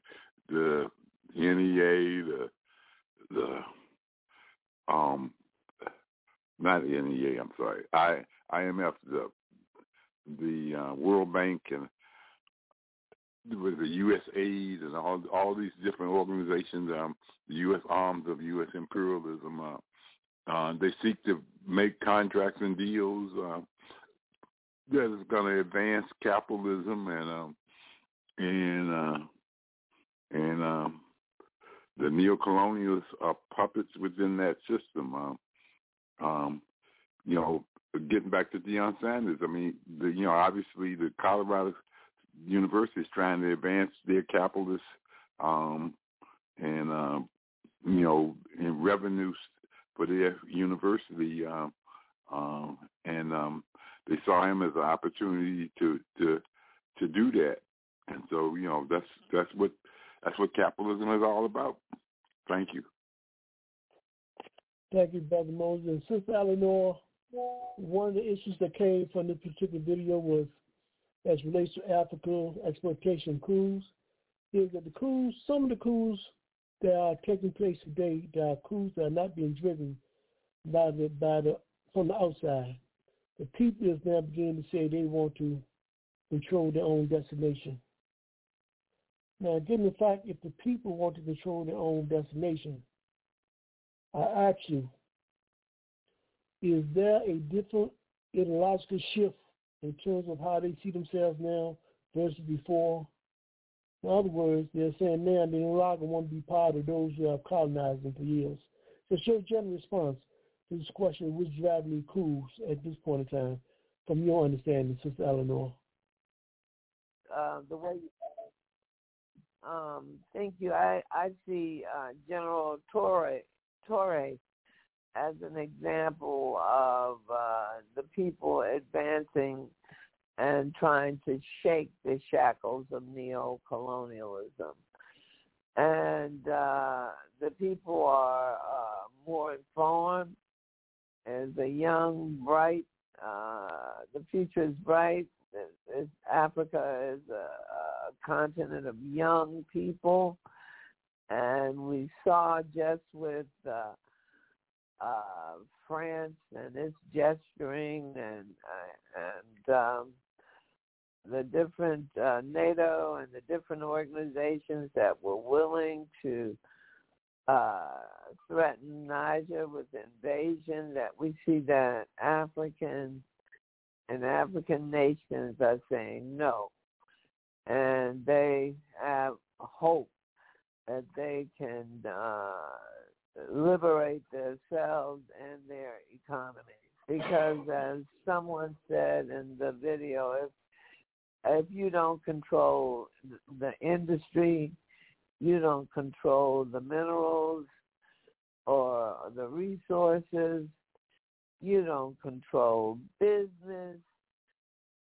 the NEA, the the um not the NEA, I'm sorry, I IMF, the the uh, World Bank and with the USAID and all all these different organizations, um, the U.S. arms of U.S. imperialism, uh, uh, they seek to make contracts and deals uh, that is going to advance capitalism and um, and uh, and um, the neocolonialists are puppets within that system. Um, um, you know, getting back to Deion Sanders, I mean, the, you know, obviously the Colorado University is trying to advance their capitalist um, and uh, you know, in revenues for their university, um, um, and um, they saw him as an opportunity to to to do that. And so, you know, that's that's what that's what capitalism is all about. Thank you. Thank you, Brother Moses. Sister Eleanor, one of the issues that came from this particular video was as relates to Africa exploitation coups, is that the coups, some of the coups that are taking place today, there are coups that are not being driven by the by the from the outside. The people is now beginning to say they want to control their own destination. Now, given the fact if the people want to control their own destination, I ask you, is there a different ideological shift in terms of how they see themselves now versus before? In other words, they're saying now they no longer want to be part of those who have colonized them for years. So your general response to this question, which driving the coups at this point in time, from your understanding, Sister Eleanor? Uh, the way, um, thank you. I, I see uh, General Torre, Torre as an example of uh, the people advancing and trying to shake the shackles of neo-colonialism. And uh, the people are uh, more informed. As a young, bright, uh, the future is bright. It's, Africa is a, a continent of young people. And we saw just with uh, France and its gesturing and and um, the different uh, NATO and the different organizations that were willing to uh, threaten Niger with invasion, that we see that African and African nations are saying no. And they have hope that they can uh, liberate themselves and their economy. Because as someone said in the video, if if you don't control the industry, you don't control the minerals or the resources, you don't control business.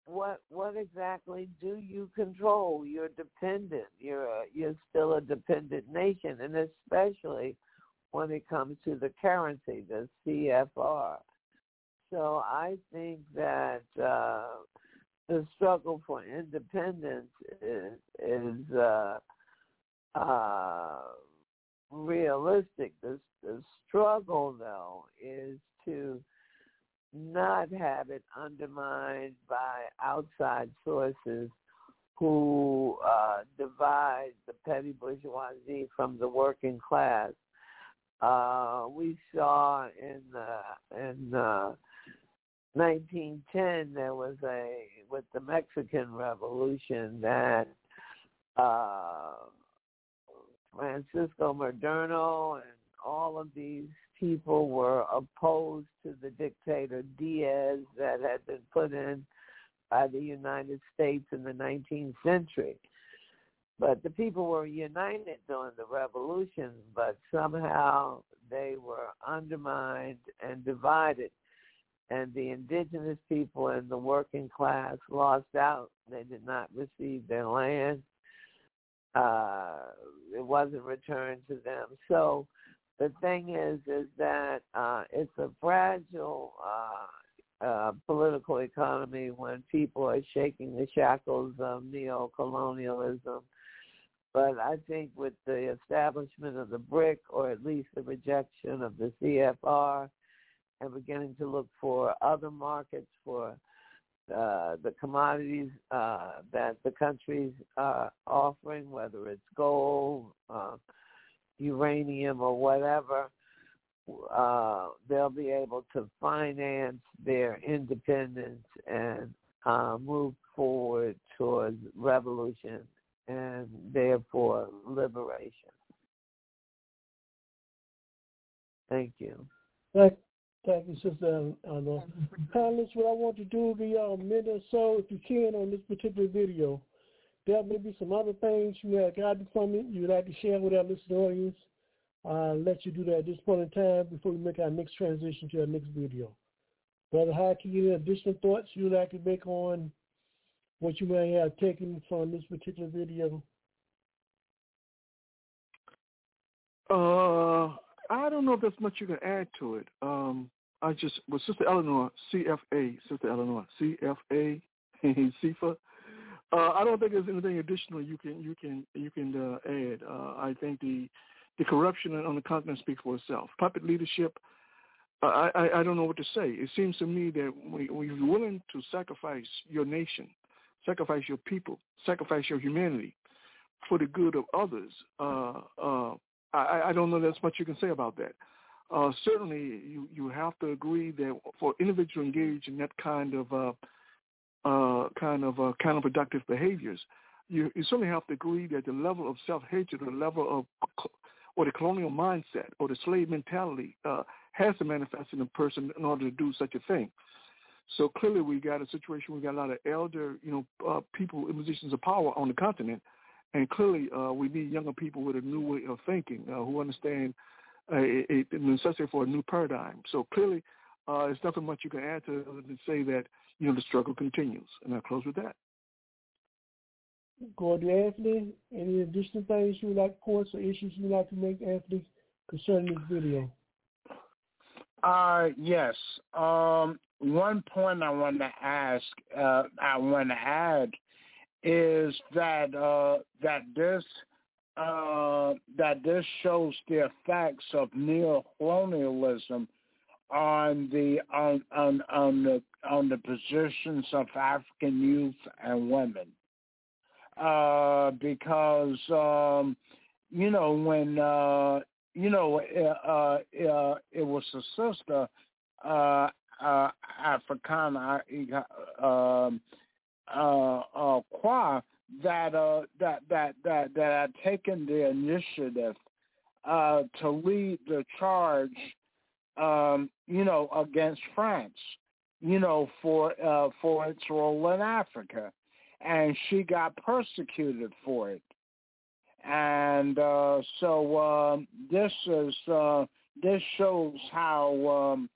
What what exactly do you control? You're dependent. You're a, you're still a dependent nation, and especially when it comes to the currency, the CFR. So I think that uh, the struggle for independence is, is uh, uh, realistic. The, the struggle, though, is to not have it undermined by outside sources who uh, divide the petty bourgeoisie from the working class. Uh, we saw in the in uh, 1910 there was a with the Mexican Revolution that uh, Francisco Madero and all of these people were opposed to the dictator Diaz that had been put in by the United States in the 19th century. But the people were united during the revolution, but somehow they were undermined and divided and the indigenous people and the working class lost out. They did not receive their land. Uh, it wasn't returned to them. So the thing is, is that uh, it's a fragile uh, uh, political economy when people are shaking the shackles of neo-colonialism. But I think with the establishment of the BRIC, or at least the rejection of the CFR, and beginning to look for other markets for uh, the commodities uh, that the countries are offering, whether it's gold, uh, uranium, or whatever. Uh, they'll be able to finance their independence and uh, move forward towards revolution and therefore liberation. Thank you. Thank, Thank you, Sister Eleanor. Comments, what I want to do be a minute or so, if you can, on this particular video. There may be some other things you may have gotten from it you'd like to share with our listening audience. I'll let you do that at this point in time before we make our next transition to our next video. Brother Haki, any additional thoughts you'd like to make on what you may have taken from this particular video? Uh, I don't know if there's much you can add to it. Um, I just, with Sister Eleanor, CFA, Sister Eleanor, CFA, CFA. Uh, I don't think there's anything additional you can you can you can uh, add. Uh, I think the the corruption on the continent speaks for itself. Puppet leadership. Uh, I, I don't know what to say. It seems to me that we, we're willing to sacrifice your nation, sacrifice your people, sacrifice your humanity for the good of others. Uh, uh, I, I don't know that's much you can say about that. Uh, certainly, you, you have to agree that for individual engaged in that kind of uh, uh, kind of uh, counterproductive behaviors, you, you certainly have to agree that the level of self-hatred the level of or the colonial mindset or the slave mentality uh, has to manifest in a person in order to do such a thing. So clearly, we got a situation. Where we got a lot of elder, you know, uh, people in positions of power on the continent, and clearly, uh, we need younger people with a new way of thinking uh, who understand uh, a, a necessity for a new paradigm. So clearly, uh, there's nothing much you can add to other than say that you know the struggle continues. And I'll close with that. Gordon Anthony, any additional things you would like, points or issues you would like to make, Anthony, concerning this video? Uh, yes. Um, one point I want to ask, uh, I want to add, is that uh, that this uh, that this shows the effects of neo-colonialism on the on on on the on the positions of African youth and women. Uh, because um, you know when uh, you know uh, uh, it was a sister uh, Arikana um, uh, uh, Quao that uh, that that that that had taken the initiative uh, to lead the charge, um, you know, against France, you know, for uh, for its role in Africa, and she got persecuted for it, and so um, this is this shows how um,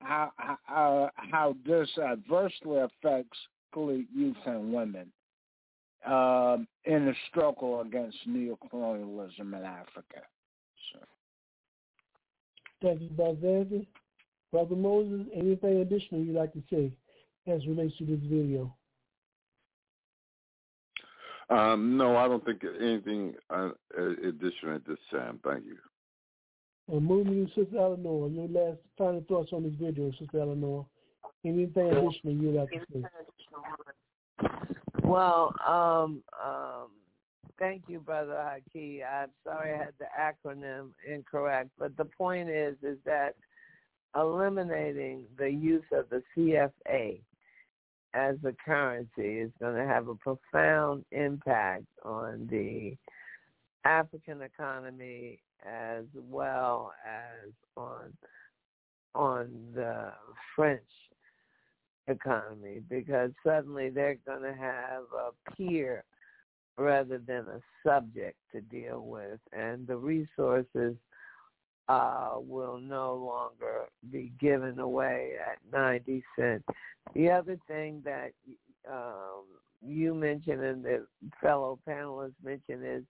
how uh, how this adversely affects youth and women um, in the struggle against neocolonialism in Africa. So. Thank you, Brother David. Brother Moses, anything additional you'd like to say as relates to this video? Um, no, I don't think anything uh, additional at this time. Thank you. And moving to Sister Eleanor, your last final thoughts on this video, Sister Eleanor. Anything additional you'd like to say? Well, um, um, thank you, Brother Haki. I'm sorry I had the acronym incorrect, but the point is, is that eliminating the use of the CFA as a currency is going to have a profound impact on the African economy as well as on on the French economy because suddenly they're going to have a peer rather than a subject to deal with, and the resources uh, will no longer be given away at 90 cents. The other thing that um, you mentioned and the fellow panelists mentioned is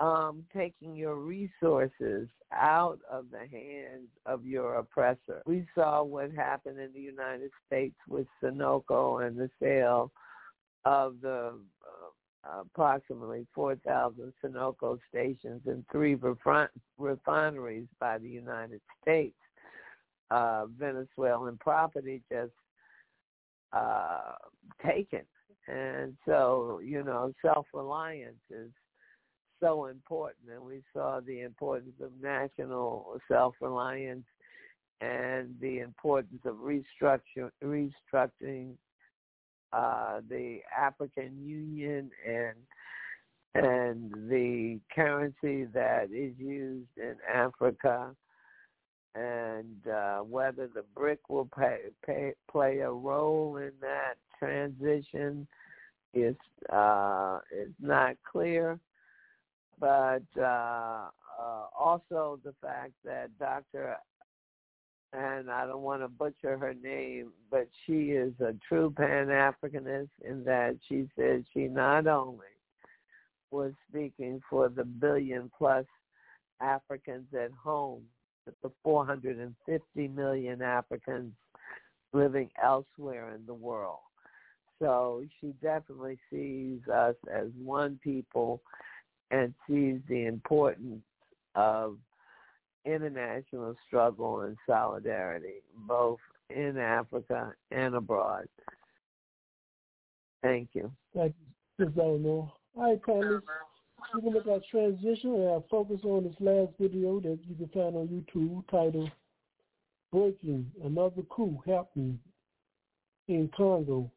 um, taking your resources out of the hands of your oppressor. We saw what happened in the United States with Sunoco and the sale of the uh, approximately 4,000 Sunoco stations and three refineries by the United States. Uh, Venezuelan property just uh, taken. And so, you know, self-reliance is so important, and we saw the importance of national self-reliance and the importance of restructure, restructuring uh, the African Union and and the currency that is used in Africa, and uh, whether the BRIC will pay, pay, play a role in that transition is uh, is not clear but uh, uh, also the fact that Dr. and I don't want to butcher her name, but she is a true Pan Africanist in that she said she not only was speaking for the billion plus Africans at home, but the 450 million Africans living elsewhere in the world. So she definitely sees us as one people and sees the importance of international struggle and solidarity, both in Africa and abroad. Thank you. Thank you, Ms. Eleanor. All right, panelists. We're going to look at transition and I'll focus on this last video that you can find on YouTube titled Breaking Another Coup Happening in Congo.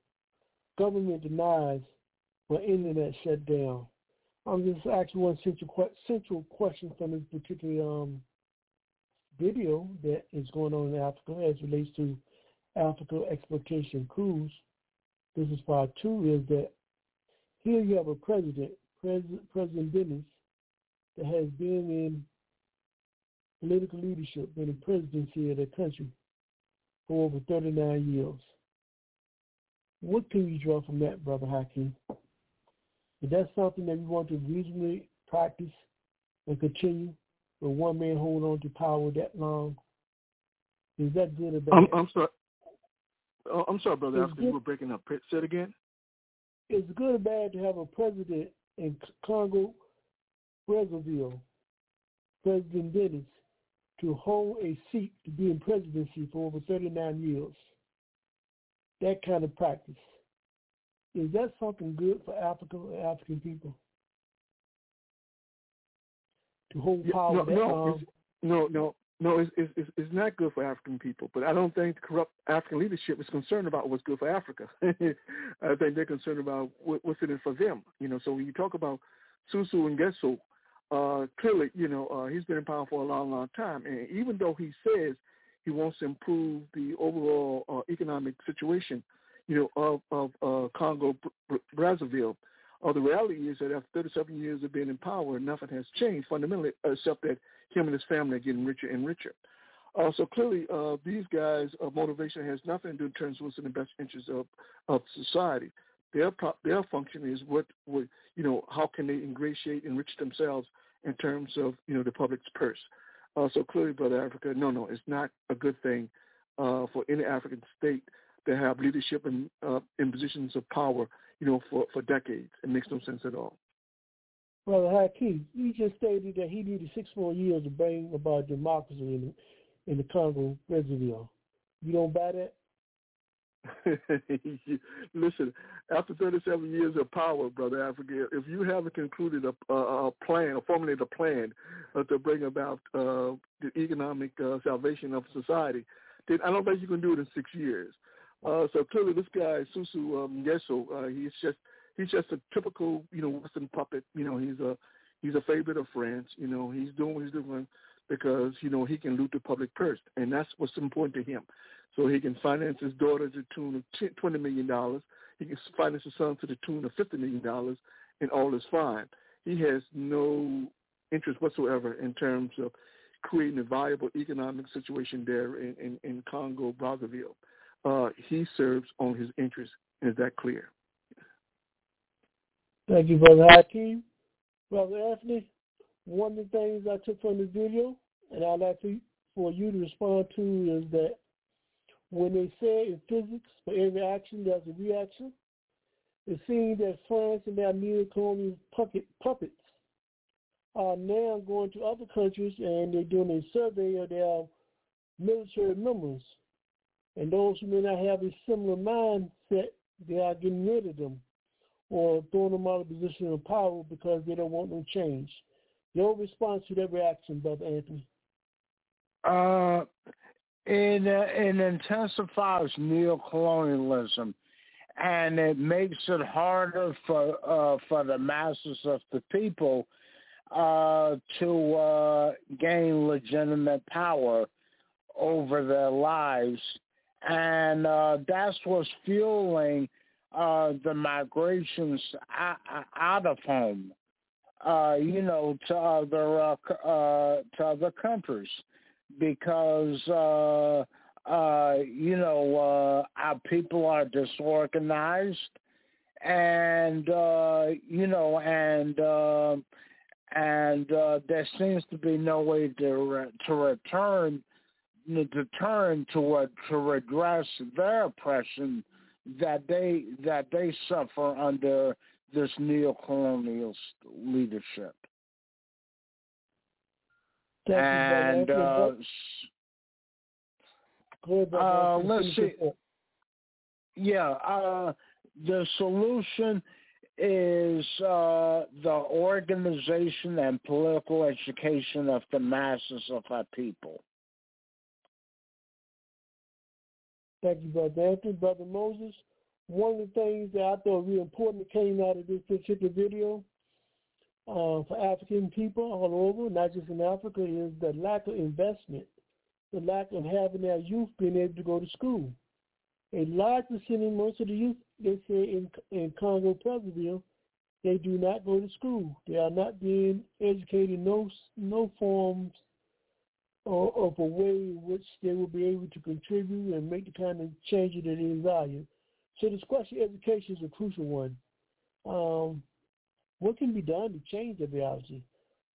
Government denies for internet shut down. I'm just asking one central, central question from this particular um, video that is going on in Africa as relates to Africa exploitation coups. This is part two is that here you have a president, President, President Denis, that has been in political leadership, been in presidency of the country for over 39 years. What can you draw from that, Brother Hakeem? Is that something that we want to reasonably practice and continue with one man hold on to power that long? Is that good or bad? I'm, I'm sorry. Oh, I'm sorry, brother. After you were breaking up. Say it again. It's good or bad to have a president in Congo, Brazzaville, President Denis, to hold a seat to be in presidency for over 39 years. That kind of practice. Is that something good for Africa or African people? To hold power no, that no, it's, no, no, no. It's, it's it's not good for African people. But I don't think the corrupt African leadership is concerned about what's good for Africa. I think they're concerned about what, what's in it for them. You know. So when you talk about Sassou Nguesso, uh, clearly, you know, uh, he's been in power for a long, long time. And even though he says he wants to improve the overall uh, economic situation, you know, of of uh, Congo Brazzaville. Uh, the reality is that after 37 years of being in power, nothing has changed fundamentally, except that him and his family are getting richer and richer. Uh, so clearly, uh, these guys' uh, motivation has nothing to do in terms of what's in the best interest of of society. Their pro- their function is what, what you know, how can they ingratiate, enrich themselves in terms of you know the public's purse. Uh, so clearly, brother Africa, no, no, it's not a good thing uh, for any African state to have leadership in uh, in positions of power, you know, for, for decades. It makes no sense at all. Brother Hakeem, you just stated that he needed six more years to bring about democracy in, in the Congo Brazzaville. You don't buy that? Listen, after 37 years of power, brother Africa, if you haven't concluded a, a, a plan, or formulated a plan uh, to bring about uh, the economic uh, salvation of society, then I don't think you can do it in six years. Uh, so clearly, this guy Sassou um, Nguesso, uh, he's just he's just a typical you know Western puppet. You know, he's a he's a favorite of France. You know, he's doing what he's doing because you know he can loot the public purse, and that's what's important to him. So he can finance his daughter to the tune of twenty million dollars. He can finance his son to the tune of fifty million dollars, and all is fine. He has no interest whatsoever in terms of creating a viable economic situation there in, in, in Congo Brazzaville uh, he serves on his interests. Is that clear? Thank you, Brother Hakeem. Brother Anthony, one of the things I took from the video, and I'd like to, for you to respond to, is that when they say in physics, for every action, there's a reaction, it seems that France and their neo-colonial puppet, puppets are now going to other countries and they're doing a survey of their military members and those who may not have a similar mindset, they are getting rid of them or throwing them out of position of power because they don't want no change. Your response to that reaction, Brother Anthony? Uh, it, uh, it intensifies neocolonialism, and it makes it harder for uh, for the masses of the people uh, to uh, gain legitimate power over their lives and uh, that's what's fueling uh, the migrations out of home, uh, you know, to other uh, uh, to other countries, because uh, uh, you know uh, our people are disorganized, and uh, you know, and uh, and uh, there seems to be no way to re- to return to turn to what to redress their oppression that they that they suffer under this neo-colonial leadership. Thank and uh, uh, let's see. Yeah, uh, the solution is uh, the organization and political education of the masses of our people. Thank you, Brother Anthony. Brother Moses, one of the things that I thought really important that came out of this particular video uh, for African people all over, not just in Africa, is the lack of investment, the lack of having their youth being able to go to school. A large percentage, most of the youth, they say in, in Congo, Brazzaville, they do not go to school. They are not being educated in no, no forms or of a way in which they will be able to contribute and make the kind of changes that they desire. So this question, of education is a crucial one. Um, what can be done to change the reality?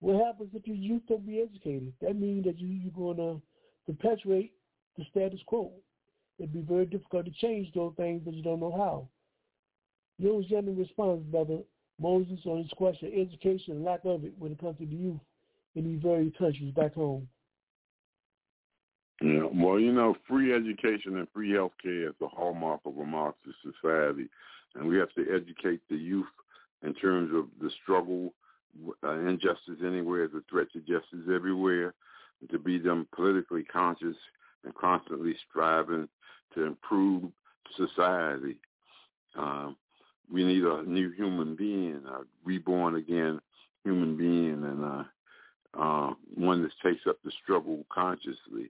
What happens if your youth don't be educated? That means that you, you're going to perpetuate the status quo. It'd be very difficult to change those things, but you don't know how. Your general response, Brother Moses, on this question, education and lack of it when it comes to the youth in these various countries back home. Yeah, well, you know, free education and free health care is the hallmark of a Marxist society, and we have to educate the youth in terms of the struggle, uh, injustice anywhere is a threat to justice everywhere, to be them politically conscious and constantly striving to improve society. Um, we need a new human being, a reborn again human being, and uh, uh, one that takes up the struggle consciously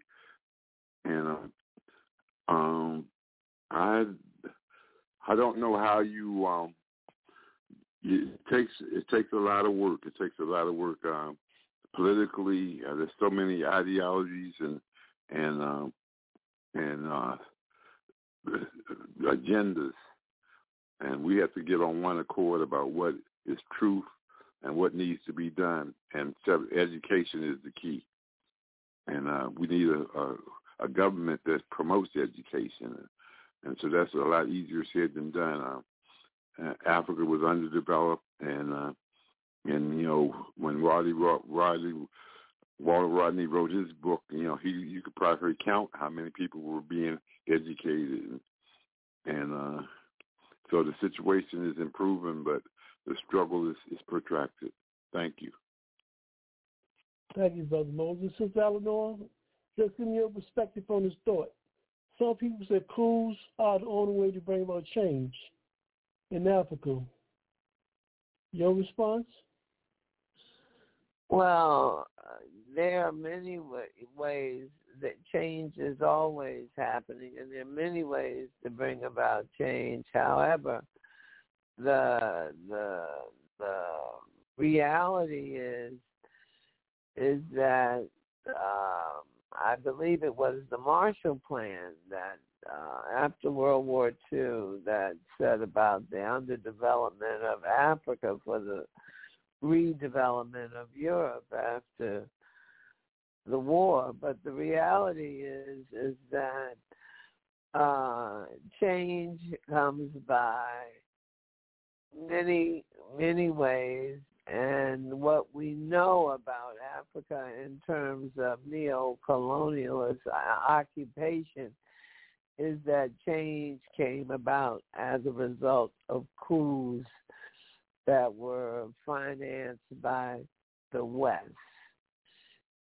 and uh, um, I I don't know how you um, it takes it takes a lot of work. It takes a lot of work um, politically. Uh, there's so many ideologies and and um, and uh, agendas, and we have to get on one accord about what is truth and what needs to be done. And education is the key. And uh, we need a, a a government that promotes education, and so that's a lot easier said than done. Uh, Africa was underdeveloped, and uh, and you know when Rodney Rodney Walter Rodney wrote his book, you know he you could probably count how many people were being educated, and, and uh, so the situation is improving, but the struggle is, is protracted. Thank you. Thank you, Brother Moses. Sister Eleanor, just give me your perspective on this thought. Some people say coups are the only way to bring about change in Africa. Your response? Well, there are many ways that change is always happening, and there are many ways to bring about change. However, the the the reality is is that um, I believe it was the Marshall Plan that uh, after World War II that said about the underdevelopment of Africa for the redevelopment of Europe after the war. But the reality is is that uh, change comes by many many ways and what we know about Africa in terms of neo-colonialist occupation is that change came about as a result of coups that were financed by the West.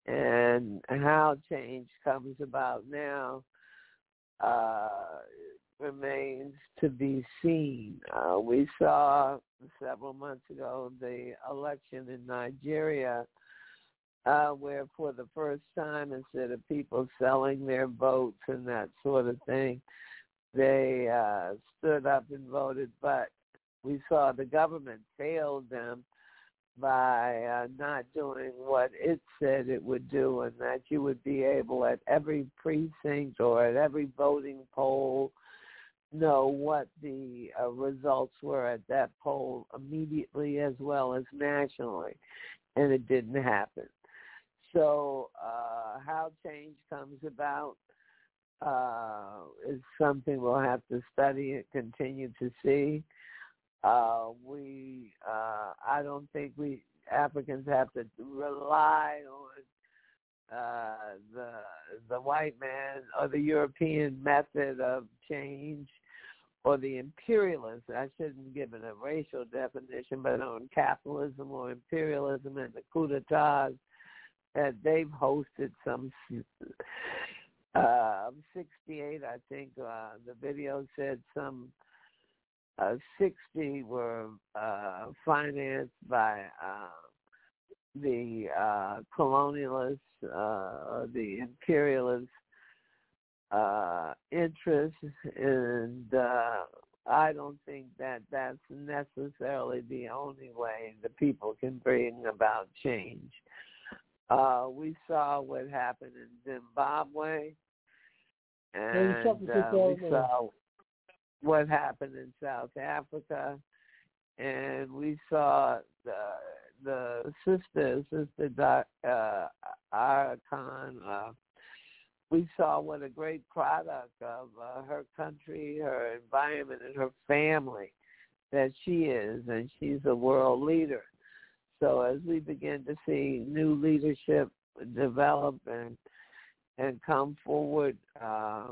And how change comes about now uh, remains to be seen. Uh, we saw several months ago the election in Nigeria, uh, where for the first time, instead of people selling their votes and that sort of thing, they uh, stood up and voted. But we saw the government failed them by uh, not doing what it said it would do, and that you would be able at every precinct or at every voting poll know what the uh, results were at that poll immediately as well as nationally. and it didn't happen. So uh, how change comes about uh, is something we'll have to study and continue to see. Uh, we, uh, I don't think we Africans have to rely on uh, the the white man or the European method of change or the imperialist. I shouldn't give it a racial definition, but on capitalism or imperialism and the coup d'etats that they've hosted some uh, 68, I think uh, the video said some uh, 60 were uh, financed by uh, the uh, colonialists, uh, the imperialist uh, interests, and uh, I don't think that that's necessarily the only way the people can bring about change. Uh, we saw what happened in Zimbabwe, and uh, we saw what happened in South Africa, and we saw the the sister, sister Doc, uh, uh, we saw what a great product of uh, her country, her environment, and her family that she is, and she's a world leader. So as we begin to see new leadership develop and and come forward, uh,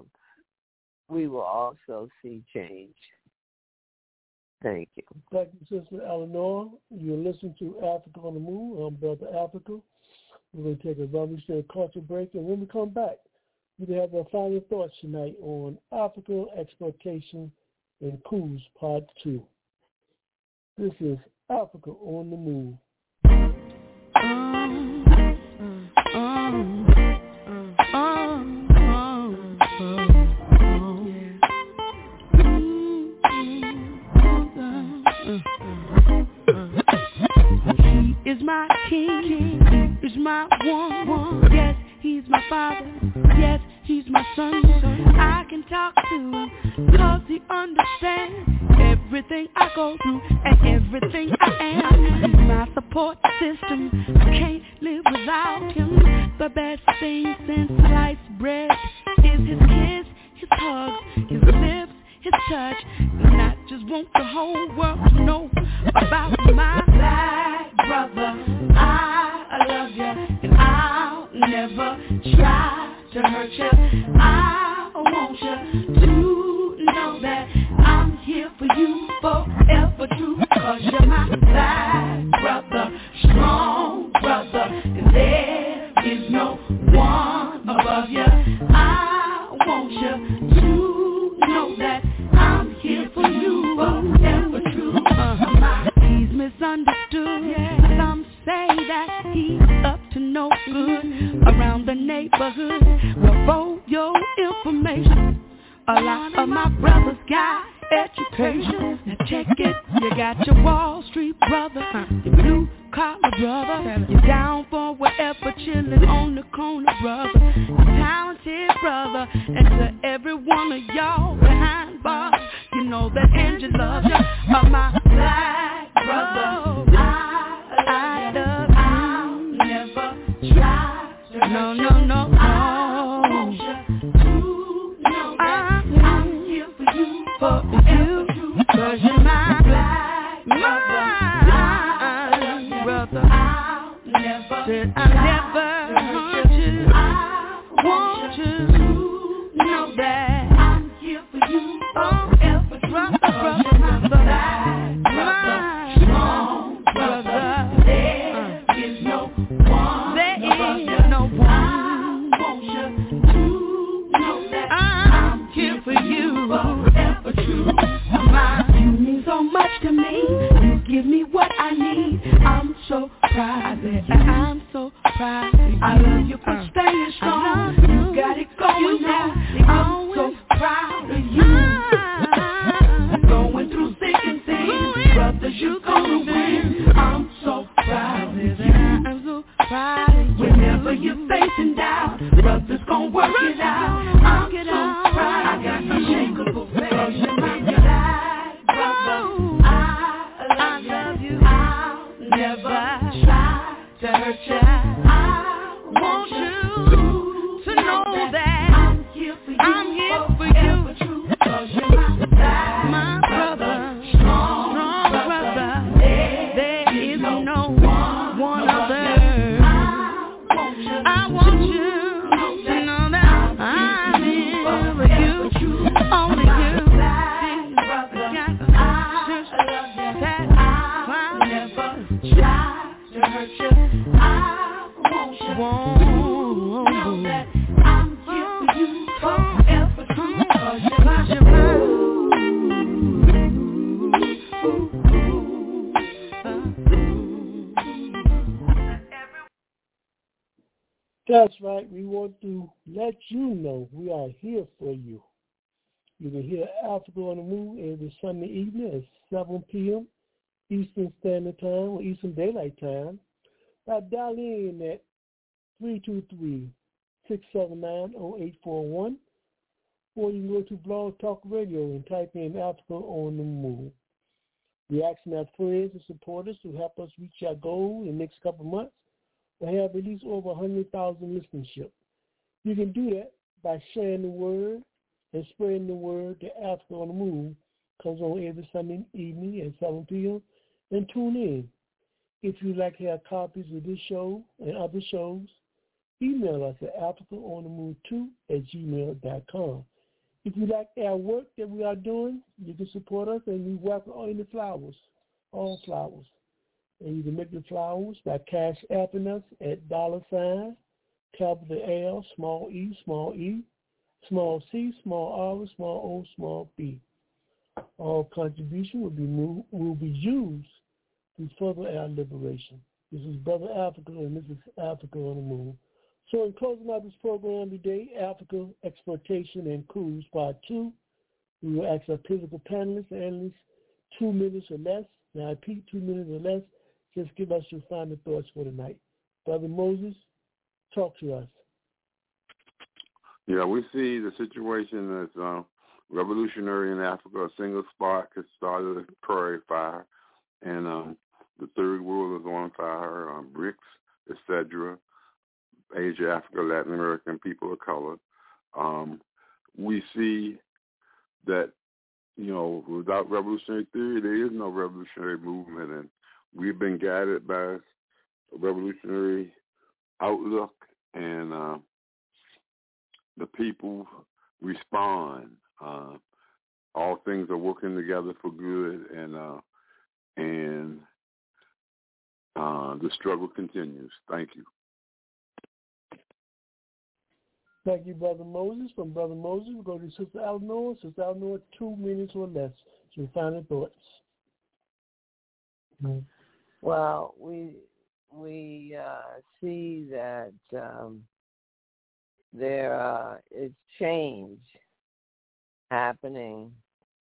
we will also see change. Thank you. Thank you, Sister Eleanor. You're listening to Africa on the Move. I'm Brother Africa. We're going to take a revolutionary culture break, and when we come back, we have our final thoughts tonight on African exploitation and coups, Part 2. This is Africa on the Move. My king, is my one, yes, he's my father, yes, he's my son. I can talk to him, cause he understands everything I go through and everything I am. He's my support system, I can't live without him. The best thing since sliced bread is his kiss, his hugs, his lips, his touch. And I just want the whole world to know about my black brother. I love you and I'll never try to hurt you. I want you to know that I'm here for you forever true. Cause you're my black brother, strong brother. And there is no one above you. I want you to know that I'm here for you forever true. Uh, he's misunderstood. Good around the neighborhood. Well, for your information, a lot of my brothers got education. Now check it, you got your Wall Street brother, your blue collar brother, you're down for whatever, chillin' on the corner brother, your talented brother, and to every one of y'all behind bars, you know that Angie loves you, my black brother. I, I love no, no, no, no. I want you to know that I'm here for you, you're my my brother. I'll never. I want you to know that I'm here for you, forever, brother, brother, brother, so much to me. You give me what I need. I'm so proud. I'm so proud. I love you for staying strong. You got it going now. I'm so proud of you. Going through thick and thin, brothers, you gonna win. I'm so proud of you. I'm so proud of you. Whenever you're facing doubt, brothers gonna work it out. That's right. We want to let you know we are here for you. You can hear Africa on the Move every Sunday evening at 7 p.m. Eastern Standard Time or Eastern Daylight Time by dialing in at 323-679-0841 or you can go to Blog Talk Radio and type in Africa on the Move. We're asking our friends and supporters to help us reach our goal in the next couple months to have at least over 100,000 listenership. You can do that by sharing the word and spreading the word to Africa on the Move. Comes on every Sunday evening at 7 p.m. And tune in. If you'd like to have copies of this show and other shows, email us at AfricaOnTheMove2 at gmail.com. If you like our work that we are doing, you can support us and we welcome any flowers, all flowers. And you can make the flowers by cash apping us at dollar sign, capital L, small e, small e, small c, small r, small o, small b. All contribution will be moved, will be used to further our liberation. This is Brother Africa and this is Africa on the Move. So in closing out this program today, Africa Exploitation and Coups Part 2, we will ask our political panelists and analysts two minutes or less. Now I repeat, two minutes or less just give us your final thoughts for tonight. Brother Moses, talk to us. Yeah, we see the situation as uh, revolutionary in Africa. A single spark has started a prairie fire, and um, the third world is on fire. Um, BRICS, etc. Asia, Africa, Latin American people of color. Um, we see that you know without revolutionary theory, there is no revolutionary movement, and we've been guided by a revolutionary outlook, and uh, the people respond. Uh, all things are working together for good, and uh, and uh, the struggle continues. Thank you. Thank you, Brother Moses. From Brother Moses, we go to Sister Eleanor. Sister Eleanor, two minutes or less. Your final thoughts. Mm-hmm. Well, we we uh, see that um, there uh, is change happening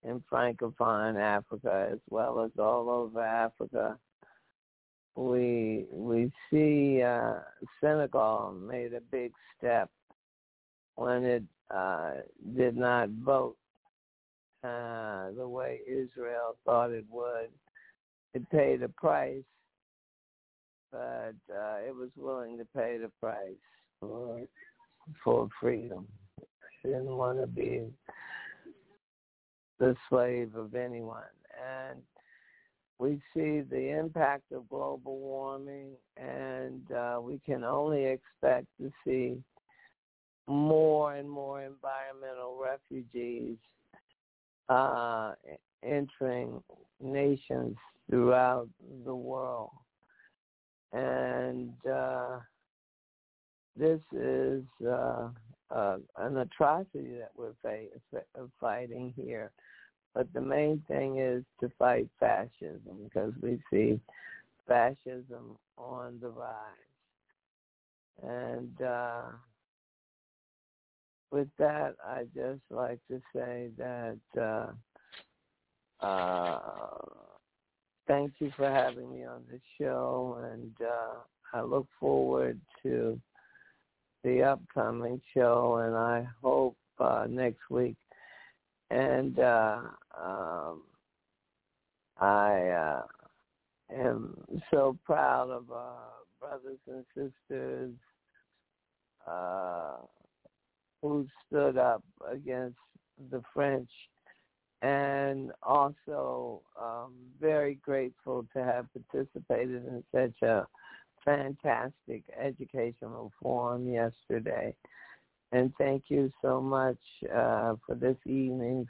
in Francophone Africa as well as all over Africa. We we see uh, Senegal made a big step when it uh, did not vote uh, the way Israel thought it would. It paid a price but uh, it was willing to pay the price for for freedom. It didn't want to be the slave of anyone, and we see the impact of global warming, and uh, we can only expect to see more and more environmental refugees uh, entering nations throughout the world and uh, this is uh, uh, an atrocity that we're fa- fighting here. But the main thing is to fight fascism because we see fascism on the rise. And uh, with that, I just like to say that uh, uh, thank you for having me on the show, and uh, I look forward to the upcoming show, and I hope uh, next week. And uh, um, I uh, am so proud of our brothers and sisters who stood up against the French and also um, very grateful to have participated in such a fantastic educational forum yesterday. And thank you so much uh, for this evening's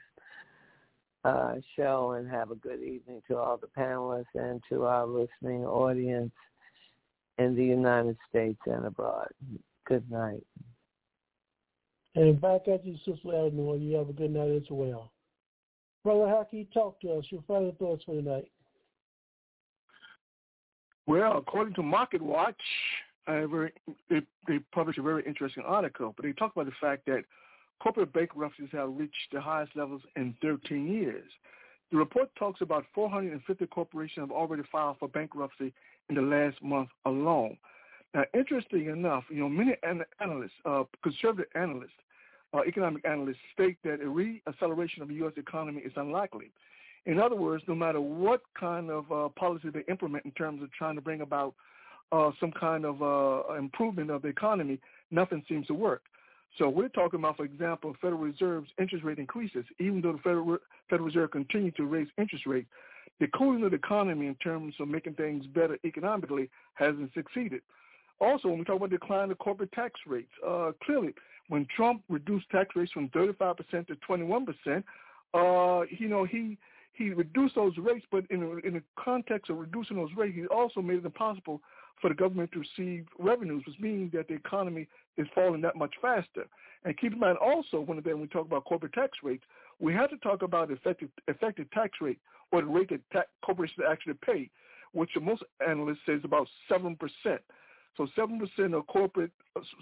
uh, show and have a good evening to all the panelists and to our listening audience in the United States and abroad. Good night. And back at you, Sister Eleanor. You have a good night as well. Brother Haki, talk to us. Your final thoughts for tonight. Well, according to Market Watch, uh, very, they, they published a very interesting article, but they talk about the fact that corporate bankruptcies have reached the highest levels in 13 years. The report talks about 450 corporations have already filed for bankruptcy in the last month alone. Now, interesting enough, you know, many analysts, uh, conservative analysts, uh, economic analysts state that a reacceleration of the U.S. economy is unlikely. In other words, no matter what kind of uh, policy they implement in terms of trying to bring about uh, some kind of uh, improvement of the economy, nothing seems to work. So we're talking about, for example, Federal Reserve's interest rate increases. Even though the Federal, Federal Reserve continues to raise interest rates, the cooling of the economy in terms of making things better economically hasn't succeeded. Also, when we talk about decline of corporate tax rates, uh, clearly when Trump reduced tax rates from 35% to 21%, uh, you know, he he reduced those rates, but in, in the context of reducing those rates, he also made it impossible for the government to receive revenues, which means that the economy is falling that much faster. And keep in mind also, when, when we talk about corporate tax rates, we have to talk about effective, effective tax rate, or the rate that ta- corporations actually pay, which most analysts say is about 7%. So 7% of corporate,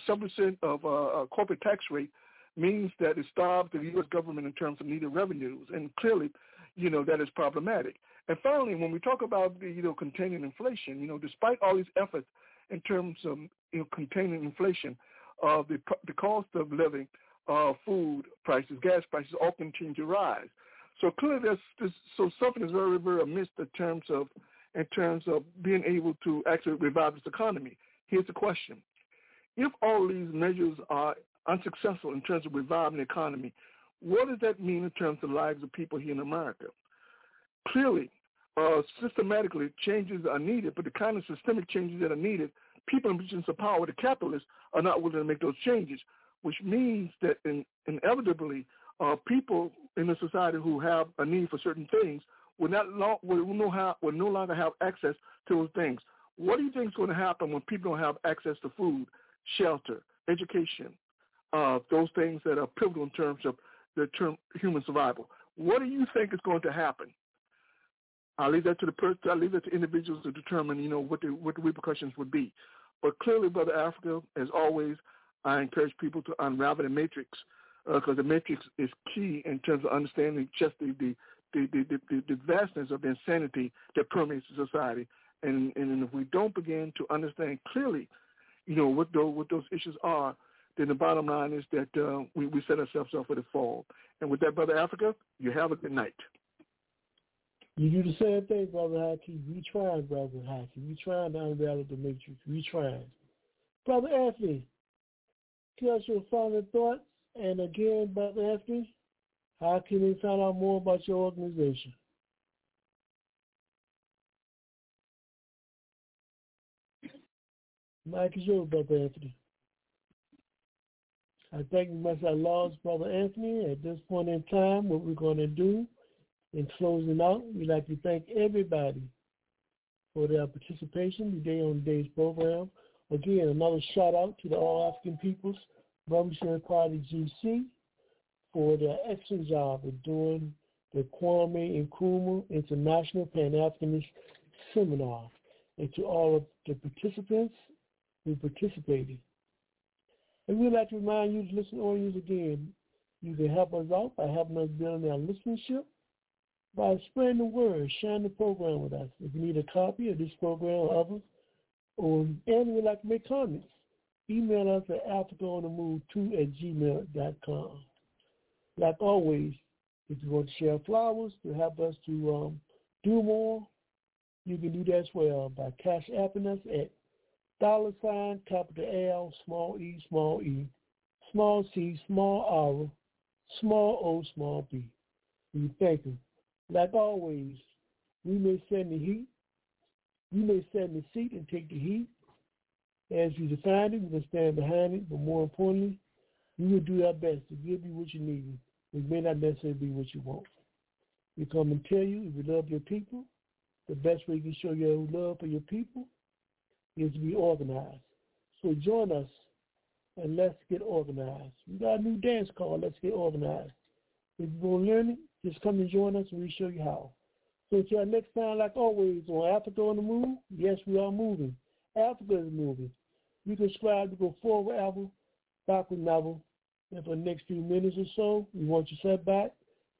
7% of uh, uh, corporate tax rate means that it starves the U.S. government in terms of needed revenues. And clearly, you know, that is problematic. And finally, when we talk about the, you know, containing inflation, you know, despite all these efforts in terms of, you know, containing inflation, uh, the, the cost of living, uh, food prices, gas prices all continue to rise. So clearly there's, there's so something is very, very amiss in terms of in terms of being able to actually revive this economy. Here's the question. If all these measures are unsuccessful in terms of reviving the economy, what does that mean in terms of the lives of people here in America? Clearly, uh, systematically, changes are needed, but the kind of systemic changes that are needed, people in positions of power, the capitalists, are not willing to make those changes, which means that in, inevitably, uh, people in the society who have a need for certain things will not lo- will, no will no longer have access to those things. What do you think is going to happen when people don't have access to food, shelter, education, uh, those things that are pivotal in terms of the term human survival. What do you think is going to happen? I'll leave that to the person. I'll leave that to individuals to determine, you know, what the what the repercussions would be. But clearly, Brother Africa, as always, I encourage people to unravel the matrix because uh, the matrix is key in terms of understanding just the the, the the, the, the vastness of the insanity that permeates society. And and if we don't begin to understand clearly, you know, what those what those issues are, then the bottom line is that uh, we, we set ourselves up for the fall. And with that, Brother Africa, you have a good night. You do the same thing, Brother Haki. We trying, Brother Haki. We trying to unravel the matrix. We trying. Brother Anthony, give us your final thoughts. And again, Brother Anthony, how can we find out more about your organization? Mike is yours, Brother Anthony. I thank you my lost Brother Anthony. At this point in time, what we're going to do in closing out, we'd like to thank everybody for their participation today on today's program. Again, another shout out to the All African Peoples Revolutionary Party GC for their excellent job of doing the Kwame Nkrumah International Pan-Africanist Seminar. And to all of the participants who participated, and we'd like to remind you to listen audience again. You can help us out by helping us build our listenership by spreading the word, sharing the program with us. If you need a copy of this program or others, or, and would like to make comments, email us at africaonthemove2 at gmail.com. Like always, if you want to share flowers to help us to um, do more, you can do that as well by cash apping us at dollar sign, capital L, small e, small e, small c, small r, small o, small b. We thank you. Like always, we may send the heat, we may send the seat and take the heat, As you define it, we will stand behind it, but more importantly, we will do our best to give you what you need. It may not necessarily be what you want. We come and tell you if you love your people, the best way you can show your love for your people is to be organized. So join us and let's get organized. We got a new dance called Let's Get Organized. If you want to learn it, just come and join us and we'll show you how. So until next time, like always, on Africa on the Move, yes, we are moving. Africa is moving. You can subscribe to Go Forward album, backward novel, and for the next few minutes or so, we want you to sit back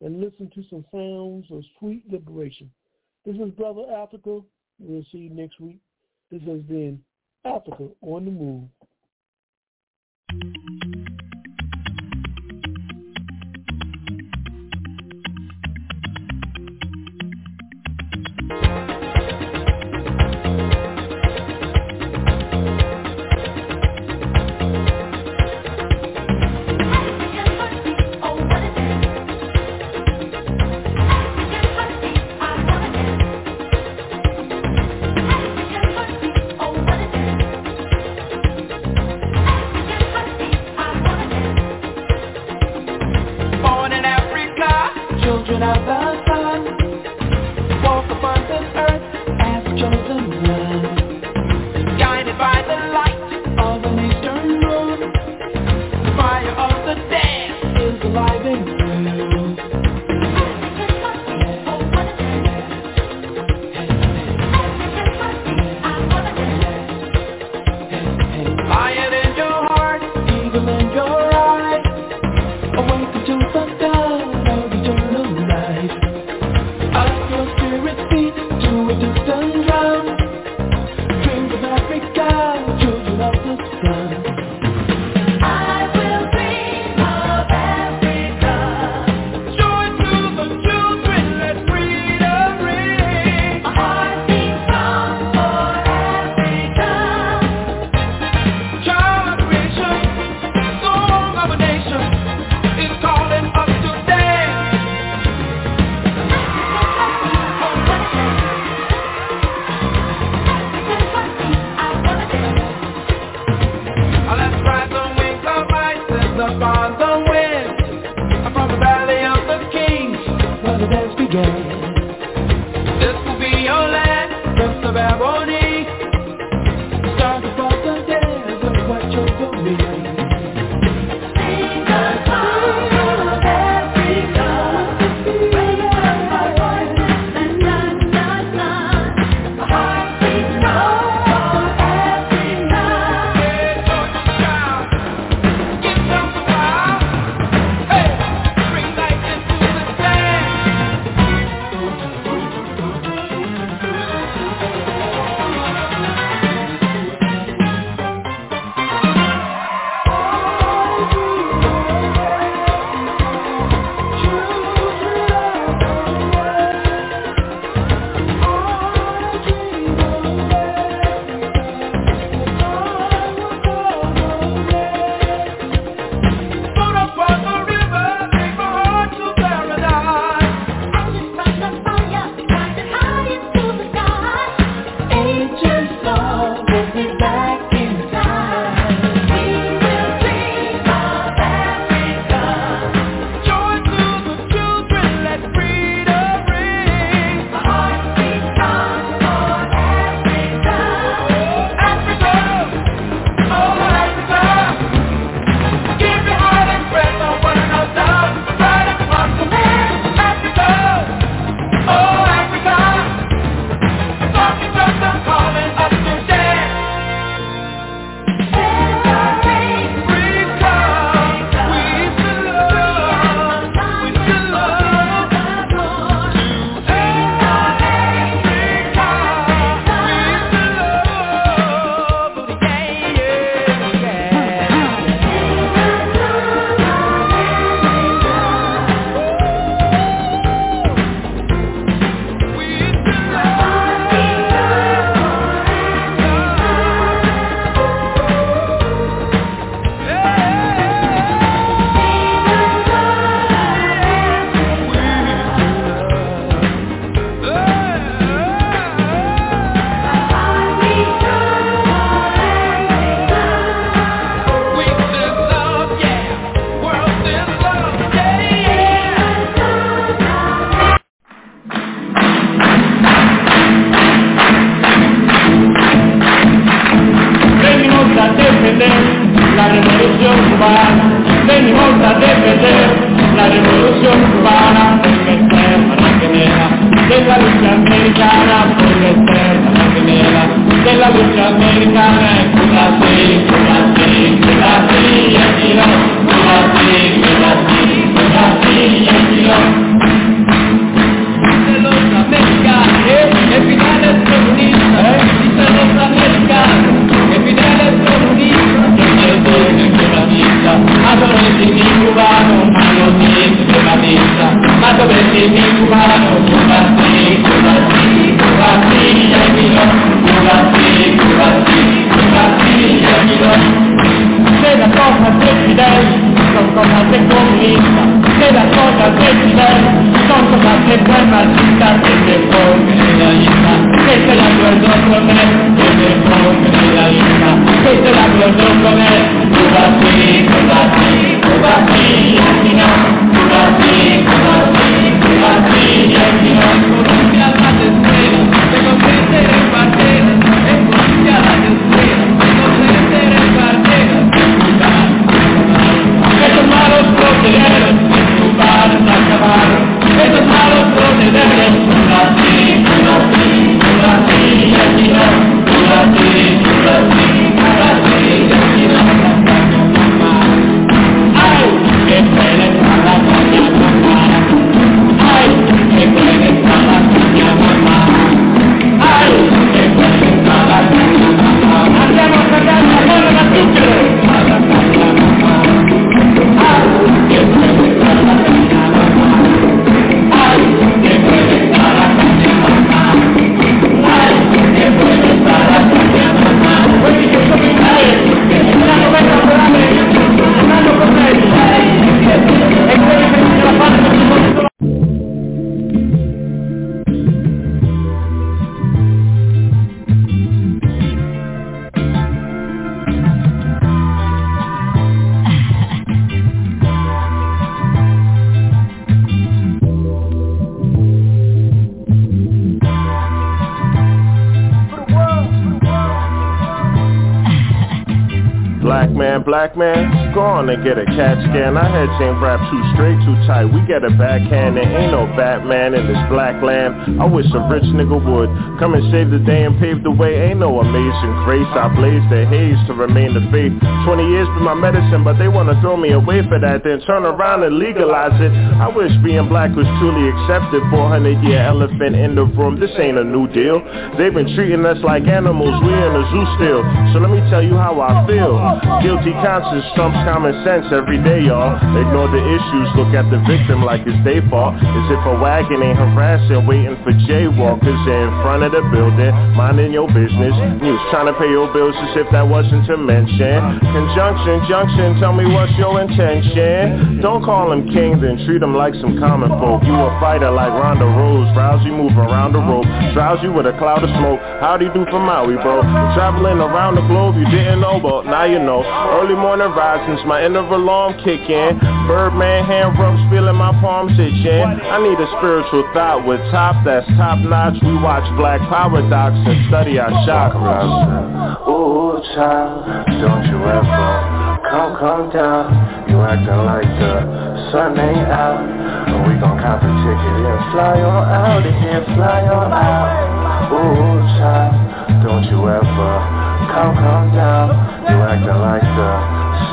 and listen to some sounds of sweet liberation. This is Brother Africa. We'll see you next week. This has been Africa on the Move. And get a CAT scan. I had chain wrapped too straight, too tight. We get a backhand, there ain't no Batman in this black land. I wish a rich nigga would come and save the day and pave the way. Ain't no amazing grace. I blaze the haze to remain the faith. 20 years been my medicine, but they wanna throw me away for that, then turn around and legalize it. I wish being black was truly accepted. 400 year elephant in the room. This ain't a new deal. They've been treating us like animals. We in a zoo still. So let me tell you how I feel. Guilty conscience trumps common sense every day, y'all. Ignore the issues, look at the victim like it's their fault. As if a wagon ain't harassing, waiting for jaywalkers in front of the building, minding your business. You trying to pay your bills as if that wasn't to mention. Conjunction, junction, tell me what's your intention. Don't call him king, then treat him like some common folk. You a fighter like Ronda Rose, Rousey move around the rope. Drowsy with a cloud of smoke. How'd he do for Maui, bro? Traveling around the globe, you didn't know, but now you know. Early morning risings, my inner alarm kick in. Birdman hand rubs, feeling my palms itching. I need a spiritual thought with top that's top notch. We watch Black Power docs and study our chakras. Child, don't you ever come, come down. You acting like the sun ain't out. We gon' cop a ticket and fly on out of here, fly on out. Ooh, child, don't you ever come, come down. You acting like the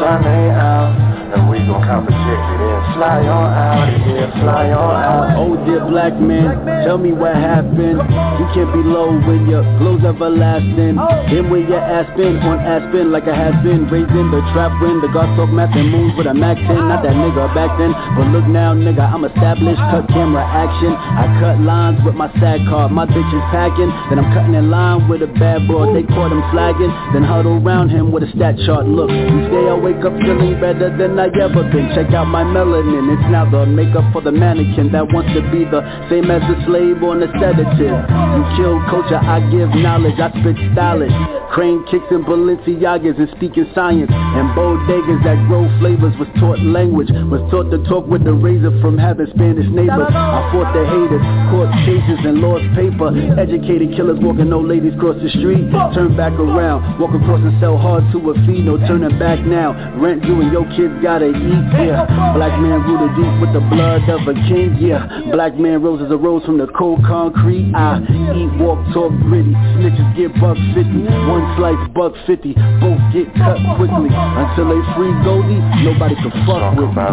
sun ain't out. And we gon' cop a ticket and fly on out of here, fly on out. Oh dear black man, tell me what happened. You can't be low when your glow's everlasting. Oh. Then when your ass been on Aspen like I has been, raising the trap when the gods talk math and moves with a Mac 10. Not that nigga back then, but look now, nigga, I'm established. Cut camera action. I cut lines with my sad card. My bitch is packing, then I'm cutting in line with a bad boy. They caught him flagging, then huddle around him with a stat chart. Look, each day I wake up feeling better than I ever been. Check out my melanin. It's now the makeup for the mannequin that wants to be the same as a slave on a sedative. You kill culture, I give knowledge. I spit stylish. Crane kicks and Balenciagas and speaking science. And bodegas that grow flavors was taught language. Was taught to talk with the razor from having Spanish neighbors. I fought the haters, caught cases and lost paper. Educated killers walking no ladies cross the street. Turn back around, walk across and sell hard to a fee. No turning back now. Rent you and your kids gotta eat. Yeah, black man rooted deep with the blood of a king. Yeah, black man roses as a rose from the cold concrete. I eat, walk, talk gritty. Snitches get buck fifty. One Points like buck 50, both get cut quickly. Until they free Goldie, nobody can fuck with me.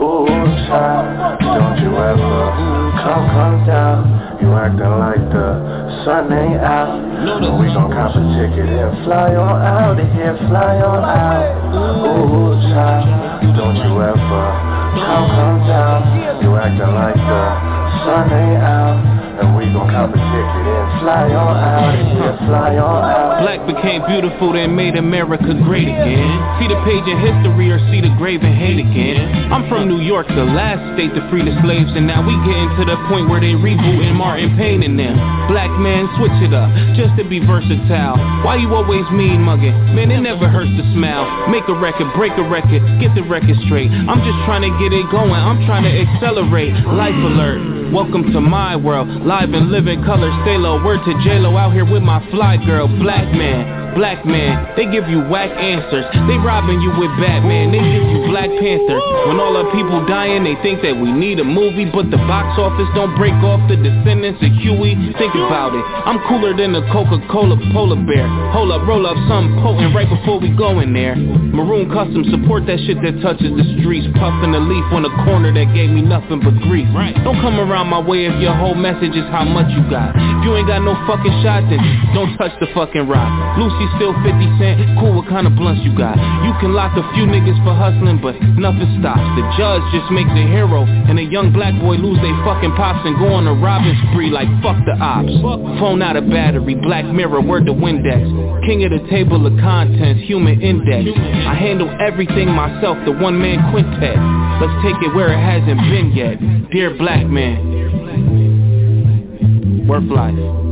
Ooh, child, don't you ever hmm, come, come down. You acting like the sun ain't out. no, we gon' cop a ticket and fly on out of here, fly on out. Ooh, child, don't you ever hmm, come, come down. You acting like the sun ain't out. And we gon' cop a ticket and fly on out. And fly on out. Black became beautiful, then made America great again. See the page in history or see the grave in hate again. I'm from New York, the last state to free the slaves, and now we getting to the point where they rebooting Martin Payne and them. Black man, switch it up, just to be versatile. Why you always mean mugging? Man, it never hurts to smile. Make a record, break a record, get the record straight. I'm just trying to get it going, I'm trying to accelerate. Life alert, welcome to my world. Live and living color, stay low. Word to J-Lo out here with my fly girl, black man black man. They give you whack answers. They robbing you with Batman. They give you Black Panther. When all the people dying, they think that we need a movie, but the box office don't break off the descendants of Huey. Think about it. I'm cooler than a Coca-Cola polar bear. Hold up, roll up something potent right before we go in there. Maroon Custom, support that shit that touches the streets. Puffing a leaf on a corner that gave me nothing but grief. Don't come around my way if your whole message is how much you got. If you ain't got no fucking shot, then don't touch the fucking rock. Lucy still 50 cent, cool what kind of blunts you got. You can lock a few niggas for hustling, but nothing stops. The judge just makes a hero, and a young black boy lose they fucking pops and go on a robbing spree like fuck the ops. Phone out of battery, black mirror, word to Windex. King of the table of contents, human index. I handle everything myself, the one man quintet. Let's take it where it hasn't been yet. Dear black man, worth life.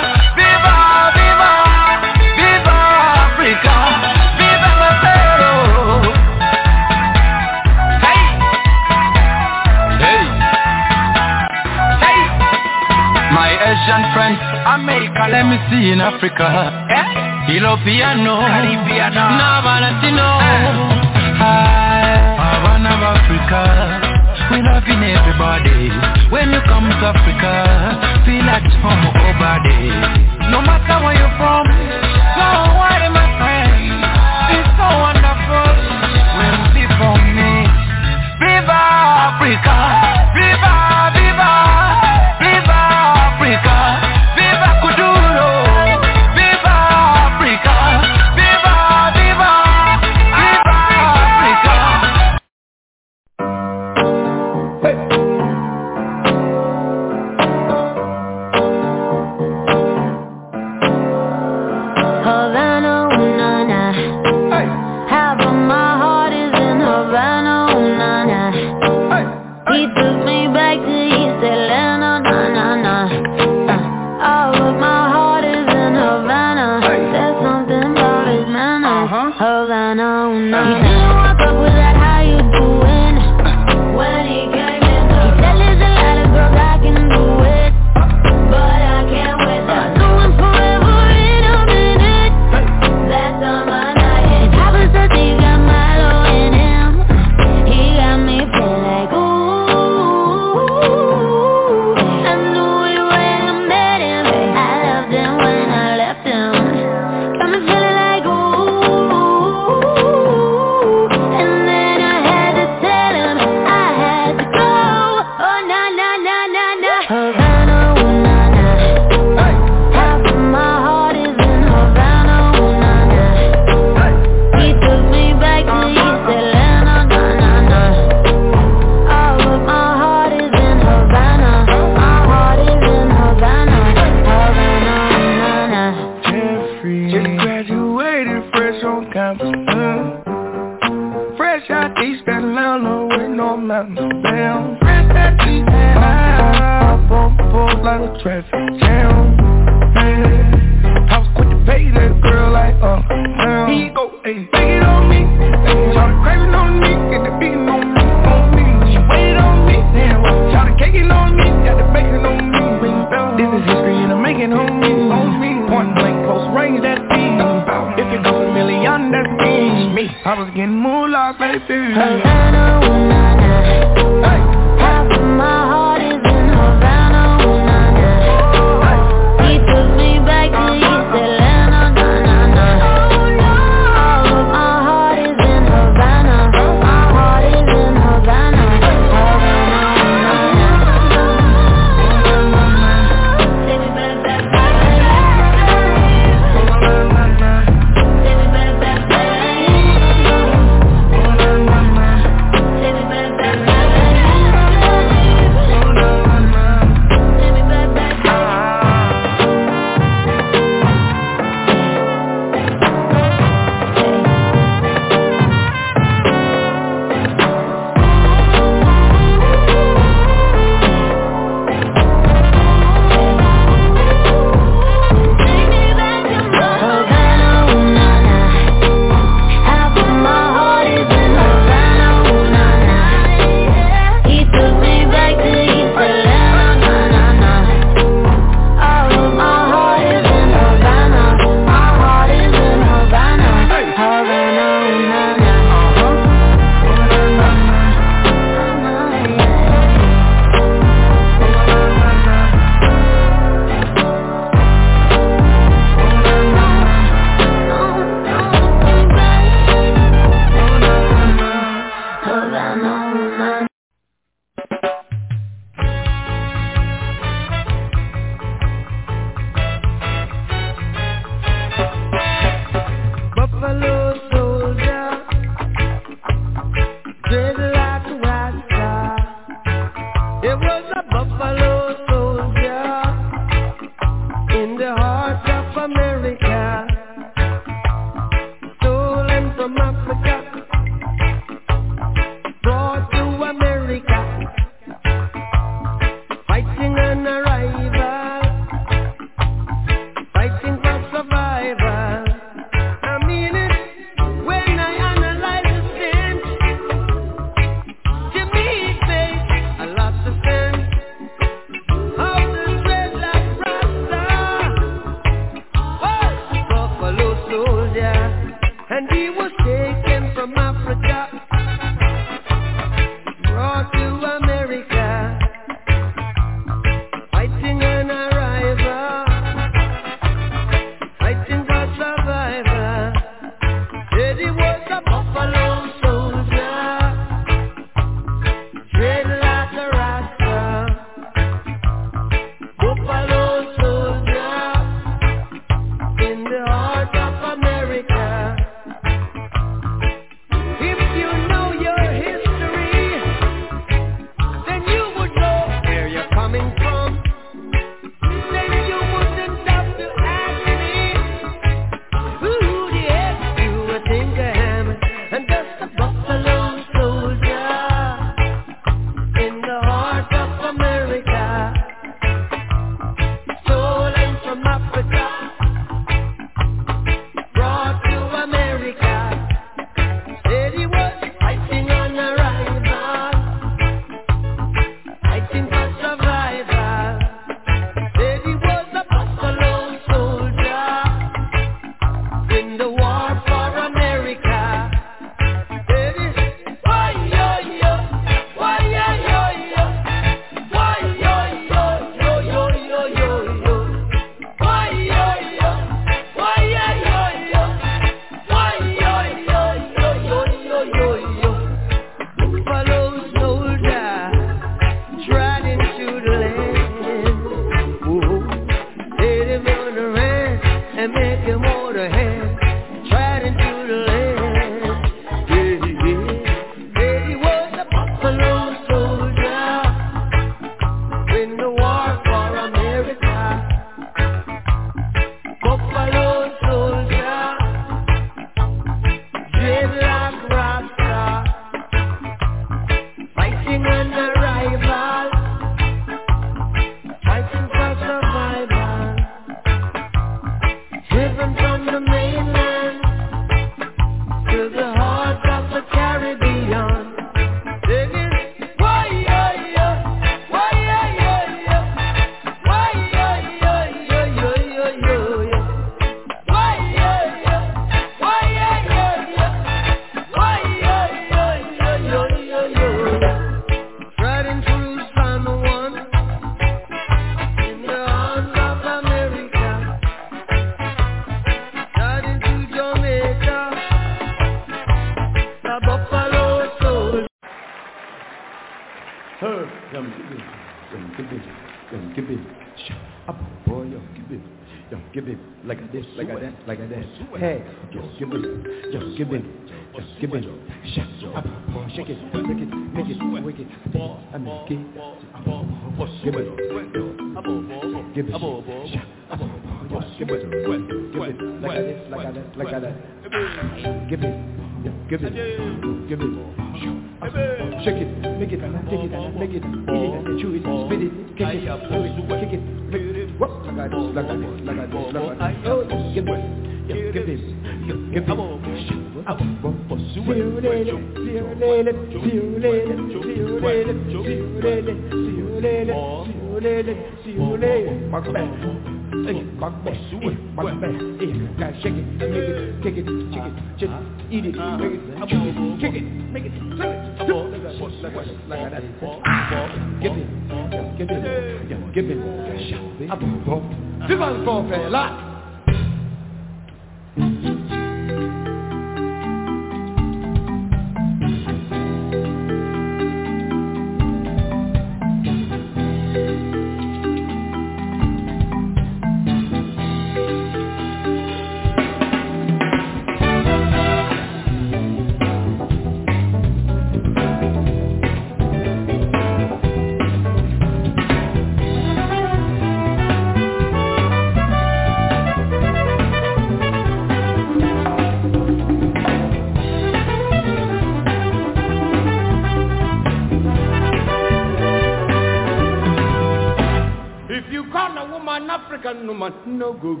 no good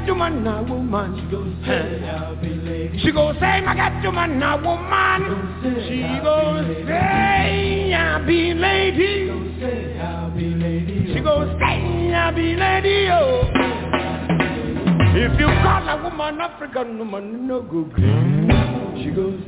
got your man, now woman. She goes say I'll be lady. She goes say she goes say i'll be lady. She goes say I'll be lady. Oh. If you call a woman African woman, no good. She goes,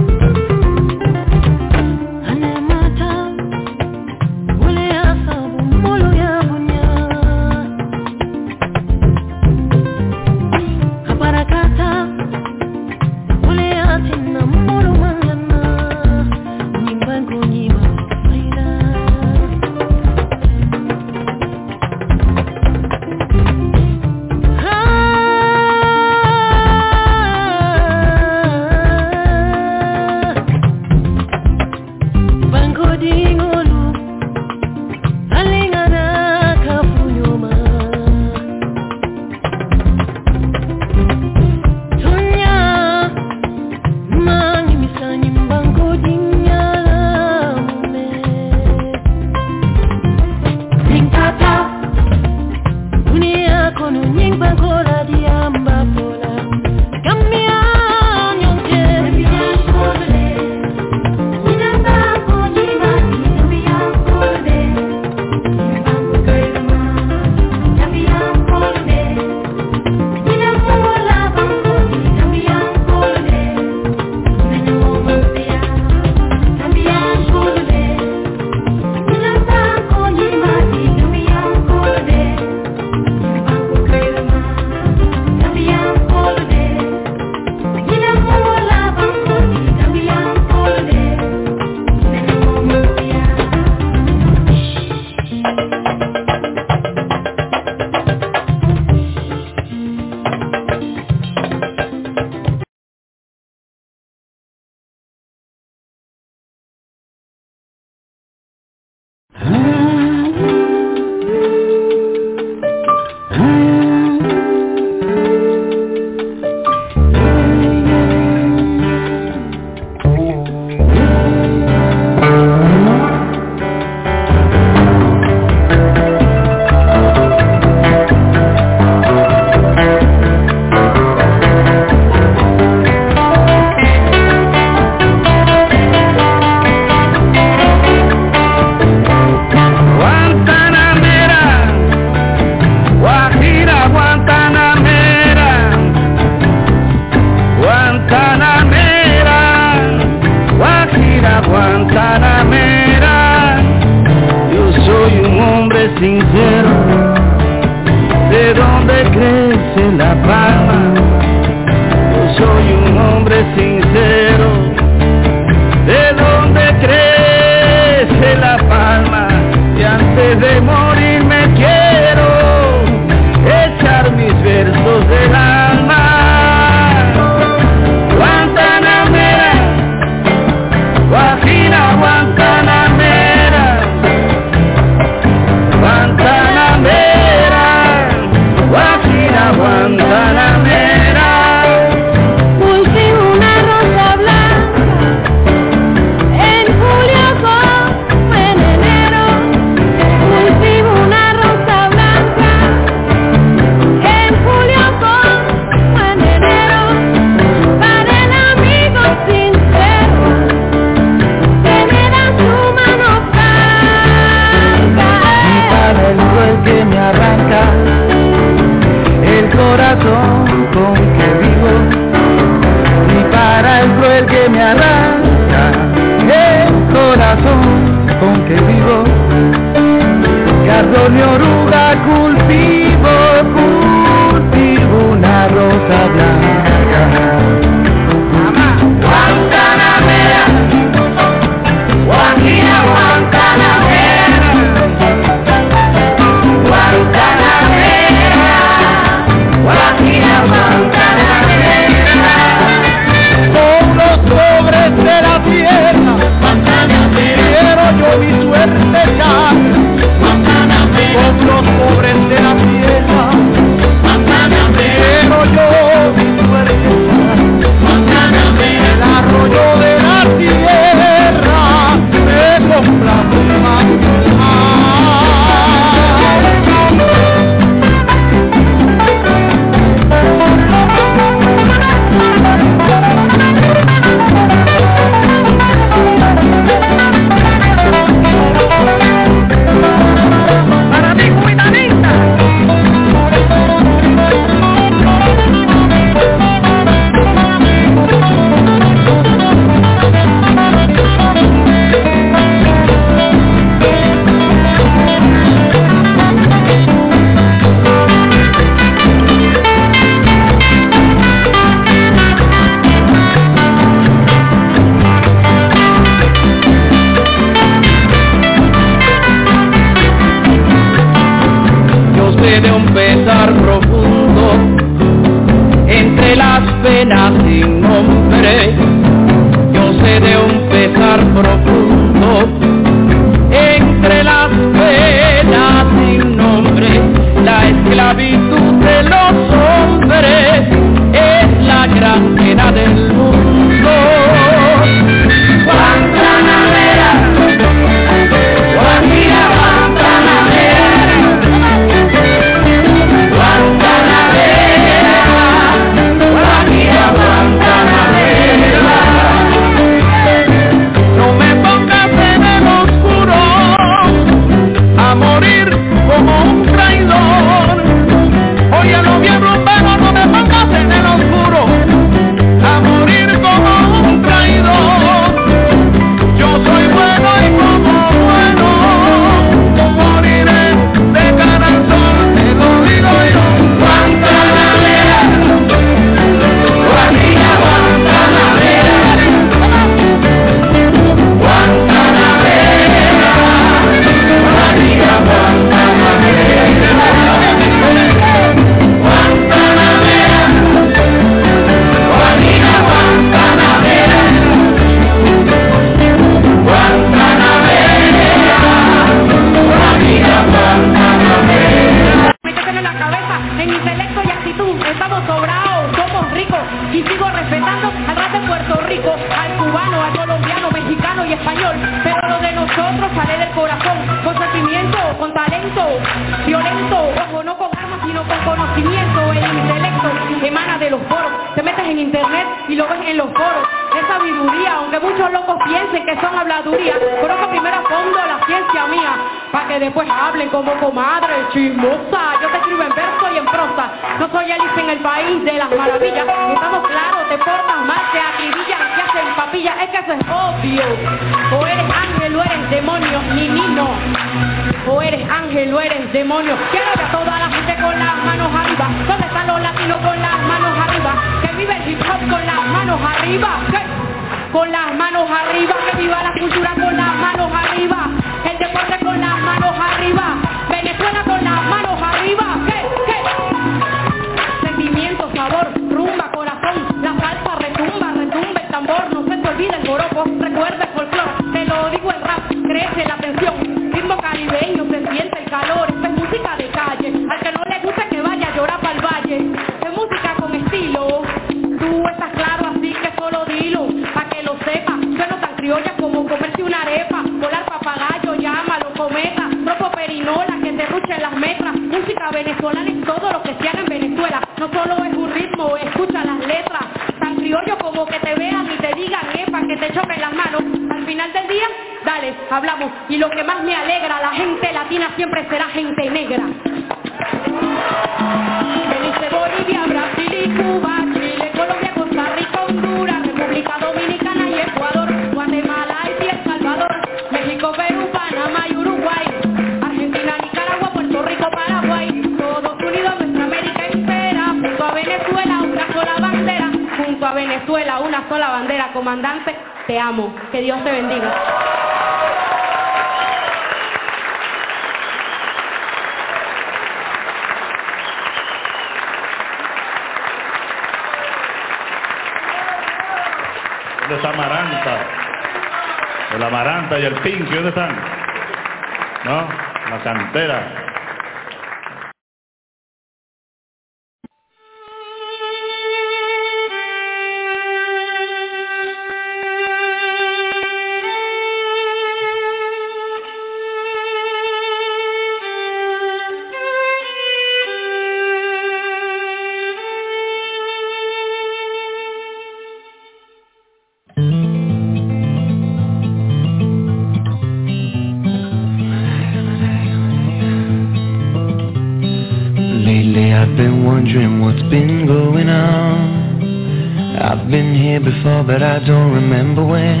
remember when.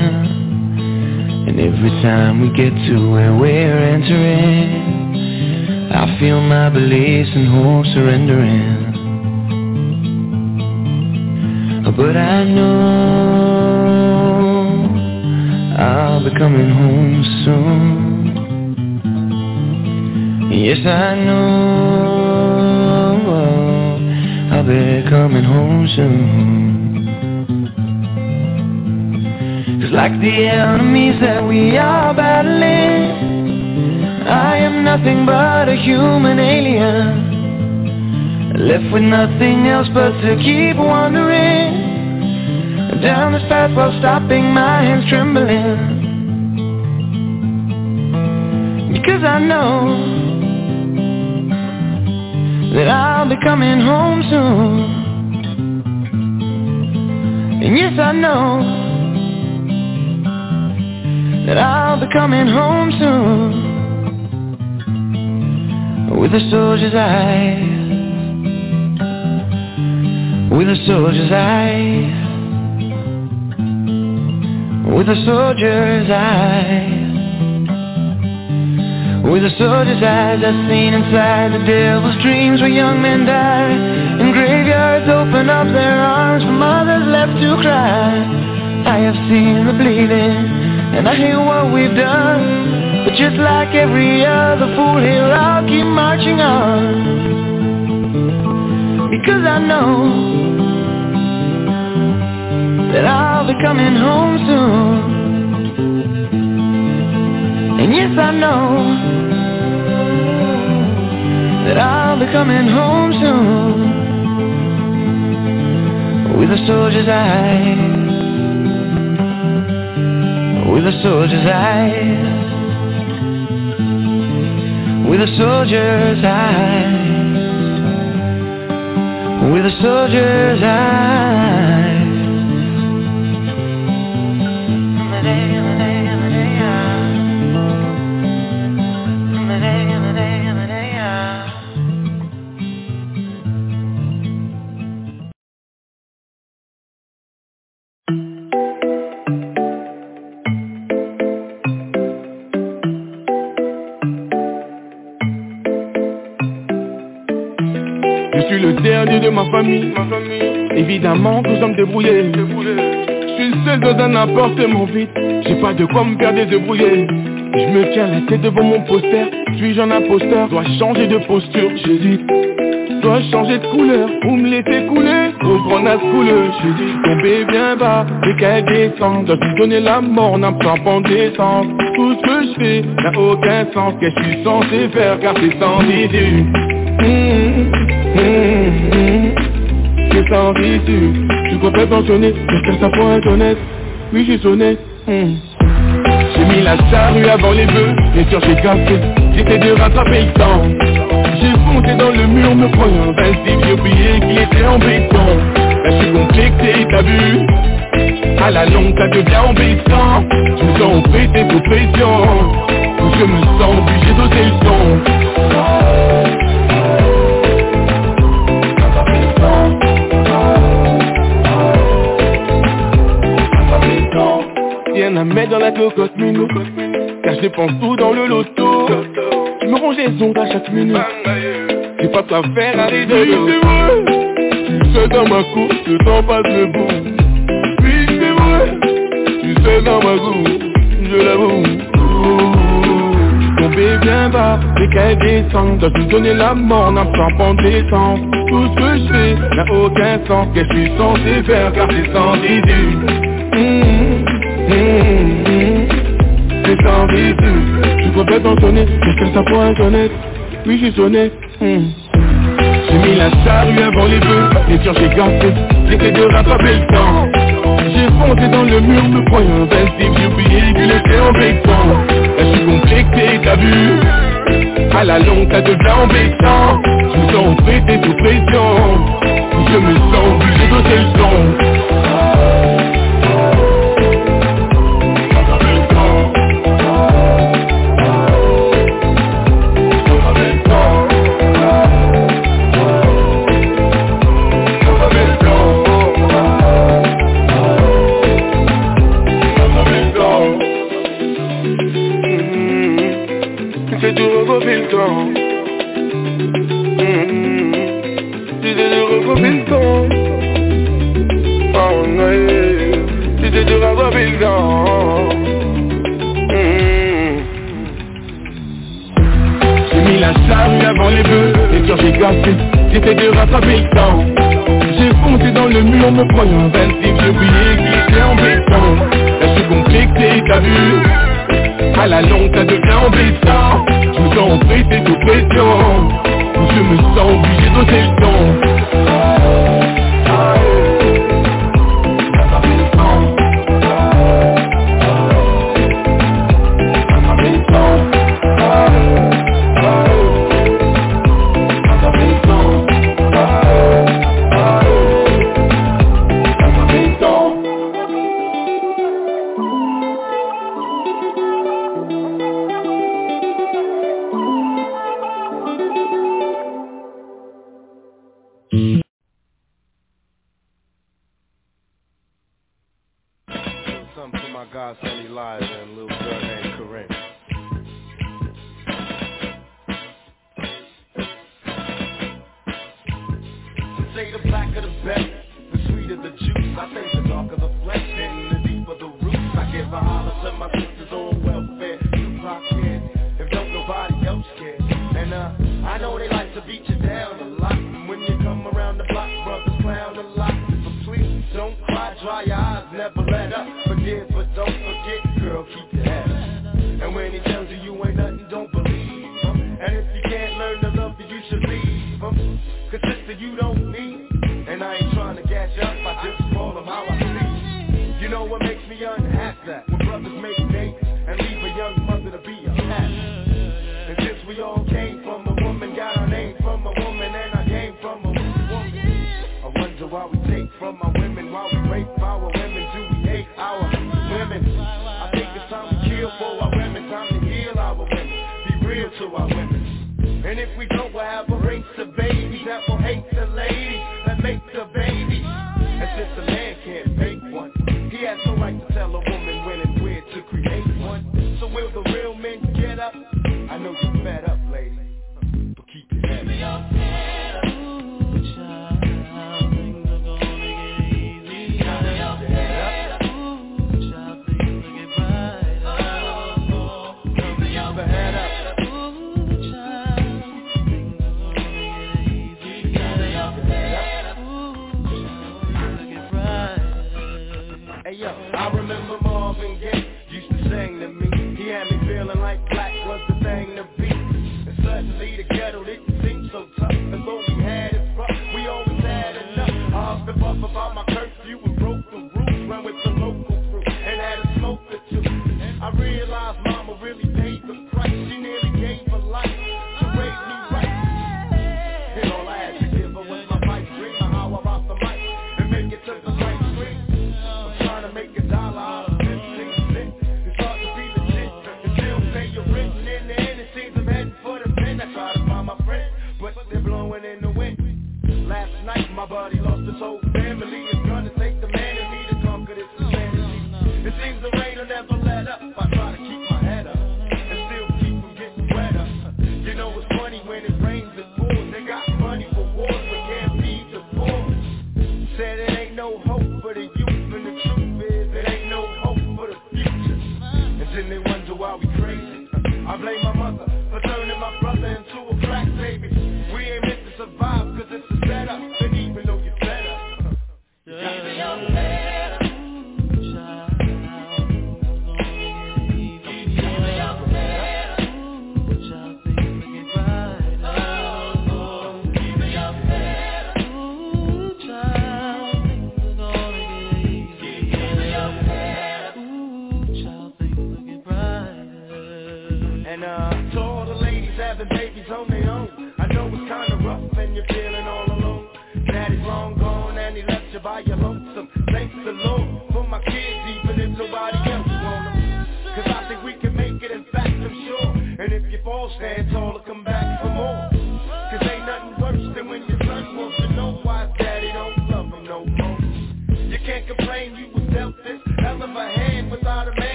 And every time we get to where we're entering, I feel my beliefs and hope surrendering. But I know I'll be coming home soon. Yes, I know I'll be coming home soon. Like the enemies that we are battling, I am nothing but a human alien. Left with nothing else but to keep wandering down this path while stopping my hands trembling. Because I know that I'll be coming home soon. And yes, I know that I'll be coming home soon. With a soldier's eyes, with a soldier's eyes, with a soldier's eyes. With a soldier's eyes I've seen inside the devil's dreams where young men die And graveyards open up their arms for mothers left to cry I have seen the bleeding and I hear what we've done But just like every other fool here I'll keep marching on. Because I know That I'll be coming home soon. And yes, I know that I'll be coming home soon. With a soldier's eyes, with a soldier's eyes, with a soldier's eyes, with a soldier's eyes. Évidemment que je dois me débrouiller. Je suis seul dans un appartement vide. J'ai pas de quoi me faire débrouiller. Je me tiens la tête devant mon poster. Suis-je un imposteur? Dois changer de posture? J'hésite. Dois changer de couleur ou me laisser couler? Reprendre la couleur. J'hésite. Tomber bien bas et qu'elle descend. Dois lui donner la mort, n'a pas en descendre. Tout ce que je fais n'a aucun sens. Qu'est-ce que je suis censé faire? Car c'est sans idée. Mmh, mmh, mmh. C'est sans issue Je suis complètement sonné ça pour être honnête? Oui j'ai sonné. J'ai mis la charrue avant les bœufs Bien sûr j'ai cassé J'essaie de rattraper le temps. J'ai foncé dans le mur me croyant invincible J'ai oublié qu'il était en béton. Là je suis complexé t'as vu À la longue ça devient embêtant. Je me sens pété sous pression Je me sens obligé d'oser le son la mettre dans la cocotte minou Car je dépense tout dans le loto. Je me range les ondes à chaque minute. J'ai pas quoi faire à les deux Tu sais dans ma cour, le temps passe le bout Oui c'est vrai Tu sais dans ma cour, je l'avoue. Tombé bien bas, les qu'elle descend, dois tout donner la mort en absorbant des temps. Tout ce que je fais n'a aucun sens, qu'est-ce que je suis censé faire? Car c'est sans déduit. Mmh. C'est sans Je suis complètement sonné, qu'est-ce que ça pour un honnête. Oui j'ai sonné J'ai mis la charrue avant les bœufs, les durs j'ai gardé, j'étais de rattraper le temps. J'ai foncé dans le mur, me croyant invincible, j'ai oublié qu'il était embêtant Là je suis complexé, t'as vu à la longue ça devient embêtant. Je me sens prêté sous pression. Je me sens obligé d'ôter le son.